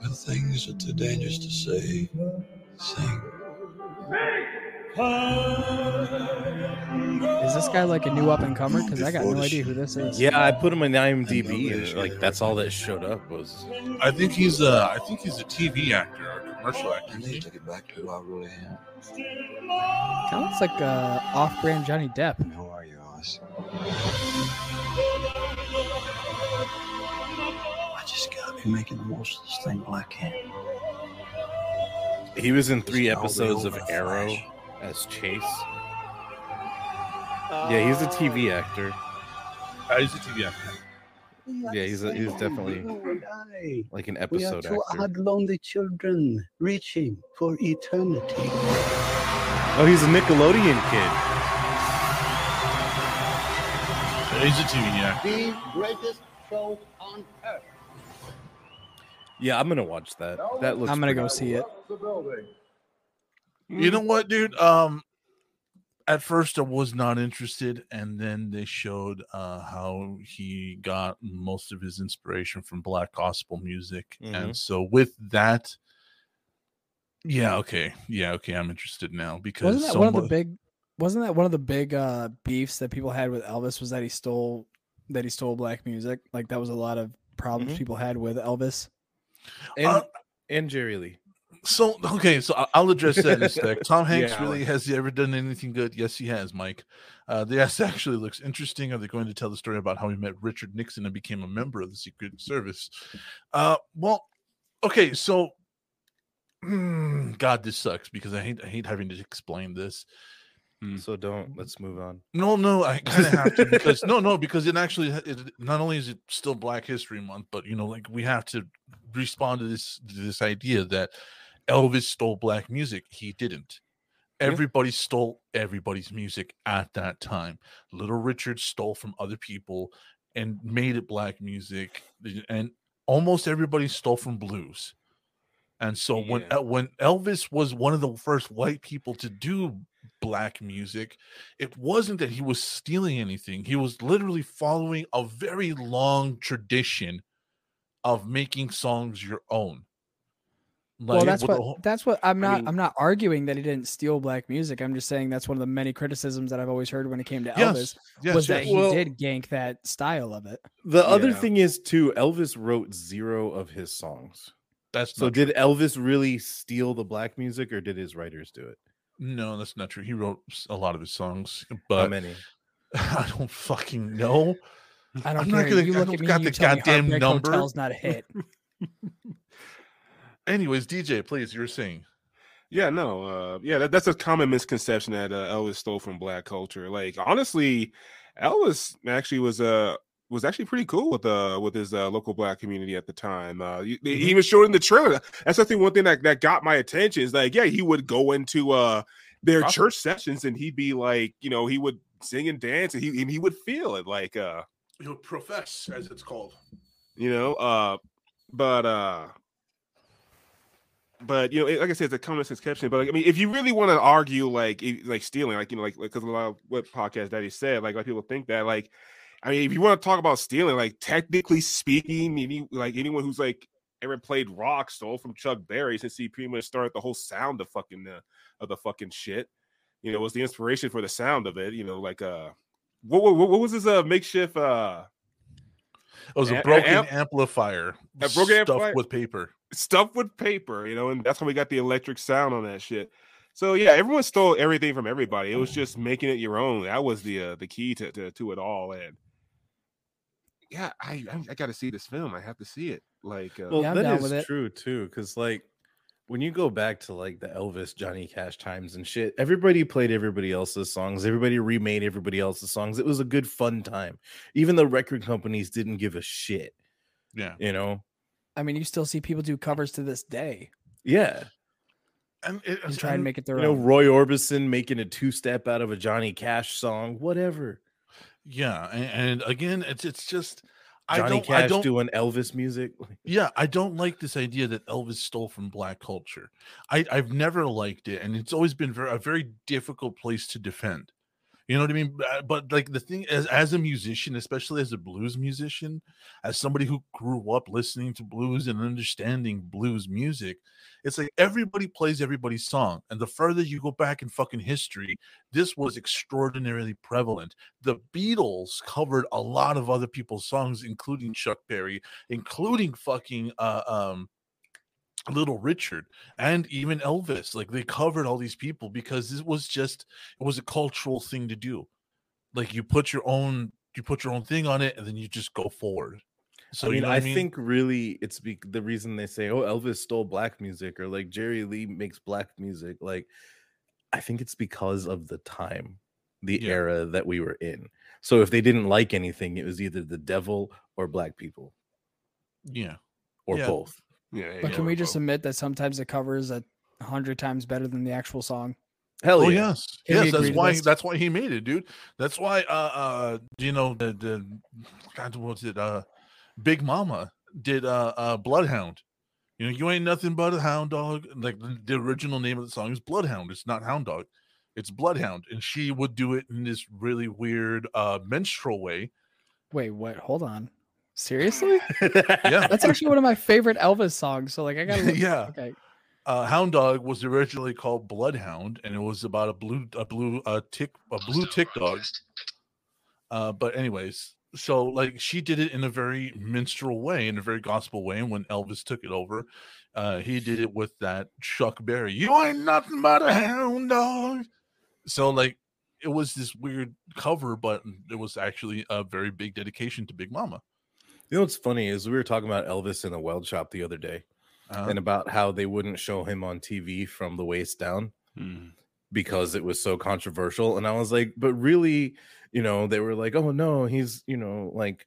Speaker 8: when things are too dangerous to say, sing.
Speaker 3: Is this guy like a new up and comer? Because I got no idea who this is.
Speaker 1: Yeah, I put him in IMDb, and like that's all that showed up was.
Speaker 2: I think he's a, I think he's a TV actor or a commercial
Speaker 8: I
Speaker 2: actor.
Speaker 8: need to get back to who I really am.
Speaker 3: Kind of looks like uh, off-brand Johnny Depp.
Speaker 8: And who are you, Oz? I just gotta be making the most of this thing while I can.
Speaker 1: He was in three episodes of Arrow
Speaker 8: flash.
Speaker 1: as Chase. Yeah, he's a TV actor.
Speaker 2: Uh, he's a TV actor.
Speaker 1: Yeah, he's a, he's definitely
Speaker 5: You
Speaker 1: like an
Speaker 5: We are
Speaker 1: episode
Speaker 5: two
Speaker 1: actor.
Speaker 5: odd, lonely children reaching for eternity.
Speaker 1: Oh, he's a Nickelodeon kid.
Speaker 2: He's a TV actor.
Speaker 5: The greatest show on earth.
Speaker 1: Yeah, I'm gonna watch that. That looks.
Speaker 3: I'm gonna go see it.
Speaker 2: You know what, dude? Um, at first I was not interested, and then they showed uh how he got most of his inspiration from black gospel music,
Speaker 1: Mhm.
Speaker 2: and so with that, yeah, okay, yeah, okay, I'm interested now because
Speaker 3: Wasn't that
Speaker 2: so
Speaker 3: one of the big? Wasn't that one of the big uh, beefs that people had with Elvis? Was that he stole that he stole black music? Like that was a lot of problems
Speaker 1: Mhm.
Speaker 3: people had with Elvis.
Speaker 1: And,
Speaker 2: Uh,
Speaker 1: and Jerry Lee.
Speaker 2: So okay, so I'll address that in a sec. Tom Hanks
Speaker 4: Yeah,
Speaker 2: really has he ever done anything good? Yes, he has, Mike. Uh, this actually looks interesting. Are they going to tell the story about how he met Richard Nixon and became a member of the Secret Service? Uh, well, okay, so mm, God, this sucks because I hate I hate having to explain this. Mm.
Speaker 1: So don't. Let's move on.
Speaker 2: No, no, I kind of have to because no, no, because it actually it, not only is it still Black History Month, but you know, like we have to respond to this to this idea that Elvis stole black music. He didn't. Everybody stole everybody's music at that time. Little Richard stole from other people and made it black music, and almost everybody stole from blues. And so when
Speaker 4: Yeah.
Speaker 2: El- when Elvis was one of the first white people to do black music, it wasn't that he was stealing anything. He was literally following a very long tradition of making songs your own.
Speaker 3: well, that's what
Speaker 2: whole,
Speaker 3: that's what I'm
Speaker 4: I
Speaker 3: not.
Speaker 4: mean-
Speaker 3: I'm not arguing that he didn't steal black music. I'm just saying that's one of the many criticisms that I've always heard when it came to
Speaker 2: Yes,
Speaker 3: Elvis
Speaker 2: yes,
Speaker 3: was
Speaker 2: yes.
Speaker 3: that he
Speaker 1: Well-
Speaker 3: did gank that style of it.
Speaker 1: The other
Speaker 4: Yeah.
Speaker 1: thing is too, Elvis wrote zero of his songs.
Speaker 2: That's
Speaker 1: So
Speaker 2: not
Speaker 1: did Elvis really steal the black music, or did his writers do it?
Speaker 2: No, that's not true. He wrote a lot of his songs, but
Speaker 1: How
Speaker 2: but
Speaker 1: many?
Speaker 2: I don't fucking know.
Speaker 3: I don't
Speaker 2: I'm
Speaker 3: care.
Speaker 2: not gonna-
Speaker 3: you
Speaker 2: I
Speaker 3: look
Speaker 2: don't
Speaker 3: at me,
Speaker 2: got
Speaker 3: you
Speaker 2: the
Speaker 3: tell me
Speaker 2: goddamn
Speaker 3: Heartbreak
Speaker 2: number.
Speaker 3: Hotel's not a hit.
Speaker 2: Anyways, DJ, please, you were saying.
Speaker 4: Yeah, no, uh, yeah, that, that's a common misconception that uh, Elvis stole from black culture. Like, honestly, Elvis actually was uh was actually pretty cool with uh with his uh, local black community at the time. Uh, he, he
Speaker 2: Mm-hmm.
Speaker 4: even showed in the trailer. That's I think one thing that, that got my attention is like, yeah, he would go into uh their
Speaker 2: Gospel.
Speaker 4: church sessions and he'd be like, you know, he would sing and dance and he and he would feel it like uh
Speaker 2: he would profess, as it's called.
Speaker 4: you know uh but uh but you know like i said it's a common misconception but like, i mean if you really want to argue like like stealing like you know like because a lot of what podcast daddy said like like people think that like i mean if you want to talk about stealing like technically speaking any like anyone who's like ever played rock stole from chuck berry since he pretty much started the whole sound of fucking uh, of the fucking shit you know was the inspiration for the sound of it you know like uh what, what, what was his uh makeshift uh
Speaker 2: It was
Speaker 4: A-
Speaker 2: broken
Speaker 4: amp-
Speaker 2: amplifier,
Speaker 4: a broken
Speaker 2: stuffed
Speaker 4: amplifier?
Speaker 2: with paper.
Speaker 4: stuff with paper, you know, and that's how we got the electric sound on that shit. So yeah, everyone stole everything from everybody. It was just making it your own. That was the uh, the key to, to to it all. And yeah, I I, I got to see this film. I have to see it. Like, uh,
Speaker 1: Well,
Speaker 3: Yeah, I'm
Speaker 1: that
Speaker 3: down
Speaker 1: is
Speaker 3: with it.
Speaker 1: true too, because like when you go back to like the Elvis, Johnny Cash times and shit, everybody played everybody else's songs. Everybody remade everybody else's songs. It was a good fun time. Even the record companies didn't give a shit.
Speaker 2: Yeah.
Speaker 1: You know?
Speaker 3: I mean, you still see people do covers to this day
Speaker 1: Yeah.
Speaker 2: And, it,
Speaker 3: and try and make it their
Speaker 1: You know. Roy Orbison making a two step out of a Johnny Cash song, whatever.
Speaker 2: Yeah, and, and again, it's it's just I
Speaker 1: Johnny
Speaker 2: don't I
Speaker 1: Cash
Speaker 2: don't
Speaker 1: doing Elvis music.
Speaker 2: yeah I don't like this idea that Elvis stole from black culture. I I've never liked it, and it's always been very, a very difficult place to defend. You know what I mean? Uh, But like the thing as as a musician, especially as a blues musician, as somebody who grew up listening to blues and understanding blues music, it's like everybody plays everybody's song. And the further you go back in fucking history, this was extraordinarily prevalent. The Beatles covered a lot of other people's songs, including Chuck Berry, including fucking uh, um Little Richard and even Elvis. Like they covered all these people because it was just it was a cultural thing to do. Like you put your own you put your own thing on it and then you just go forward. So
Speaker 1: I mean,
Speaker 2: you know
Speaker 1: I,
Speaker 2: what
Speaker 1: think really it's be- the reason they say, "Oh, Elvis stole black music," or like Jerry Lee makes black music. Like, I think it's because of the time, the
Speaker 2: Yeah.
Speaker 1: era that we were in. So if they didn't like anything, it was either the devil or black people,
Speaker 2: yeah.
Speaker 1: or
Speaker 2: Yeah.
Speaker 1: both.
Speaker 4: Yeah.
Speaker 3: But
Speaker 4: yeah,
Speaker 3: can we
Speaker 4: well,
Speaker 3: just admit that sometimes the cover is a hundred times better than the actual song?
Speaker 1: Hell
Speaker 2: oh
Speaker 1: yeah!
Speaker 2: yes,
Speaker 3: Can
Speaker 2: yes. That's why.
Speaker 3: this?
Speaker 2: That's why he made it, dude. That's why. Uh, uh, you know the the God, what's it? Uh, Big Mama did uh, uh Bloodhound. You know, you ain't nothing but a hound dog. Like the, the original name of the song is Bloodhound. It's not Hound Dog. It's Bloodhound, and she would do it in this really weird uh menstrual way.
Speaker 3: Wait, what? Hold on. Seriously?
Speaker 2: Yeah,
Speaker 3: That's actually one of my favorite Elvis songs. So like I gotta look,
Speaker 2: yeah.
Speaker 3: Okay.
Speaker 2: uh, Hound Dog was originally called Bloodhound, and it was about a blue, a blue, uh, tick, a blue tick dog. Uh, but anyways, so like she did it in a very minstrel way, in a very gospel way. And when Elvis took it over, uh, he did it with that Chuck Berry. You ain't nothing but a hound dog. So like it was this weird cover, but it was actually a very big dedication to Big Mama.
Speaker 1: You know what's funny is we were talking about Elvis in the weld shop the other day,
Speaker 2: Uh,
Speaker 1: and about how they wouldn't show him on TV from the waist down
Speaker 4: Hmm.
Speaker 1: because it was so controversial. And I was like, but really, you know, they were like, oh no, he's you know like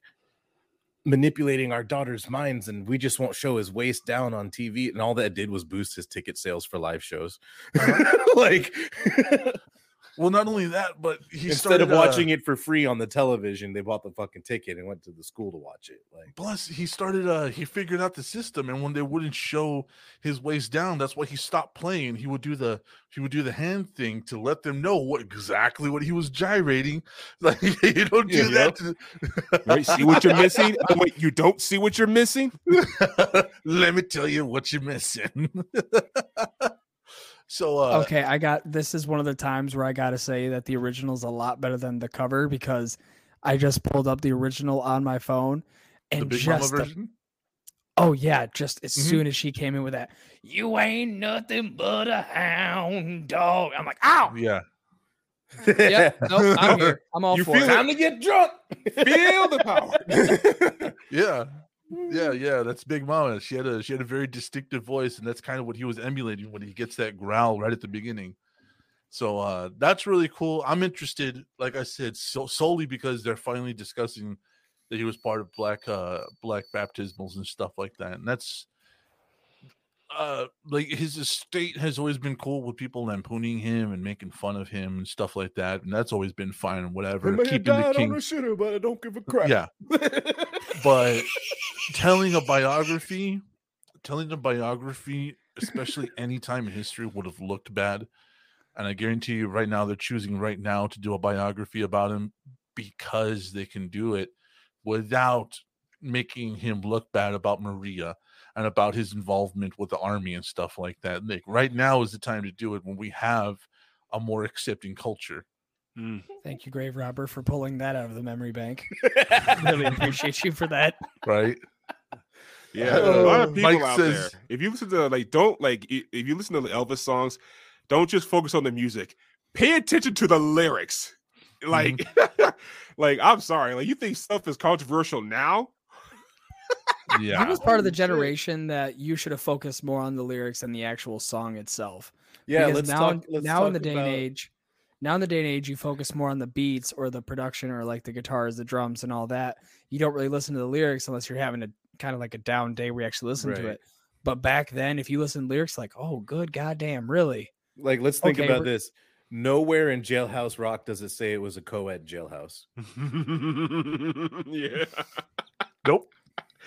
Speaker 1: manipulating our daughters' minds, and we just won't show his waist down on TV. And all that did was boost his ticket sales for live shows. like
Speaker 2: well, not only that, but he
Speaker 1: instead
Speaker 2: started,
Speaker 1: of watching
Speaker 2: uh,
Speaker 1: it for free on the television, they bought the fucking ticket and went to the school to watch it. Like
Speaker 2: Plus, he started. Uh, he figured out the system, and when they wouldn't show his waist down, that's why he stopped playing. He would do the he would do the hand thing to let them know what exactly what he was gyrating. Like you don't do that. To...
Speaker 4: Wait, see what you're missing? Oh, wait, you don't see what you're missing?
Speaker 2: let me tell you what you're missing. So, uh,
Speaker 3: okay, I got this is one of the times where I got to say that the original is a lot better than the cover because I just pulled up the original on my phone
Speaker 2: the
Speaker 3: and
Speaker 2: Big Mama
Speaker 3: just the-
Speaker 2: version.
Speaker 3: oh yeah, just as
Speaker 2: Mhm.
Speaker 3: soon as she came in with that, you ain't nothing but a hound dog. I'm like, ow,
Speaker 2: Yeah,
Speaker 3: yeah, no, I'm here, I'm all
Speaker 4: You
Speaker 3: for
Speaker 4: feel
Speaker 3: it.
Speaker 4: it?
Speaker 1: Time to get drunk.
Speaker 4: Feel the power.
Speaker 2: yeah, yeah, yeah. That's Big Mama. She had a she had a very distinctive voice, and that's kind of what he was emulating when he gets that growl right at the beginning. So uh that's really cool. I'm interested, like I said, so solely because they're finally discussing that he was part of black uh black baptismals and stuff like that. And that's uh like his estate has always been cool with people lampooning him and making fun of him and stuff like that. And that's always been fine and whatever. Keeping the king.
Speaker 1: a shitter, but I don't give a crap.
Speaker 2: Yeah. but telling a biography, telling a biography, especially any time in history, would have looked bad. And I guarantee you, right now, they're choosing right now to do a biography about him because they can do it without making him look bad about Maria and about his involvement with the army and stuff like that. Like right now is the time to do it when we have a more accepting culture.
Speaker 3: Thank you, Grave Robber, for pulling that out of the memory bank. really appreciate you for that.
Speaker 2: Right?
Speaker 4: Yeah, there's a lot
Speaker 2: Uh,
Speaker 4: of people
Speaker 2: Mike
Speaker 4: out
Speaker 2: says-
Speaker 4: there. If you listen to like, don't like if you listen to the Elvis songs, don't just focus on the music. Pay attention to the lyrics. Like,
Speaker 2: Mm-hmm.
Speaker 4: like I'm sorry, like you think stuff is controversial now?
Speaker 2: Yeah.
Speaker 3: He was part of the generation that you should have focused more on the lyrics than the actual song itself.
Speaker 1: Yeah,
Speaker 3: Because
Speaker 1: let's
Speaker 3: now,
Speaker 1: talk. Let's
Speaker 3: now in the day
Speaker 1: about-
Speaker 3: and age, now in the day and age, you focus more on the beats or the production or like the guitars, the drums, and all that. You don't really listen to the lyrics unless you're having a kind of like a down day where you actually listen to it. But back then, if you listen to lyrics, like, oh, good goddamn, really?
Speaker 1: Like, let's think
Speaker 3: Okay,
Speaker 1: about
Speaker 3: we're-
Speaker 1: this. Nowhere in Jailhouse Rock does it say it was a co-ed jailhouse.
Speaker 4: yeah.
Speaker 2: Nope.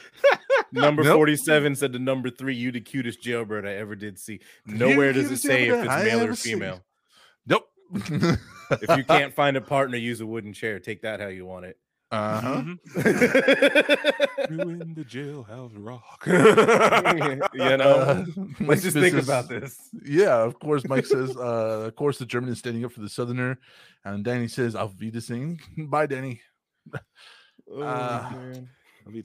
Speaker 1: Number
Speaker 2: Nope.
Speaker 1: 47 said to number three, you the cutest jailbird I ever did see. Nowhere does it say if it's
Speaker 2: I
Speaker 1: male or
Speaker 2: ever seen.
Speaker 1: female.
Speaker 2: Nope.
Speaker 1: If you can't find a partner, use a wooden chair. Take that how you want it.
Speaker 2: uh huh.
Speaker 4: Mm-hmm. Doing the jailhouse rock.
Speaker 1: you know,
Speaker 2: Uh,
Speaker 1: let's
Speaker 2: Mike
Speaker 1: just think
Speaker 2: says-
Speaker 1: about this.
Speaker 2: Yeah, of course. Mike says, uh, of course, the German is standing up for the Southerner, and Danny says, "Auf Wiedersehen." Bye, Danny.
Speaker 1: Oh,
Speaker 2: Uh,
Speaker 1: man.
Speaker 4: I mean,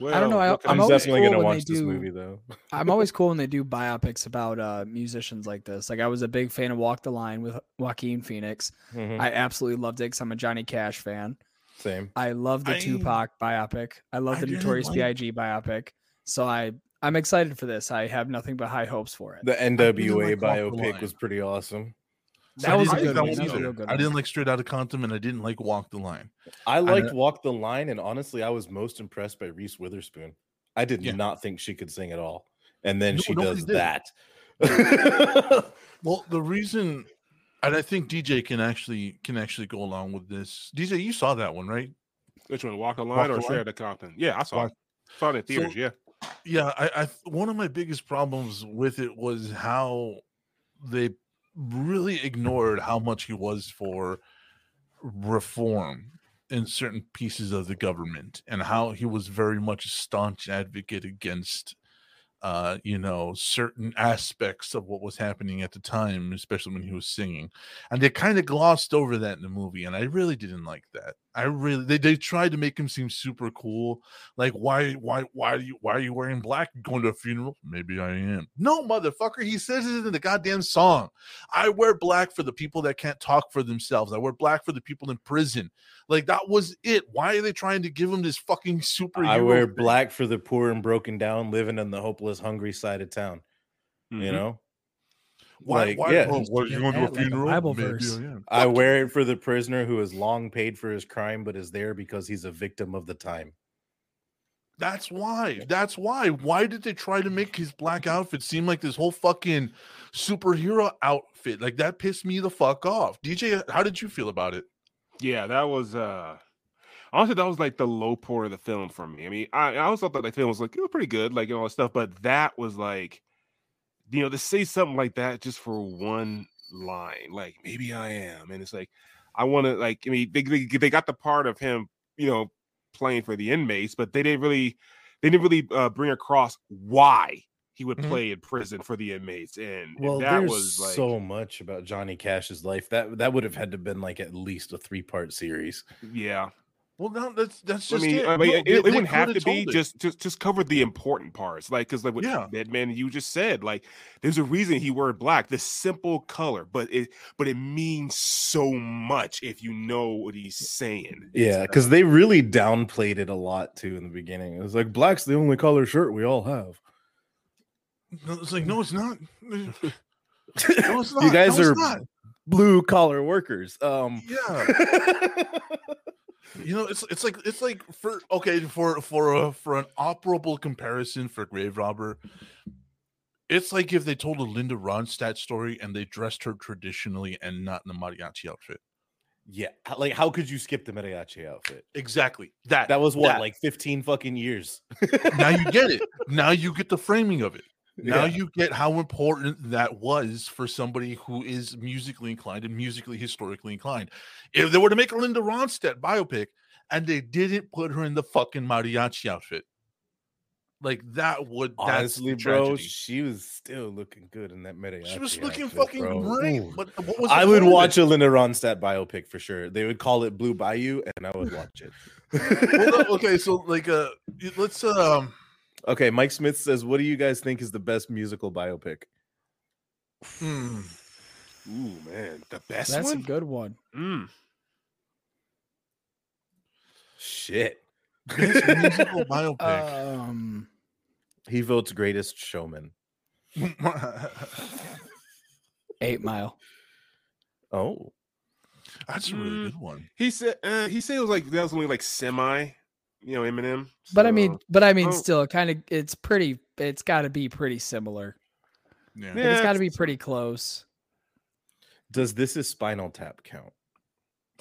Speaker 4: well,
Speaker 3: I don't know, I, I'm,
Speaker 1: I'm
Speaker 3: always
Speaker 1: definitely
Speaker 3: cool
Speaker 1: gonna
Speaker 3: when they
Speaker 1: watch this
Speaker 3: do-
Speaker 1: movie though.
Speaker 3: I'm always cool when they do biopics about uh, musicians like this. Like I was a big fan of Walk the Line with Joaquin Phoenix.
Speaker 1: Mhm,
Speaker 3: I absolutely loved it because I'm a Johnny Cash fan.
Speaker 1: Same.
Speaker 3: I love the
Speaker 2: I-
Speaker 3: Tupac biopic. I love
Speaker 2: I
Speaker 3: the
Speaker 2: didn't
Speaker 3: Notorious
Speaker 2: like-
Speaker 3: B.I.G. biopic. So I I'm excited for this. I have nothing but high hopes for it.
Speaker 1: The NWA
Speaker 2: like
Speaker 1: biopic was pretty awesome.
Speaker 3: That
Speaker 2: I
Speaker 3: was a
Speaker 2: didn't
Speaker 3: good
Speaker 2: like
Speaker 3: one.
Speaker 2: that
Speaker 3: That was a
Speaker 2: either.
Speaker 3: real good
Speaker 2: I didn't like Straight Outta Compton, and I didn't like Walk the Line.
Speaker 1: I liked
Speaker 2: know-
Speaker 1: Walk the Line, and honestly, I was most impressed by Reese Witherspoon. I did
Speaker 2: Yeah.
Speaker 1: not think she could sing at all, and then
Speaker 2: No,
Speaker 1: she does
Speaker 2: did.
Speaker 1: that.
Speaker 2: Well, the reason, and I think DJ can actually can actually go along with this. DJ, you saw that one, right?
Speaker 4: Which one, Walk the Line
Speaker 2: Walk
Speaker 4: or
Speaker 2: the
Speaker 4: Straight
Speaker 2: Line?
Speaker 4: Outta Compton? Yeah, I saw
Speaker 2: Walk-
Speaker 4: it. Saw it in theaters.
Speaker 2: So-
Speaker 4: yeah.
Speaker 2: Yeah, I, I one of my biggest problems with it was how they really ignored how much he was for reform in certain pieces of the government and how he was very much a staunch advocate against uh you know certain aspects of what was happening at the time especially when he was singing. And they kind of glossed over that in the movie and i really didn't like that I really they, they tried to make him seem super cool. Like, why why why are you why are you wearing black going to a funeral? Maybe I am. No, motherfucker. He says it in the goddamn song. I wear black for the people that can't talk for themselves. I wear black for the people in prison. Like that was it. Why are they trying to give him this fucking super?
Speaker 1: I wear black for the poor and broken down, living in the hopeless, hungry side of town. You
Speaker 4: Mhm.
Speaker 1: know,
Speaker 2: Why?
Speaker 1: like,
Speaker 2: why?
Speaker 1: yeah.
Speaker 2: oh, what, you going to a
Speaker 3: That like a
Speaker 2: funeral?
Speaker 3: Bible
Speaker 2: Maybe
Speaker 3: verse.
Speaker 2: I am.
Speaker 1: I wear it for the prisoner who has long paid for his crime, but is there because he's a victim of the time.
Speaker 2: That's why. That's why. Why did they try to make his black outfit seem like this whole fucking superhero outfit? Like that pissed me the fuck off. DJ, how did you feel about it?
Speaker 4: Yeah, that was uh honestly that was like the low point of the film for me. I mean, I, I always thought that the film was like it was pretty good, like and all that stuff, but that was like you know, to say something like that just for one line, like maybe I am, and it's like I want to like I mean they, they they got the part of him, you know, playing for the inmates, but they didn't really they didn't really uh, bring across why he would
Speaker 2: Mhm.
Speaker 4: play in prison for the inmates, and, and
Speaker 1: Well,
Speaker 4: that
Speaker 1: there's
Speaker 4: was like
Speaker 1: so much about Johnny Cash's life that that would have had to been like at least a three part series.
Speaker 4: yeah.
Speaker 2: Well, no, that's that's
Speaker 4: I
Speaker 2: just
Speaker 4: mean,
Speaker 2: it.
Speaker 4: I mean,
Speaker 2: No,
Speaker 4: it, it wouldn't have to be
Speaker 2: it.
Speaker 4: just just just cover the important parts, like because like what
Speaker 2: Yeah.
Speaker 4: that man you just said, like there's a reason he wore black, the simple color, but it but it means so much if you know what he's saying.
Speaker 1: Yeah, because they really downplayed it a lot too in the beginning. It was like black's the only color shirt we all have.
Speaker 2: No, it's like no, it's not. No, it's
Speaker 1: you guys
Speaker 2: No,
Speaker 1: are blue collar workers. Um,
Speaker 2: Yeah. You know, it's it's like it's like for okay for for a for an operable comparison for Grave Robber. It's like if they told a Linda Ronstadt story and they dressed her traditionally and not in a mariachi outfit.
Speaker 1: yeah, like how could you skip the mariachi outfit?
Speaker 2: Exactly. That
Speaker 1: That was what,
Speaker 2: that.
Speaker 1: like 15 fucking years.
Speaker 2: now you get it. Now you get the framing of it. Now
Speaker 1: Yeah.
Speaker 2: you get how important that was for somebody who is musically inclined and musically historically inclined. If they were to make a Linda Ronstadt biopic and they didn't put her in the fucking mariachi outfit, like that would that's
Speaker 1: Honestly, bro, she was still looking good in that mariachi.
Speaker 2: She was looking
Speaker 1: outfit,
Speaker 2: fucking
Speaker 1: bro.
Speaker 2: great. What was
Speaker 1: I would watch a Linda Ronstadt biopic for sure. They would call it Blue Bayou, and I would watch it.
Speaker 2: Well, okay, so like uh let's um
Speaker 1: okay, Mike Smith says, "What do you guys think is the best musical biopic?"
Speaker 2: hmm,
Speaker 4: Ooh man, the best one.
Speaker 3: That's a good one.
Speaker 4: Mm.
Speaker 1: Shit,
Speaker 2: best musical biopic.
Speaker 3: Um,
Speaker 1: he votes greatest showman.
Speaker 3: Eight Mile.
Speaker 1: Oh,
Speaker 2: That's a really
Speaker 4: Mm.
Speaker 2: good one.
Speaker 4: He said uh, he said it was like that was only like semi, you know, Eminem.
Speaker 3: But I mean, but I mean,
Speaker 4: oh.
Speaker 3: still, kind of, it's pretty. It's got to be pretty similar.
Speaker 2: Yeah.
Speaker 3: Like, it's
Speaker 4: Yeah,
Speaker 3: got to be pretty close.
Speaker 1: does this is Spinal Tap count?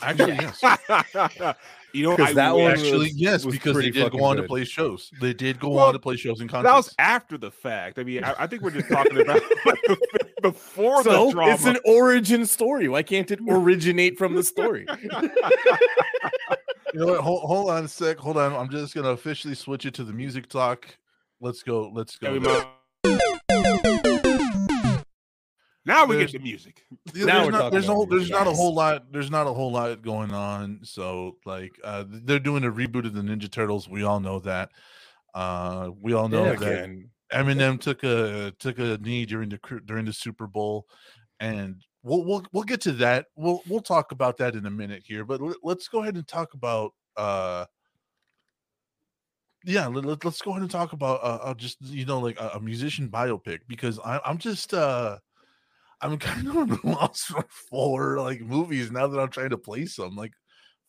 Speaker 2: Actually, yes.
Speaker 4: you know,
Speaker 1: 'Cause
Speaker 4: I
Speaker 1: that one
Speaker 2: Actually,
Speaker 1: was-
Speaker 2: yes,
Speaker 1: was
Speaker 2: because they did go on to play shows. They did go
Speaker 4: Well,
Speaker 2: on to play shows in concert.
Speaker 4: that was after the fact. I mean, I, I think we're just talking about before
Speaker 1: so
Speaker 4: the drama.
Speaker 1: it's an origin story. Why can't it originate from the story?
Speaker 2: You know what? Hold, hold on a sec. Hold on. I'm just gonna officially switch it to the music talk. Let's go. Let's go.
Speaker 4: Now we
Speaker 2: There's-
Speaker 4: get the music.
Speaker 2: Yeah,
Speaker 1: Now
Speaker 2: there's
Speaker 1: we're
Speaker 2: not, there's no, there's not a whole lot. There's not a whole lot going on. So like, uh, they're doing a reboot of the Ninja Turtles. We all know that. Uh, we all know
Speaker 3: Yeah.
Speaker 2: that
Speaker 1: Again,
Speaker 2: Eminem took a took a knee during the during the Super Bowl, and we'll we'll we'll get to that. We'll we'll talk about that in a minute here. But let, let's go ahead and talk about uh. Yeah, let, let, us go ahead and talk about uh, uh just you know like a, a musician biopic because I, I'm just uh I'm kind of lost for four like movies now that I'm trying to play some like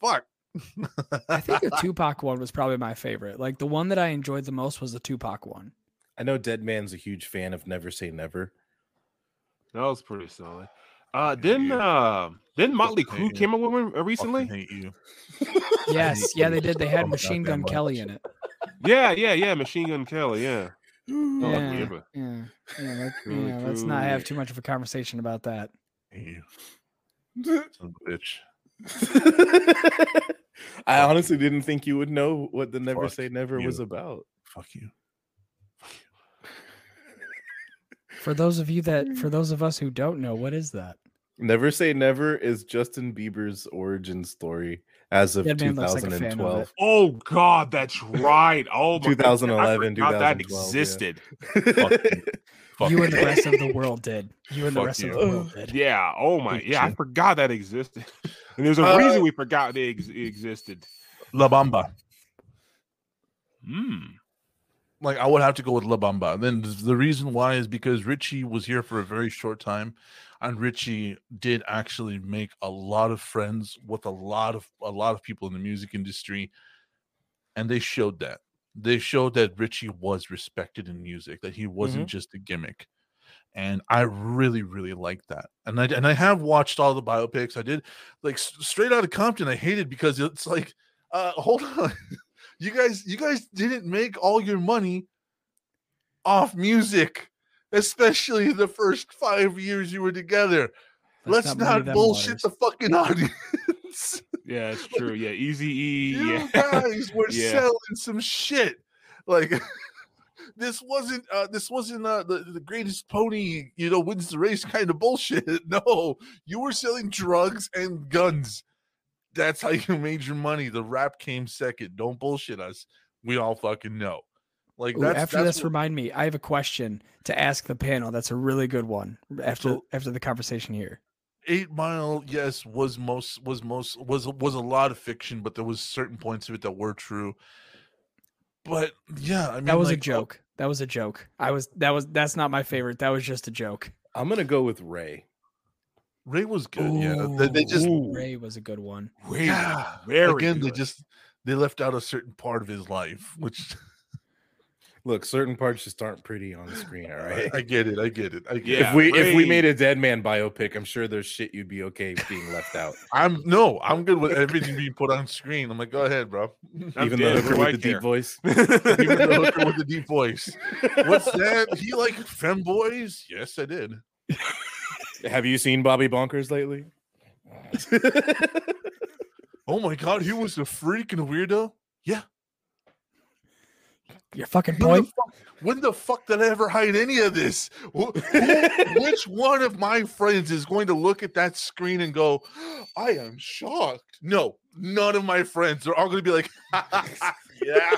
Speaker 2: fuck.
Speaker 3: I think the Tupac one was probably my favorite. Like the one that I enjoyed the most was the Tupac one.
Speaker 1: I know Dead Man's a huge fan of Never Say Never.
Speaker 4: That was pretty solid. Uh, then uh, then Motley
Speaker 2: Fucking
Speaker 4: Crue came up with one uh,
Speaker 2: Fucking
Speaker 4: recently.
Speaker 2: hate you.
Speaker 3: Yes, yeah, they did. They had
Speaker 2: Oh
Speaker 3: Machine Gun Kelly in it.
Speaker 4: Yeah, yeah, yeah. Machine Gun Kelly. Yeah. Oh,
Speaker 3: Yeah,
Speaker 4: yeah,
Speaker 3: yeah, yeah, let,
Speaker 4: Cool,
Speaker 3: yeah, Let's not have too much of a conversation about that.
Speaker 2: Hate you. Son of a bitch.
Speaker 1: I honestly didn't think you would know what the Never
Speaker 2: Fuck
Speaker 1: Say Never was about.
Speaker 2: Fuck you.
Speaker 3: For those of you that, for those of us who don't know, what is that?
Speaker 1: Never Say Never is Justin Bieber's origin story as of
Speaker 3: Dead Man looks like of
Speaker 1: 2012.
Speaker 4: Oh God, that's right. Oh, my
Speaker 1: 2011,
Speaker 4: I forgot that
Speaker 1: 2012, yeah.
Speaker 4: existed.
Speaker 2: Fuck
Speaker 3: You and the rest of the world did. You and the rest
Speaker 2: you.
Speaker 3: of the world did.
Speaker 4: Yeah. Oh my. Yeah, I forgot that existed. And there's a
Speaker 2: Uh,
Speaker 4: reason we forgot they ex- existed.
Speaker 2: La Bamba.
Speaker 4: Hmm.
Speaker 2: Like I would have to go with La Bamba. Then the reason why is because Richie was here for a very short time, and Richie did actually make a lot of friends with a lot of a lot of people in the music industry, and they showed that. They showed that Richie was respected in music, that he wasn't just a gimmick. And I really, really like that. And I and I have watched all the biopics. I did like straight out of Compton. I hated because it's like, uh, hold on, you guys, you guys didn't make all your money off music, especially the first five years you were together.
Speaker 3: Let's
Speaker 2: Let's
Speaker 3: not
Speaker 2: not bullshit
Speaker 3: waters.
Speaker 2: the fucking audience.
Speaker 4: Yeah, it's true. Yeah, Easy E.
Speaker 2: you
Speaker 4: Yeah.
Speaker 2: guys were
Speaker 4: Yeah.
Speaker 2: selling some shit. Like this wasn't uh this wasn't uh the, the greatest pony, you know, wins the race kind of bullshit. No, you were selling drugs and guns. That's how you made your money. The rap came second. Don't bullshit us. We all fucking know. Like
Speaker 3: Ooh, after
Speaker 2: that's
Speaker 3: this,
Speaker 2: what-
Speaker 3: remind me. I have a question to ask the panel. That's a really good one. After
Speaker 2: So-
Speaker 3: after the conversation here.
Speaker 2: Eight Mile, yes, was most was most was was a lot of fiction, but there was certain points of it that were true. But yeah, I mean,
Speaker 3: That was
Speaker 2: like,
Speaker 3: a joke. That was a joke. I was that was that's not my mm. favorite. That was just a joke.
Speaker 1: I'm gonna go with Ray.
Speaker 2: Ray was good. yeah, they, they just
Speaker 3: Ooh, Ray was a good one.
Speaker 4: Way
Speaker 2: Yeah,
Speaker 4: very
Speaker 2: again they just they left out a certain part of his life, which
Speaker 1: Look, certain parts just aren't pretty on the screen. All right.
Speaker 2: I get it, I get it, I get
Speaker 4: Yeah.
Speaker 1: if we if we made a dead man biopic, I'm sure there's shit you'd be okay being left out.
Speaker 2: I'm no, I'm good with everything being put on screen. I'm like, go ahead, bro.
Speaker 4: I'm
Speaker 1: Even
Speaker 4: dead,
Speaker 1: the hooker
Speaker 4: what I
Speaker 1: with the deep voice.
Speaker 2: Even the hooker with the deep voice. What's that? He like femboys? Yes, I did.
Speaker 1: Have you seen Bobby Bonkers lately?
Speaker 2: Oh my god, he was a freak and a weirdo. Yeah.
Speaker 3: Your fucking
Speaker 2: When the,
Speaker 3: point.
Speaker 2: fuck, when the fuck did I ever hide any of this? Wh- who- which one of my friends is going to look at that screen and go, I am shocked? No, none of my friends. They're all going to be like, yeah,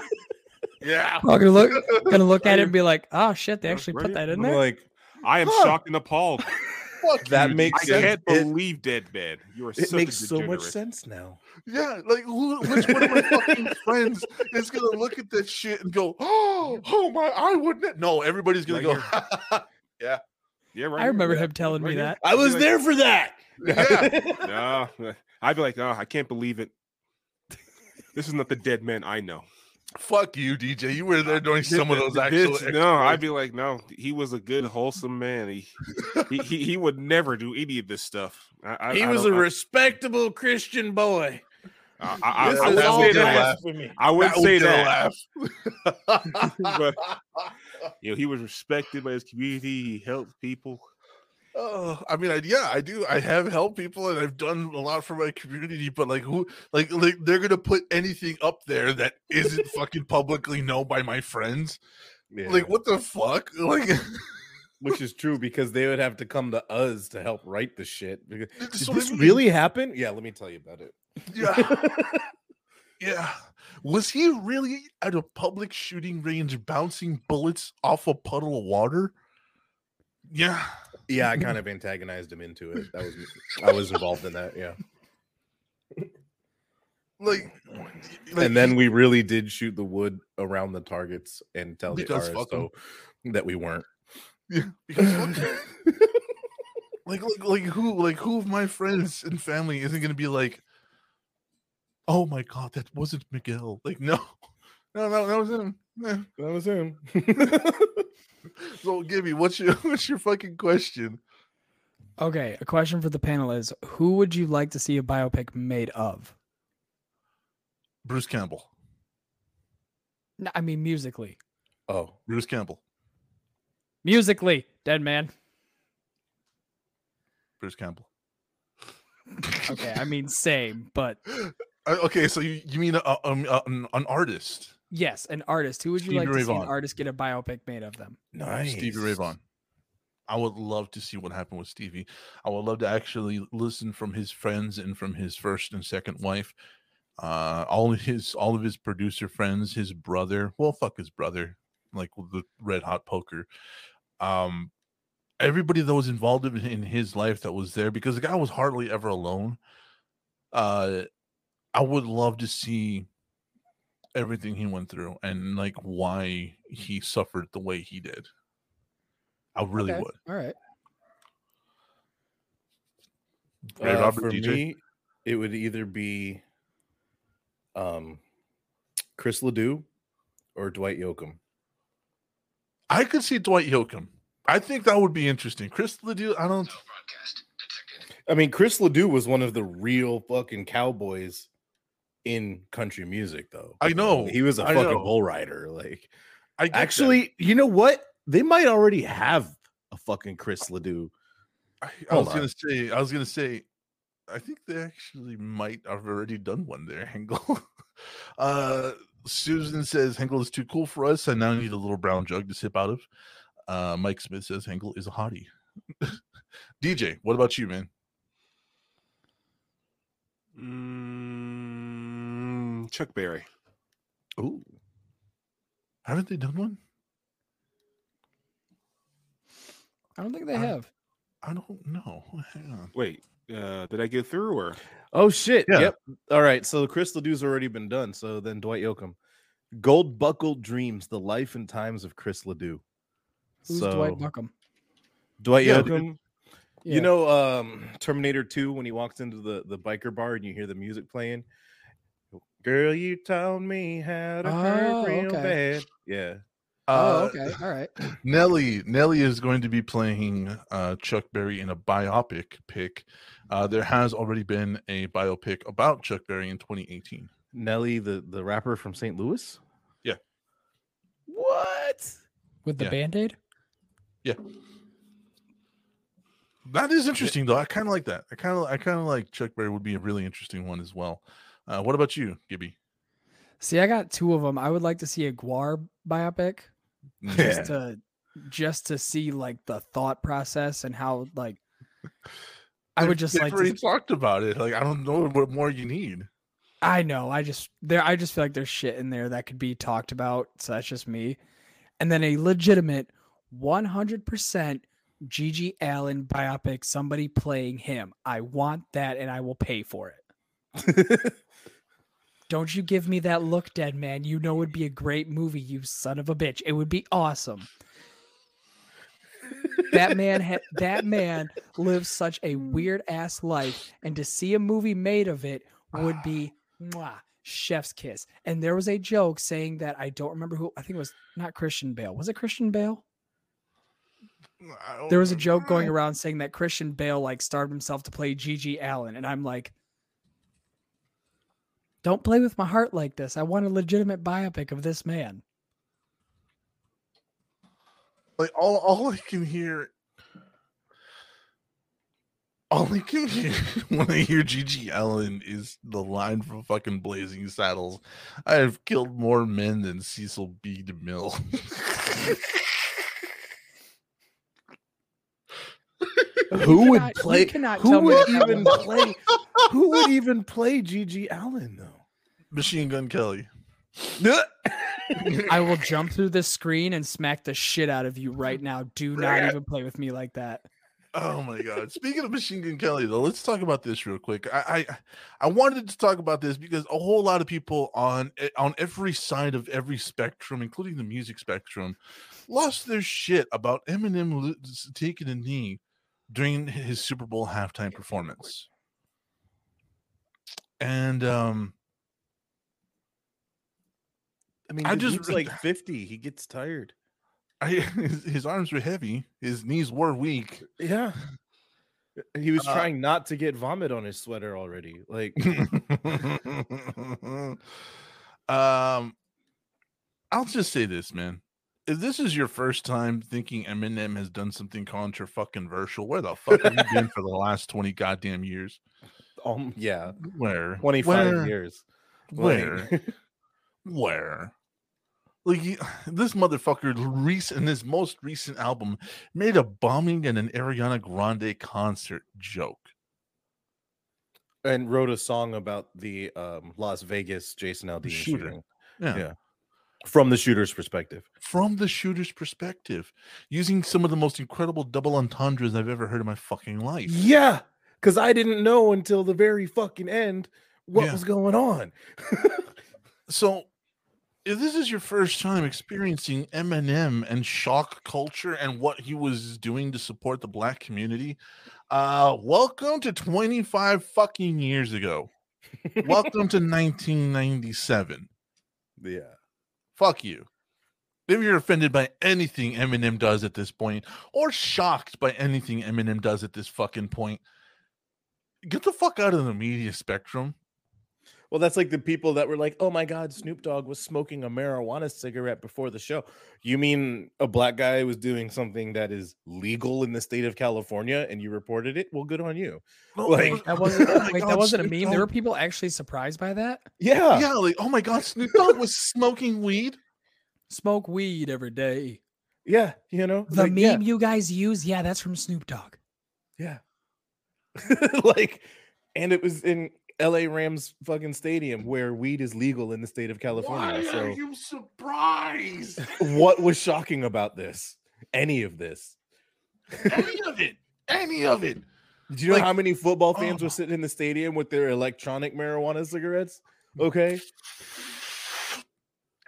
Speaker 2: yeah.
Speaker 3: I'm gonna look gonna look at it and be like, oh shit, they actually put that in
Speaker 1: I'm
Speaker 3: there.
Speaker 1: like
Speaker 4: I am
Speaker 1: Huh.
Speaker 4: shocked and appalled.
Speaker 2: Fuck
Speaker 1: that
Speaker 2: you,
Speaker 1: makes
Speaker 4: I
Speaker 1: sense.
Speaker 4: can't
Speaker 1: It-
Speaker 4: believe Dead Man. You are
Speaker 1: it
Speaker 4: such
Speaker 1: makes so much sense now.
Speaker 2: Yeah, like who, which one of my fucking friends is gonna look at this shit and go, "Oh, oh my, I wouldn't." No, everybody's gonna
Speaker 4: Right
Speaker 2: go,
Speaker 4: Yeah, yeah." right
Speaker 3: I remember
Speaker 4: here.
Speaker 3: him telling
Speaker 4: Right
Speaker 3: me
Speaker 4: here.
Speaker 3: that.
Speaker 1: I was
Speaker 4: like-
Speaker 1: there for that.
Speaker 2: "Yeah."
Speaker 4: No, I'd be like, no, I can't believe it. This is not the dead man I know.
Speaker 2: Fuck you, DJ. You were there during some of those
Speaker 4: This-
Speaker 2: actual.
Speaker 4: no, I'd be like, no, he was a good, wholesome man. He he, he, he would never do any of this stuff. I, I,
Speaker 1: He was a respectable Christian boy.
Speaker 4: I, I,
Speaker 2: This
Speaker 4: I, I wouldn't say that.
Speaker 2: laugh.
Speaker 4: I wouldn't
Speaker 2: That
Speaker 4: say that.
Speaker 2: laugh.
Speaker 4: but you know, he was respected by his community. He helped people.
Speaker 2: Oh, I mean, I, yeah, I do. I have helped people, and I've done a lot for my community. But like, who, like, like they're gonna put anything up there that isn't fucking publicly known by my friends?
Speaker 1: Yeah.
Speaker 2: Like, what the fuck? Like,
Speaker 1: which is true because they would have to come to us to help write the shit. Because, Did this
Speaker 2: mean.
Speaker 1: really happen? Yeah, let me tell you about it.
Speaker 2: yeah, yeah. Was he really at a public shooting range bouncing bullets off a puddle of water? Yeah.
Speaker 1: Yeah, I kind of antagonized him into it. That was I was involved in that. Yeah,
Speaker 2: Like,
Speaker 1: and then we really did shoot the wood around the targets and tell the
Speaker 2: Because fuck 'em.
Speaker 1: RSO that we weren't.
Speaker 2: Yeah, like, like, like who, like who of my friends and family isn't gonna be like, oh my god, that wasn't Miguel. Like, no, no, no, that was him. Yeah.
Speaker 1: That was him.
Speaker 2: So, Gibby, what's your what's your fucking question?
Speaker 3: Okay, a question for the panel is: Who would you like to see a biopic made of?
Speaker 2: Bruce Campbell.
Speaker 3: No, I mean musically.
Speaker 1: oh,
Speaker 2: Bruce Campbell.
Speaker 3: Musically, Dead Man.
Speaker 2: Bruce Campbell.
Speaker 3: Okay, I mean same, but
Speaker 2: okay, so you, you mean a, uh, an, an artist,
Speaker 3: yes, an artist. Who would you like
Speaker 2: Ray
Speaker 3: to see an artist get a biopic made of them?
Speaker 1: nice.
Speaker 2: Stevie Ray Vaughan. I would love to see what happened with Stevie. I would love to actually listen from his friends and from his first and second wife uh, all of his all of his producer friends, his brother. Well, fuck his brother, like with the Red Hot Poker. Um, everybody that was involved in, in his life that was there because the guy was hardly ever alone. Uh, I would love to see everything he went through and like why he suffered the way he did. I really
Speaker 3: Okay,
Speaker 2: would.
Speaker 3: All right.
Speaker 2: Hey,
Speaker 1: Uh,
Speaker 2: Robert
Speaker 1: for
Speaker 2: DJ?
Speaker 1: me, it would either be um Chris Ledoux or Dwight Yoakam.
Speaker 2: I could see Dwight Yoakam. I think that would be interesting. Chris Ledoux, I don't.
Speaker 1: I mean, Chris Ledoux was one of the real fucking cowboys in country music, though.
Speaker 2: I know.
Speaker 1: He was a
Speaker 2: I
Speaker 1: fucking
Speaker 2: know.
Speaker 1: bull rider. Like,
Speaker 2: I get that.
Speaker 1: actually, you know what? They might already have a fucking Chris Ledoux.
Speaker 2: I, I was
Speaker 1: Hold
Speaker 2: gonna say, I was gonna say, I think they actually might have already done one there, Hengel. uh, Susan says Hengel is too cool for us. I now need a little brown jug to sip out of. Uh, Mike Smith says Hengel is a hottie. DJ, what about you, man?
Speaker 4: Mm, Chuck Berry.
Speaker 1: Ooh,
Speaker 2: Haven't they done one?
Speaker 3: I don't think they
Speaker 2: I-
Speaker 3: have.
Speaker 2: I don't know. Hang on.
Speaker 4: Wait, uh, did I get through or?
Speaker 1: oh shit.
Speaker 2: Yeah.
Speaker 1: Yep. All right. So Chris Ledoux's already been done. So then Dwight Yoakam, Gold Buckled Dreams: The Life and Times of Chris Ledoux.
Speaker 3: Who's
Speaker 1: so
Speaker 3: Dwight Buckham?
Speaker 1: Dwight
Speaker 2: Yeah,
Speaker 1: Yoakam.
Speaker 3: Yeah.
Speaker 1: You know, um, Terminator 2 when he walks into the, the biker bar and you hear the music playing. Girl, you told me how to
Speaker 3: Oh,
Speaker 1: hurt real
Speaker 3: okay.
Speaker 1: bad. Yeah.
Speaker 3: Oh,
Speaker 2: Uh,
Speaker 3: okay. All right.
Speaker 2: Nelly Nelly is going to be playing uh, Chuck Berry in a biopic pick. Uh, there has already been a biopic about Chuck Berry in 2018.
Speaker 1: Nelly, the, the rapper from St. Louis?
Speaker 2: Yeah.
Speaker 1: What?
Speaker 3: With the
Speaker 2: Yeah.
Speaker 3: band aid? Yeah.
Speaker 2: That is interesting though. I kind of like that. I kind of I kind of like Chuck Berry would be a really interesting one as well. Uh, what about you, Gibby?
Speaker 3: See, I got two of them. I would like to see a GWAR biopic
Speaker 2: Mm,
Speaker 3: just to just to see like the thought process and how like I would just like
Speaker 2: already
Speaker 3: to,
Speaker 2: talked about it. Like I don't know what more you need.
Speaker 3: I know. I just there I just feel like there's shit in there that could be talked about. So that's just me. And then a legitimate 100% GG Allin biopic, somebody playing him. I want that and I will pay for it. Don't you give me that look, dead man. You know it would be a great movie, you son of a bitch. It would be awesome. that man ha- that man lives such a weird ass life and to see a movie made of it would be mwah, chef's kiss. And there was a joke saying that I don't remember who I think it was not Christian Bale. Was it Christian Bale? There was a joke going around saying that Christian Bale like starved himself to play GG Allin and I'm like don't play with my heart like this. I want a legitimate biopic of this man.
Speaker 2: Like all all I can hear all I can hear when I hear GG Allin is the line from fucking Blazing Saddles. I have killed more men than Cecil B. DeMille.
Speaker 1: Who would
Speaker 3: cannot- you
Speaker 1: play?
Speaker 3: cannot
Speaker 1: Who
Speaker 3: tell me
Speaker 1: would
Speaker 3: that that
Speaker 1: even play? Who would even play GG Allin though?
Speaker 2: Machine Gun Kelly.
Speaker 3: I will jump through this screen and smack the shit out of you right now. Do not even play with me like that.
Speaker 2: Oh my god! Speaking of Machine Gun Kelly, though, let's talk about this real quick. I, I I wanted to talk about this because a whole lot of people on e- on every side of every spectrum, including the music spectrum, lost their shit about Eminem taking a knee during his Super Bowl halftime performance. And um,
Speaker 1: I mean,
Speaker 2: I just
Speaker 1: like 50. He gets tired.
Speaker 2: I his, his arms were heavy, his knees were weak.
Speaker 1: Yeah. He was
Speaker 2: Uh,
Speaker 1: trying not to get vomit on his sweater already. Like,
Speaker 2: um, I'll just say this, man. If this is your first time thinking Eminem has done something contra fucking versal, where the fuck have you been for the last 20 goddamn years?
Speaker 1: Um, yeah,
Speaker 2: Where?
Speaker 1: 25
Speaker 2: Where?
Speaker 1: years.
Speaker 2: Where?
Speaker 1: Like,
Speaker 2: Where? Like this motherfucker recent in his most recent album made a bombing and an Ariana Grande concert joke.
Speaker 1: and wrote a song about the um, Las Vegas Jason Aldean
Speaker 2: shooter.
Speaker 1: shooting.
Speaker 2: Yeah.
Speaker 1: Yeah. From the shooter's perspective.
Speaker 2: From the shooter's perspective, using some of the most incredible double entendres I've ever heard in my fucking life.
Speaker 1: Yeah. Because I didn't know until the very fucking end what
Speaker 2: Yeah.
Speaker 1: was going on.
Speaker 2: So, if this is your first time experiencing Eminem and shock culture and what he was doing to support the black community, uh, welcome to 25 fucking years ago. welcome to 1997.
Speaker 1: Yeah.
Speaker 2: Fuck you. If you're offended by anything Eminem does at this point, or shocked by anything Eminem does at this fucking point, get the fuck out of the media spectrum.
Speaker 1: Well, that's like the people that were like, "Oh my God, Snoop Dogg was smoking a marijuana cigarette before the show." You mean a black guy was doing something that is legal in the state of California, and you reported it? Well, good on you.
Speaker 2: No,
Speaker 1: Like-
Speaker 3: That wasn't
Speaker 2: Oh my
Speaker 3: wait, that wasn't a
Speaker 2: Snoop
Speaker 3: meme. There were people actually surprised by that.
Speaker 1: Yeah,
Speaker 2: Yeah, like, oh my god, Snoop Dogg was smoking weed.
Speaker 3: Smoke weed every day.
Speaker 1: yeah. You know,
Speaker 3: The
Speaker 1: like,
Speaker 3: meme
Speaker 1: yeah,
Speaker 3: you guys use, yeah, that's from Snoop Dogg.
Speaker 1: yeah. like, and it was in L.A. Rams fucking stadium where weed is legal in the state of California. so, are
Speaker 2: you surprised?
Speaker 1: what was shocking about this? Any of this?
Speaker 2: Any of it? Any of it?
Speaker 1: Do you know
Speaker 2: Like-
Speaker 1: how many football fans
Speaker 2: Oh.
Speaker 1: were sitting in the stadium with their electronic marijuana cigarettes? Okay.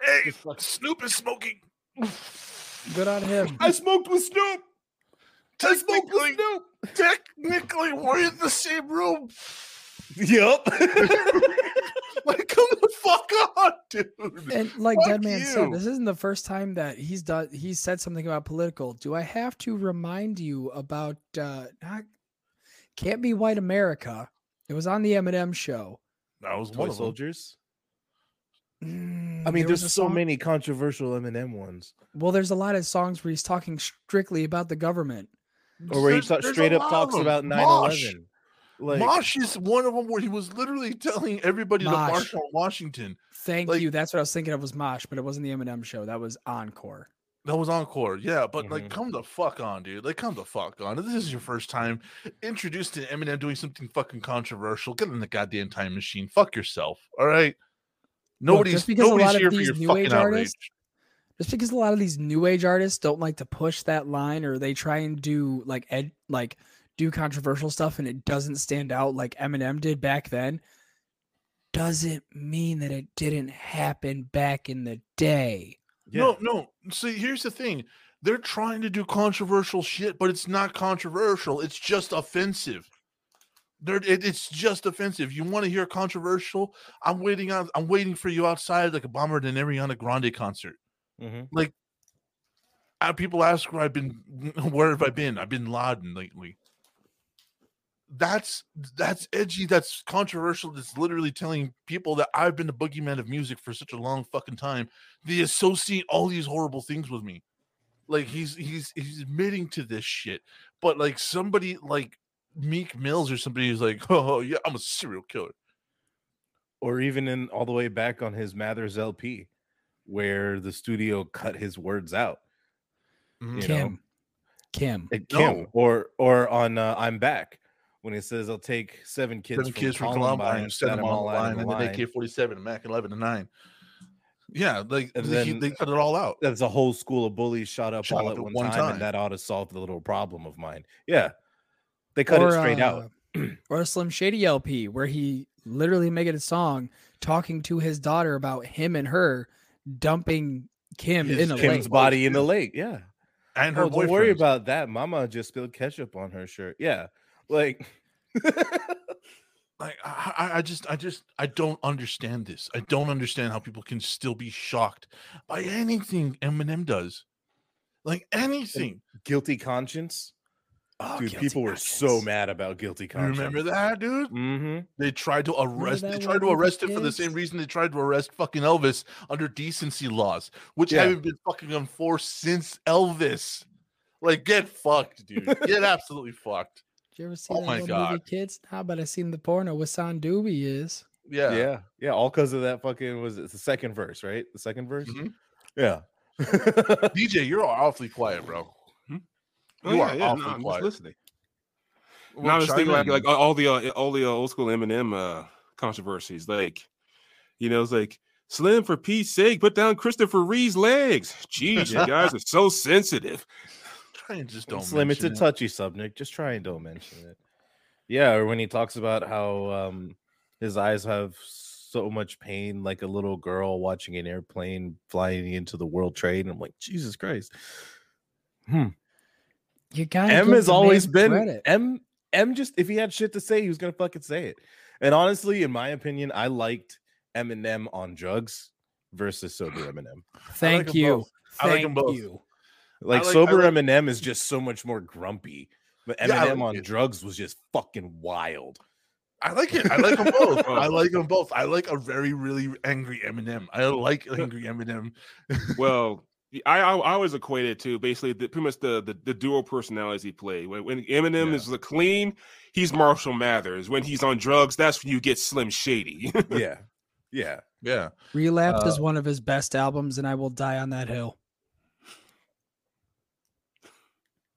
Speaker 2: Hey, Snoop is smoking.
Speaker 3: Good on him.
Speaker 1: I smoked with Snoop. I smoked with Snoop.
Speaker 2: Technically, we're in the same room.
Speaker 1: Yep.
Speaker 2: Like, come the fuck on, dude.
Speaker 3: And like
Speaker 2: Fuck
Speaker 3: Dead Man said, this isn't the first time that he's done He said something about political. Do I have to remind you about uh not Can't Be White America? It was on the Eminem show.
Speaker 2: That was
Speaker 1: Toy
Speaker 2: one of them.
Speaker 1: soldiers.
Speaker 3: Mm,
Speaker 1: I mean,
Speaker 3: there
Speaker 1: there's so
Speaker 3: song-
Speaker 1: many controversial Eminem ones,
Speaker 3: Well, there's a lot of songs where he's talking strictly about the government.
Speaker 1: Or where he
Speaker 2: There's-
Speaker 1: ta-
Speaker 2: there's a
Speaker 1: straight up talks about 9
Speaker 2: Mosh.
Speaker 1: 11. Like,
Speaker 2: Mosh is one of them where he was literally telling everybody to
Speaker 3: Mosh.
Speaker 2: march on Washington.
Speaker 3: Thank
Speaker 2: Like-
Speaker 3: you. That's what I was thinking of was Mosh, but it wasn't the Eminem show. That was Encore.
Speaker 2: That was encore, yeah. But like,
Speaker 1: Mhm.
Speaker 2: come the fuck on, dude. Like, come the fuck on. If this is your first time introduced to Eminem doing something fucking controversial, get in the goddamn time machine. Fuck yourself. All right. Nobody's
Speaker 3: just because a
Speaker 2: nobody's
Speaker 3: lot of
Speaker 2: here for your
Speaker 3: new
Speaker 2: fucking
Speaker 3: age
Speaker 2: outrage.
Speaker 3: artists- Just because a lot of these new age artists don't like to push that line or they try and do like ed like do controversial stuff and it doesn't stand out like Eminem did back then, doesn't mean that it didn't happen back in the day.
Speaker 1: yeah.
Speaker 2: No, no. See, here's the thing. They're trying to do controversial shit, but it's not controversial. It's just offensive. They're, it, it's just offensive. You want to hear controversial? I'm waiting on. I'm waiting for you outside like a bomber than Ariana Grande concert.
Speaker 1: Mhm.
Speaker 2: Uh, people ask where I've been. Where have I been? I've been Laden lately. That's that's edgy. That's controversial. That's literally telling people that I've been the boogeyman of music for such a long fucking time. They associate all these horrible things with me. Like he's he's he's admitting to this shit. But like somebody like Meek Mills or somebody who's like, oh yeah, I'm a serial killer.
Speaker 1: or even in all the way back on his Mathers LP, where the studio cut his words out.
Speaker 2: Mhm.
Speaker 1: You know,
Speaker 3: Kim. Kim.
Speaker 1: Uh, Kim,
Speaker 2: No.
Speaker 1: or or on uh, I'm back when it says I'll take seven kids,
Speaker 2: Seven
Speaker 1: from,
Speaker 2: kids from
Speaker 1: Columbine,
Speaker 2: Columbine,
Speaker 1: and
Speaker 2: set
Speaker 1: set
Speaker 2: them
Speaker 1: them
Speaker 2: on
Speaker 1: all
Speaker 2: the
Speaker 1: out
Speaker 2: line,
Speaker 1: in the
Speaker 2: and then
Speaker 1: line.
Speaker 2: AK 47 and Mac 11 and 9. Yeah, like
Speaker 1: And
Speaker 2: they,
Speaker 1: then-
Speaker 2: they cut it all out.
Speaker 1: That's a whole school of bullies shot up
Speaker 2: Shot
Speaker 1: all
Speaker 2: up
Speaker 1: at one,
Speaker 2: one
Speaker 1: time,
Speaker 2: time.
Speaker 1: and that ought to solve the little problem of mine. Yeah, they cut it straight out.
Speaker 3: uh, or a Slim Shady LP where he literally making a song talking to his daughter about him and her dumping Kim
Speaker 2: His-
Speaker 3: in a
Speaker 1: Kim's
Speaker 3: lake.
Speaker 1: body in the lake. Yeah.
Speaker 2: And her
Speaker 1: Oh, don't worry about that. Mama just spilled ketchup on her shirt. Yeah, like
Speaker 2: like I, I- I just I just I don't understand this. I don't understand how people can still be shocked by anything Eminem does. Like anything.
Speaker 1: guilty conscience.
Speaker 3: Oh,
Speaker 1: Dude,
Speaker 3: guilty
Speaker 1: people were so mad about guilty
Speaker 2: You
Speaker 1: conscience.
Speaker 2: remember that, dude?
Speaker 1: Mm-hmm.
Speaker 2: They tried to arrest. They tried to
Speaker 3: one with the
Speaker 2: arrest it for the same reason they tried to arrest fucking Elvis under decency laws, which
Speaker 1: Yeah.
Speaker 2: haven't been fucking enforced since Elvis. Like, get fucked, dude. Get absolutely fucked.
Speaker 3: Did you ever see
Speaker 2: Oh
Speaker 3: that
Speaker 2: my
Speaker 3: little movie, kids? Nah, but I seen the porno with Son Doobie is.
Speaker 2: Yeah.
Speaker 1: Yeah. yeah, all because of that fucking was it the second verse, right? The second verse.
Speaker 2: Mhm.
Speaker 1: Yeah.
Speaker 2: DJ, you're awfully quiet, bro.
Speaker 4: Oh,
Speaker 2: You
Speaker 4: yeah,
Speaker 2: are
Speaker 4: yeah,
Speaker 2: awfully
Speaker 4: no, I'm just
Speaker 2: quiet.
Speaker 4: listening.
Speaker 2: Well,
Speaker 4: Now I was thinking like like all the uh, all the uh, old school Eminem uh, controversies, like you know, it's like Slim for Pete's sake, put down Christopher Reeve's legs. Jeez, you guys are so sensitive.
Speaker 2: Try and just don't
Speaker 1: Slim, it's a
Speaker 2: it.
Speaker 1: touchy subject. Just try and don't mention it. Yeah, or when he talks about how um his eyes have so much pain, like a little girl watching an airplane flying into the World Trade. And I'm like, Jesus Christ. Hmm.
Speaker 3: You got
Speaker 1: M has always been
Speaker 3: credit.
Speaker 1: M. M just if he had shit to say, he was gonna fucking say it. And honestly, in my opinion, I liked Eminem on drugs versus sober Eminem.
Speaker 3: Thank
Speaker 2: 'em
Speaker 3: you.
Speaker 2: both. I like 'em
Speaker 3: Thank
Speaker 2: both.
Speaker 3: you.
Speaker 1: Like,
Speaker 2: like-
Speaker 1: sober
Speaker 2: like-
Speaker 1: Eminem is just so much more grumpy, but
Speaker 2: Yeah, I
Speaker 1: Eminem
Speaker 2: like
Speaker 1: on
Speaker 2: it.
Speaker 1: drugs was just fucking wild.
Speaker 2: I like it. I like them both. I like them both. I like a very, really angry Eminem. I like angry Eminem.
Speaker 4: Well, I, I I always equate it to basically the, pretty much the, the the dual personalities he played. When, when Eminem
Speaker 2: Yeah.
Speaker 4: is the clean, he's Marshall Mathers. When he's on drugs, that's when you get Slim Shady.
Speaker 1: Yeah. Yeah.
Speaker 2: Yeah.
Speaker 3: Relapse
Speaker 1: Uh,
Speaker 3: is one of his best albums, and I will die on that hill.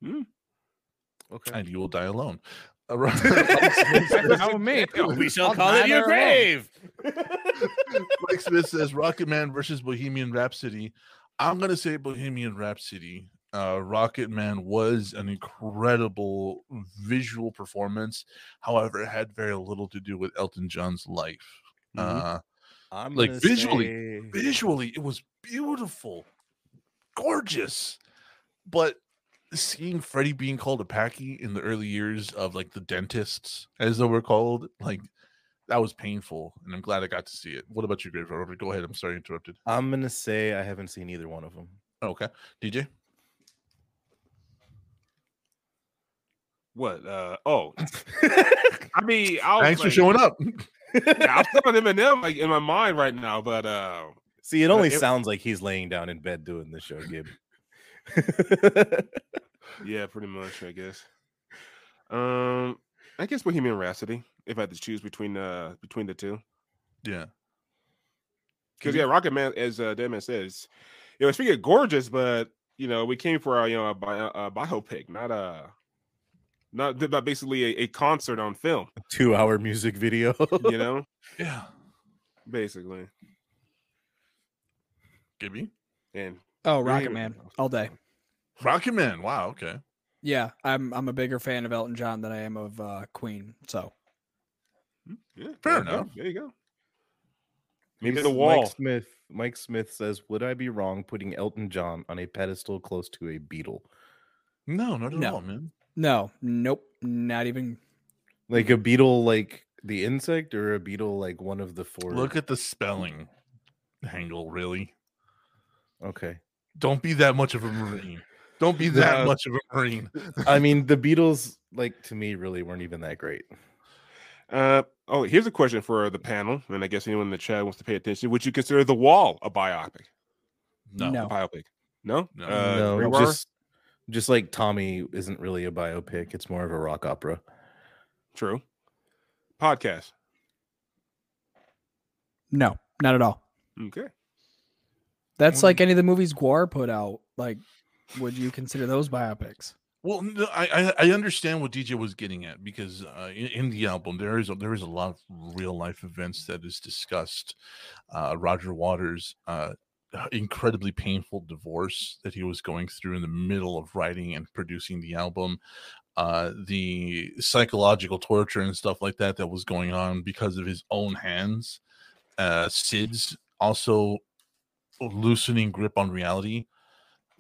Speaker 1: Okay.
Speaker 2: And you will die alone. Right.
Speaker 3: How me?
Speaker 1: we shall
Speaker 3: I'll
Speaker 1: call it your grave.
Speaker 2: Mike Smith says Rocket Man versus Bohemian Rhapsody. I'm gonna say Bohemian Rhapsody. Uh, Rocket Man was an incredible visual performance. However, it had very little to do with Elton John's life. Uh,
Speaker 1: I'm
Speaker 2: like visually,
Speaker 1: say-
Speaker 2: visually, it was beautiful, gorgeous. But seeing Freddie being called a packy in the early years of like the dentists, as they were called, like that was painful, and I'm glad I got to see it. What about you, Grave Robber? Go ahead. I'm sorry, I interrupted.
Speaker 1: I'm gonna say I haven't seen either one of them.
Speaker 2: Okay, DJ.
Speaker 4: what? Uh, oh, I mean, I was
Speaker 2: Thanks for showing up.
Speaker 4: Yeah, I'm still on Eminem like in my mind right now, but uh,
Speaker 1: See, it only
Speaker 4: it-
Speaker 1: sounds like he's laying down in bed doing the show, Gib.
Speaker 4: yeah, pretty much, I guess. Um, I guess Bohemian Rhapsody. If I had to choose between uh between the two,
Speaker 2: Yeah,
Speaker 4: because yeah, Rocket Man, as uh, Deadman says, it was freaking gorgeous, but you know, we came for a you know a, bio, a biopic, not a not, not basically a, a concert on film.
Speaker 1: Two hour music video.
Speaker 4: You know,
Speaker 2: yeah.
Speaker 4: basically,
Speaker 2: Gibby,
Speaker 4: and
Speaker 3: Oh,
Speaker 4: Yeah,
Speaker 3: Rocket. Man, all day.
Speaker 2: Rocket Man. Wow. Okay.
Speaker 3: Yeah, I'm I'm a bigger fan of Elton John than I am of uh, Queen. So Hmm,
Speaker 4: yeah,
Speaker 2: Fair
Speaker 4: there you go,
Speaker 2: enough.
Speaker 4: There you go. Maybe
Speaker 1: Mike
Speaker 4: the wall.
Speaker 1: Smith. Mike Smith says, "Would I be wrong putting Elton John on a pedestal close to a beetle,
Speaker 2: No, not at
Speaker 3: No.
Speaker 2: all, man.
Speaker 3: no, nope, not even.
Speaker 1: like a beetle, like the insect, or a beetle like one of the four.
Speaker 2: Look at the spelling angle. Really.
Speaker 1: Okay.
Speaker 2: Don't be that much of a marine. Don't be that
Speaker 1: Yeah.
Speaker 2: much of a marine.
Speaker 1: I mean, the Beatles, like to me, really weren't even that great.
Speaker 4: Uh oh, here's a question for the panel, and I guess anyone in the chat wants to pay attention. Would you consider The Wall a biopic?
Speaker 2: No.
Speaker 3: No.
Speaker 4: A biopic? No.
Speaker 2: No.
Speaker 4: Uh,
Speaker 1: no, just just like Tommy isn't really a biopic; it's more of a rock opera.
Speaker 4: true. Podcast.
Speaker 3: No, not at all.
Speaker 4: Okay.
Speaker 3: That's like any of the movies GWAR put out. Like, would you consider those biopics?
Speaker 2: Well, no, I, I understand what DJ was getting at because uh, in, in the album there is a, there is a lot of real life events that is discussed. Uh, Roger Waters' uh, incredibly painful divorce that he was going through in the middle of writing and producing the album, uh, the psychological torture and stuff like that that was going on because of his own hands. Uh, Syd's also loosening grip on reality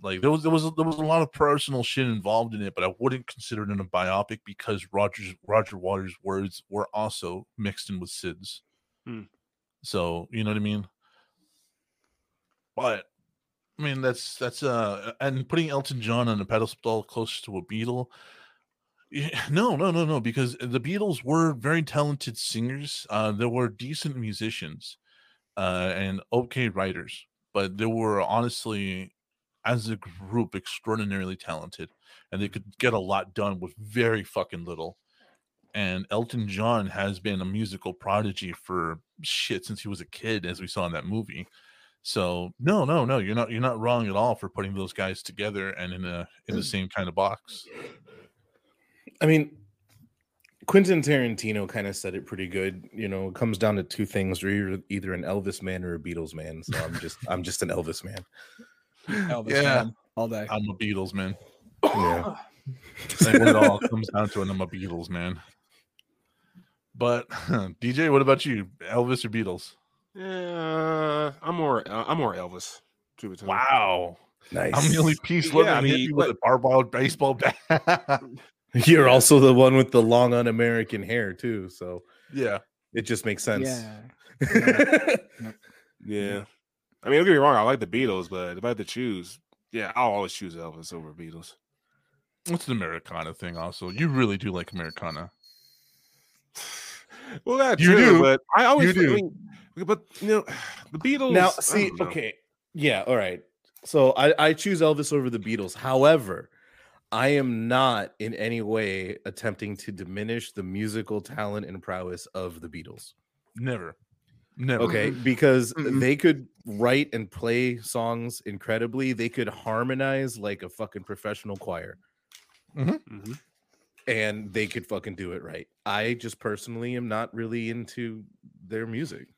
Speaker 2: like there was there was there was a lot of personal shit involved in it, but I wouldn't consider it a biopic because Roger's Roger Waters' words were also mixed in with Syd's.
Speaker 4: Hmm.
Speaker 2: So you know what I mean. But I mean that's that's uh and putting Elton John on a pedestal close to a Beatle. No, no, no, no, because the Beatles were very talented singers. Uh, they were decent musicians, uh, and okay writers, but they were honestly as a group extraordinarily talented and they mm-hmm. could get a lot done with very fucking little and elton john has been a musical prodigy for shit since he was a kid as we saw in that movie so no no no you're not you're not wrong at all for putting those guys together and in a in the mm. same kind of box
Speaker 1: I mean, Quentin Tarantino kind of said it pretty good. You know, it comes down to two things: you're either an Elvis man or a Beatles man. So I'm just I'm just an Elvis man.
Speaker 3: Elvis
Speaker 2: Yeah.
Speaker 3: man, all day.
Speaker 2: I'm a Beatles man.
Speaker 1: Yeah.
Speaker 2: Like when it all comes down to it, I'm a Beatles man. But DJ, what about you? Elvis or Beatles?
Speaker 4: Yeah, I'm more. Uh, I'm more Elvis. truth be told.
Speaker 2: Wow.
Speaker 1: Nice.
Speaker 2: I'm the only piece
Speaker 4: Yeah,
Speaker 2: living
Speaker 4: I
Speaker 2: I
Speaker 4: mean,
Speaker 2: with a barbed baseball bat.
Speaker 1: You're also the one with the long un-American hair too, so
Speaker 2: yeah.
Speaker 1: it just makes sense.
Speaker 3: Yeah.
Speaker 4: Yeah. I mean, don't get me wrong. I like the Beatles, but if I had to choose, yeah, I'll always choose Elvis over Beatles.
Speaker 2: It's an Americana thing, also. You really do like Americana.
Speaker 4: Well, that's
Speaker 2: You
Speaker 4: true,
Speaker 2: do.
Speaker 4: but I always
Speaker 2: You
Speaker 4: I
Speaker 2: do.
Speaker 4: mean, but you know, the Beatles.
Speaker 1: Now, see, okay, yeah, all right. So I, I choose Elvis over the Beatles. However, I am not in any way attempting to diminish the musical talent and prowess of the Beatles.
Speaker 2: Never. Never.
Speaker 1: Okay, because
Speaker 4: Mhm.
Speaker 1: they could write and play songs incredibly. They could harmonize like a fucking professional choir.
Speaker 4: Mhm.
Speaker 1: and they could fucking do it right. I just personally am not really into their music.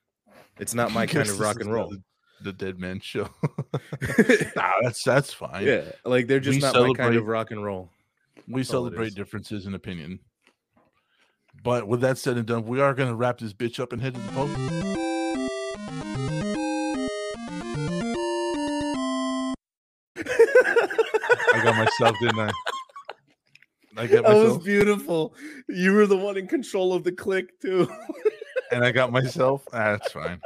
Speaker 1: It's not my kind of rock and roll.
Speaker 2: The, the Dead Man Show. nah, that's that's fine.
Speaker 1: yeah, like they're just
Speaker 2: We
Speaker 1: not my kind of rock and roll.
Speaker 2: We
Speaker 1: That's
Speaker 2: celebrate differences in opinion. But with that said and done, we are going to wrap this bitch up and head to the post. Myself, didn't I? I got
Speaker 1: That was beautiful. You were the one in control of the click too.
Speaker 2: and I got myself. Ah, that's fine.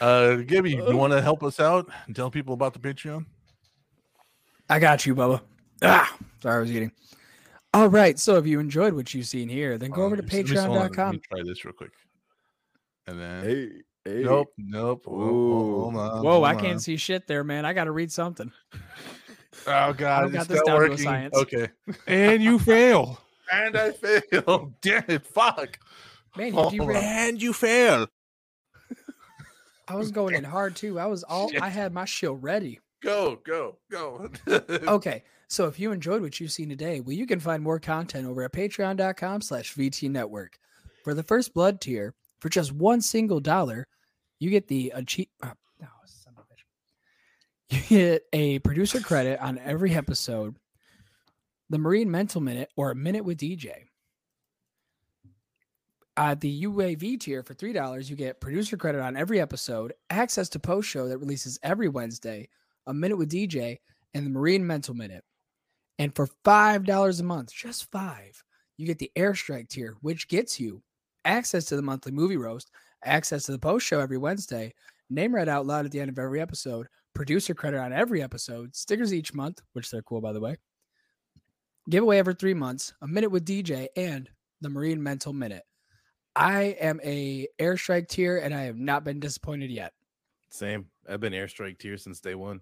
Speaker 2: Uh, Gibby, you want to help us out and tell people about the Patreon?
Speaker 3: I got you, Bubba. Ah, sorry, I was eating. All right. So if you enjoyed what you've seen here, then go over to
Speaker 2: Um, let me- hold on, Let
Speaker 3: patreon.com.
Speaker 2: try this real quick. And then
Speaker 1: hey, hey.
Speaker 2: nope, nope. Hold, hold on,
Speaker 3: Whoa, I
Speaker 2: hold
Speaker 3: can't see shit there, man. I got to read something.
Speaker 2: Oh god,
Speaker 3: got
Speaker 2: it's not
Speaker 3: down to a
Speaker 2: working.
Speaker 3: science.
Speaker 2: Okay,
Speaker 4: and you fail.
Speaker 2: and I fail. Damn it! Fuck.
Speaker 3: Man, you
Speaker 2: Hold
Speaker 3: derailed.
Speaker 4: and you fail.
Speaker 3: I was going in hard too. I was all
Speaker 2: Shit.
Speaker 3: I had my shield ready.
Speaker 2: Go, go, go.
Speaker 3: Okay. So if you enjoyed what you've seen today, well, you can find more content over at patreon.com slash VT network. For the first blood tier, for just one single dollar, you get the achieve. Uh, no, son of a bitch. You get a producer credit on every episode, the Marine Mental Minute, or a minute with DJ. At the UAV tier for three dollars, you get producer credit on every episode, access to post show that releases every Wednesday, a minute with DJ, and the Marine Mental Minute. And for five dollars a month, just five, you get the Airstrike tier, which gets you access to the monthly movie roast, access to the post show every Wednesday, name read out loud at the end of every episode, producer credit on every episode, stickers each month, which they're cool by the way. Giveaway every three months, a minute with DJ, and the Marine Mental Minute. I am a airstrike tier, and I have not been disappointed yet.
Speaker 1: Same. I've been airstrike tier since day one.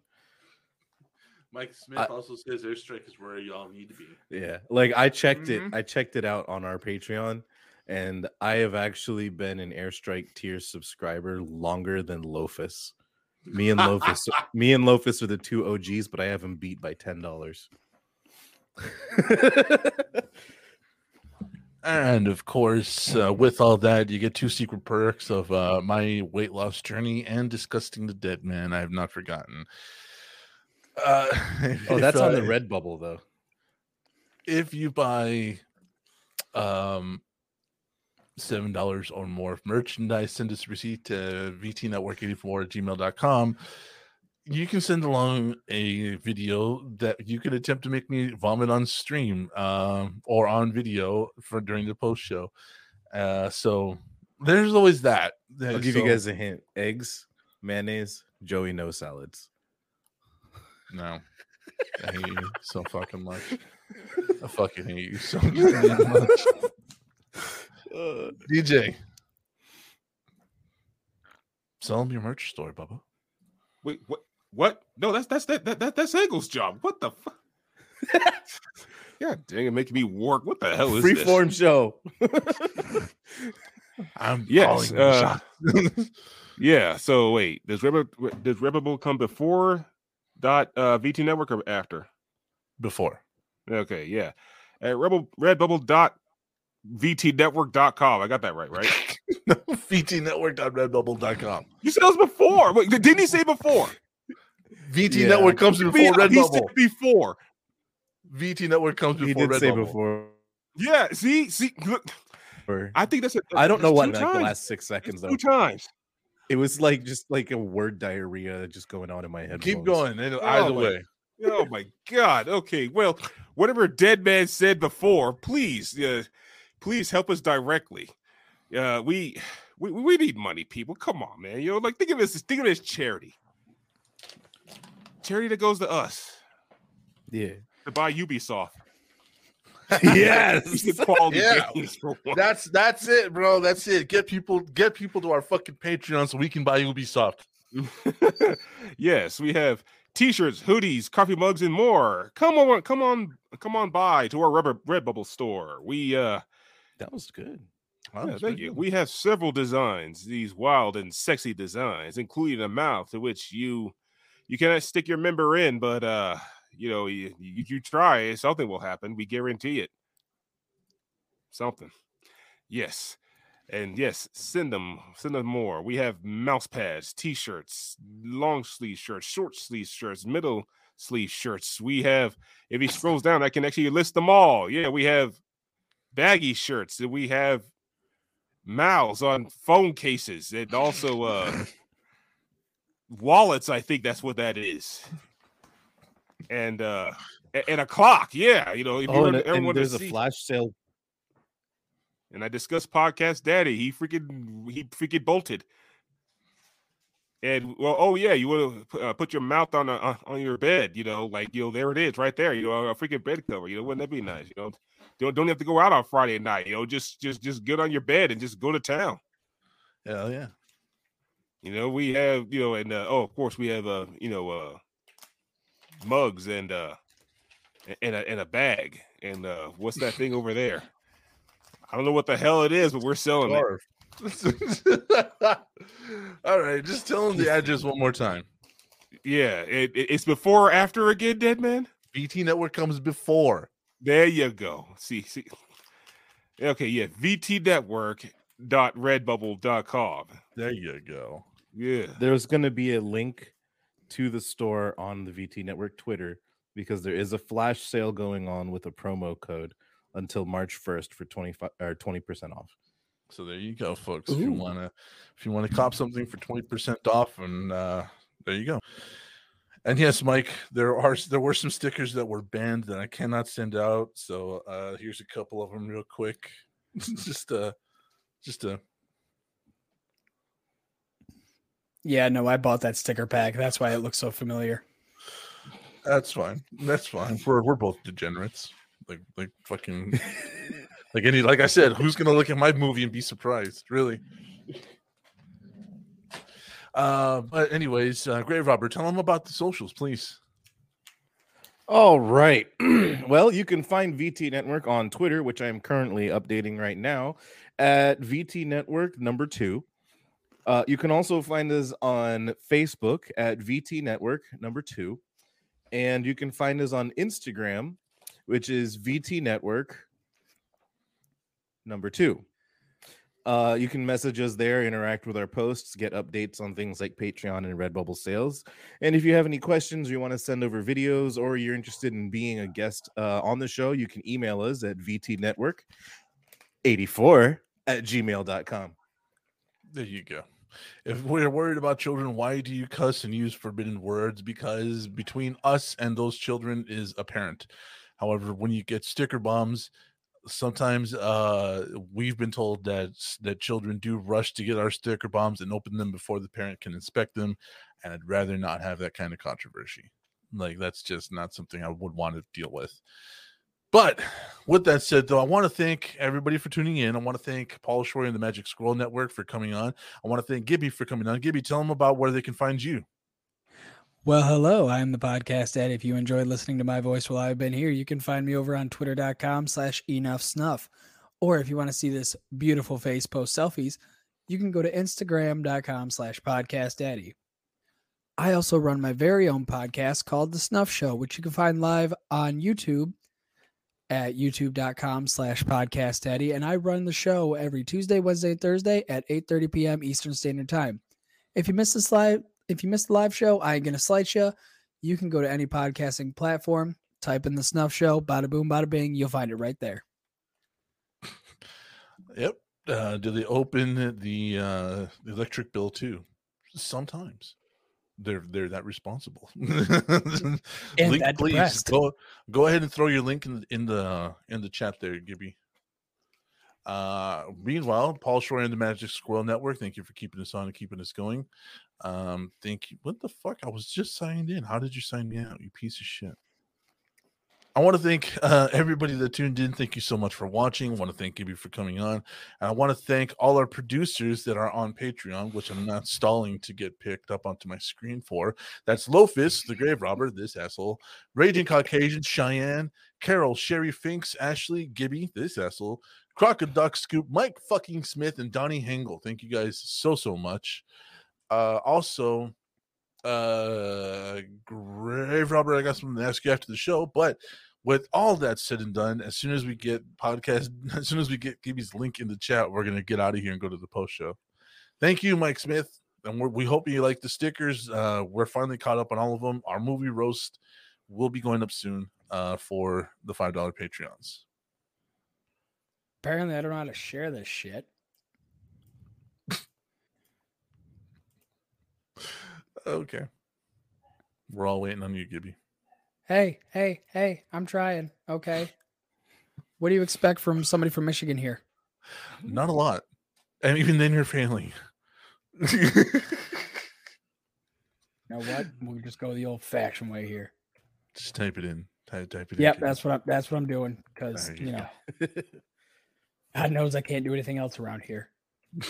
Speaker 2: Mike Smith
Speaker 1: I-
Speaker 2: also says airstrike is where y'all need to be.
Speaker 1: Yeah. Like I checked
Speaker 4: Mhm.
Speaker 1: it. I checked it out on our Patreon. And I have actually been an airstrike tier subscriber longer than Lofus. Me and Lofus, me and Lofus are the two OGs, but I have him beat by ten dollars.
Speaker 2: And of course, uh, with all that, you get two secret perks of uh, my weight loss journey and disgusting the dead man. I have not forgotten. Uh,
Speaker 1: oh, that's on
Speaker 2: uh,
Speaker 1: the red bubble though.
Speaker 2: If you buy um seven dollars or more of merchandise, send us a receipt to vtnetwork84 at gmail.com. You can send along a video that you could attempt to make me vomit on stream um, or on video for during the post show. Uh, so there's always that.
Speaker 1: I'll give you guys a hint: eggs, mayonnaise, Joey no salads.
Speaker 2: No. I hate you so fucking much. I fucking hate you so much. Uh, DJ. Sell them your merch store, Bubba.
Speaker 4: Wait, what? What? No, that's that's that, that, that that's Engel's job. What the fuck? God dang it, making me work. What the hell is this?
Speaker 1: Freeform show.
Speaker 2: I'm
Speaker 4: Yes. Uh, yeah. So wait, does Rebel does Rebel come before dot uh, VT Network or after?
Speaker 2: before.
Speaker 4: Okay, yeah. At Rebel Redbubble dot VTnetwork.com. I got that right, right?
Speaker 2: VTnetwork.redbubble.com.
Speaker 4: You said it was before. Wait, didn't he say before?
Speaker 2: VT
Speaker 1: Yeah.
Speaker 2: Network comes before
Speaker 4: He said
Speaker 2: Redbubble.
Speaker 4: before.
Speaker 2: VT Network comes before.
Speaker 1: He
Speaker 2: before
Speaker 1: did say
Speaker 2: Redbubble.
Speaker 1: before.
Speaker 4: Yeah. See, see. Look, I think that's.
Speaker 1: I don't know what
Speaker 4: two
Speaker 1: like the last six seconds
Speaker 4: That's
Speaker 1: though.
Speaker 4: Two times.
Speaker 1: It was like just like a word diarrhea just going on in my head.
Speaker 2: Keep going. and Either
Speaker 4: my-
Speaker 2: way.
Speaker 4: Oh my God. Okay. Well, whatever Dead Man said before, please, uh, please help us directly. Uh, we, we we need money, people. Come on, man. You know, like think of this. Think of it as charity. Charity that goes to us
Speaker 1: Yeah.
Speaker 4: to buy Ubisoft.
Speaker 1: yes.
Speaker 4: Quality
Speaker 2: Yeah.
Speaker 4: games for once.
Speaker 2: That's that's it, bro. That's it. Get people get people to our fucking Patreon so we can buy Ubisoft.
Speaker 4: yes, we have t-shirts, hoodies, coffee mugs, and more. Come on, come on, come on by to our rubber Redbubble store. We uh
Speaker 1: That was good.
Speaker 4: Yeah, thank you.
Speaker 2: good.
Speaker 4: We have several designs, these wild and sexy designs, including a mouth to which you you cannot stick your member in, but uh you know, you, you, you try, something will happen. We guarantee it. Something. Yes. And yes, send them, send them more. We have mouse pads, t-shirts, long sleeve shirts, short sleeve shirts, middle sleeve shirts. We have, if he scrolls down, I can actually list them all. Yeah, we have baggy shirts, and we have mouths on phone cases, and also uh wallets. I think that's what that is. And uh and a clock, yeah, you know, if
Speaker 1: Oh,
Speaker 4: want
Speaker 1: and, and there's a
Speaker 4: see-
Speaker 1: flash sale.
Speaker 4: and I discussed podcast daddy. He freaking he freaking bolted. And well, oh yeah, you want to uh, put your mouth on a, on- on your bed, you know, like you know, there it is, right there, you know, a freaking bed cover, you know, wouldn't that be nice? You know, don't don't have to go out on Friday night, you know, just just just get on your bed and just go to town.
Speaker 2: Hell yeah.
Speaker 4: You know, we have, you know, and uh, oh, of course, we have, uh, you know, uh, mugs and uh, and a and a bag, and uh, what's that thing over there? I don't know what the hell it is, but we're selling it.
Speaker 2: All right, just tell them the address one more time.
Speaker 4: Yeah, it, it- it's before or after again, dead man.
Speaker 2: VT Network comes before.
Speaker 4: There you go. See, see. Okay, yeah, vtnetwork.redbubble.com.
Speaker 2: There you go.
Speaker 4: Yeah.
Speaker 1: There's going to be a link to the store on the VT Network Twitter because there is a flash sale going on with a promo code until March 1st for 25 or 20% off.
Speaker 2: So there you go, folks. If you wanna if you want to cop something for 20% off, and uh there you go. And yes, Mike, there are there were some stickers that were banned that I cannot send out. So uh here's a couple of them real quick. just uh just uh
Speaker 3: Yeah, no, I bought that sticker pack. That's why it looks so familiar.
Speaker 2: that's fine. That's fine. We're we're both degenerates. Like like fucking like any like I said, who's gonna look at my movie and be surprised? Really? Uh, but anyways, uh, Grave Robber, tell them about the socials, please.
Speaker 1: All right. well, you can find VT Network on Twitter, which I'm currently updating right now at VT Network number two. Uh, you can also find us on Facebook at VT Network number two. And you can find us on Instagram, which is VT Network number two. Uh, you can message us there, interact with our posts, get updates on things like Patreon and Redbubble sales. And if you have any questions, you want to send over videos, or you're interested in being a guest uh, on the show, you can email us at vtnetwork84 at gmail.com.
Speaker 2: There you go. If we're worried about children, why do you cuss and use forbidden words? Because between us and those children is apparent. However, when you get sticker bombs, sometimes uh we've been told that that children do rush to get our sticker bombs and open them before the parent can inspect them and i'd rather not have that kind of controversy. Like that's just not something i would want to deal with. But with that said though i want to thank everybody for tuning in. I want to thank paul shore and the magic scroll network for coming on. I want to thank gibby for coming on. Gibby tell them about where they can find you
Speaker 3: Well, hello. I'm the podcast Ed. If you enjoyed listening to my voice while I've been here, you can find me over on twitter.com slash enough snuff. Or if you want to see this beautiful face post selfies, you can go to instagram.com slash podcast daddy. I also run my very own podcast called The Snuff Show, which you can find live on YouTube at youtube.com slash podcast Eddie, and I run the show every Tuesday, Wednesday, and Thursday at 8:30 p.m. Eastern Standard Time. If you missed the slide, if you missed the live show, I ain't gonna slight you. You can go to any podcasting platform, type in the Snuff Show, bada boom, bada bing, you'll find it right there.
Speaker 2: Yep. Uh, do they open the uh, electric bill too? Sometimes they're they're that responsible.
Speaker 3: And
Speaker 2: link,
Speaker 3: that
Speaker 2: please
Speaker 3: depressed.
Speaker 2: go go ahead and throw your link in in the in the chat there, Gibby. Uh, meanwhile, Paul Shore and the Magic Squirrel Network, thank you for keeping us on and keeping us going. Um, thank you. What the fuck? I was just signed in. How did you sign me out? You piece of shit. I want to thank uh, everybody that tuned in. Thank you so much for watching. I want to thank Gibby for coming on. And I want to thank all our producers that are on Patreon, which I'm not stalling to get picked up onto my screen for. That's Lofus, the Grave Robber, this asshole, Raging Caucasian, Cheyenne, Carol, Sherry Finks, Ashley, Gibby, this asshole, Crocoduck Scoop, Mike fucking Smith, and Donnie Hengel. Thank you guys so, so much. Uh, also, uh grave Robber, i got something to ask you after the show but with all that said and done as soon as we get podcast as soon as we get gibby's link in the chat we're gonna get out of here and go to the post show thank you mike smith and we hope you like the stickers uh we're finally caught up on all of them our movie roast will be going up soon uh for the five dollar patreons
Speaker 3: Apparently, I don't know how to share this shit.
Speaker 2: okay we're all waiting on you gibby
Speaker 3: Hey, hey, hey, I'm trying. Okay. What do you expect from somebody from Michigan here?
Speaker 2: not a lot and even then your family
Speaker 3: You know what? We'll just go the old fashioned way here.
Speaker 2: just type it in type, type it
Speaker 3: Yep,
Speaker 2: in
Speaker 3: that's what I'm that's what I'm doing because
Speaker 2: There
Speaker 3: you
Speaker 2: you
Speaker 3: know God knows I can't do anything else around here.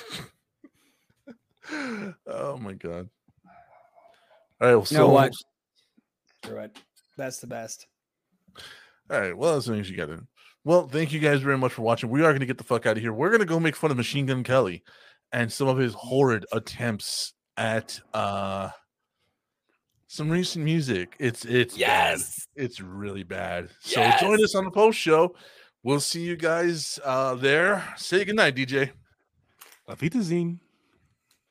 Speaker 2: oh my god. All right, well,
Speaker 3: You know
Speaker 2: so
Speaker 3: what? Screw it. That's the best.
Speaker 2: all right, well, as soon as you got it. Well, thank you guys very much for watching. We are going to get the fuck out of here. We're going to go make fun of Machine Gun Kelly and some of his horrid attempts at uh some recent music. It's it's yes, it's really bad. So join us on the post show. We'll see you guys uh there. Say goodnight, DJ.
Speaker 4: Auf Wiedersehen.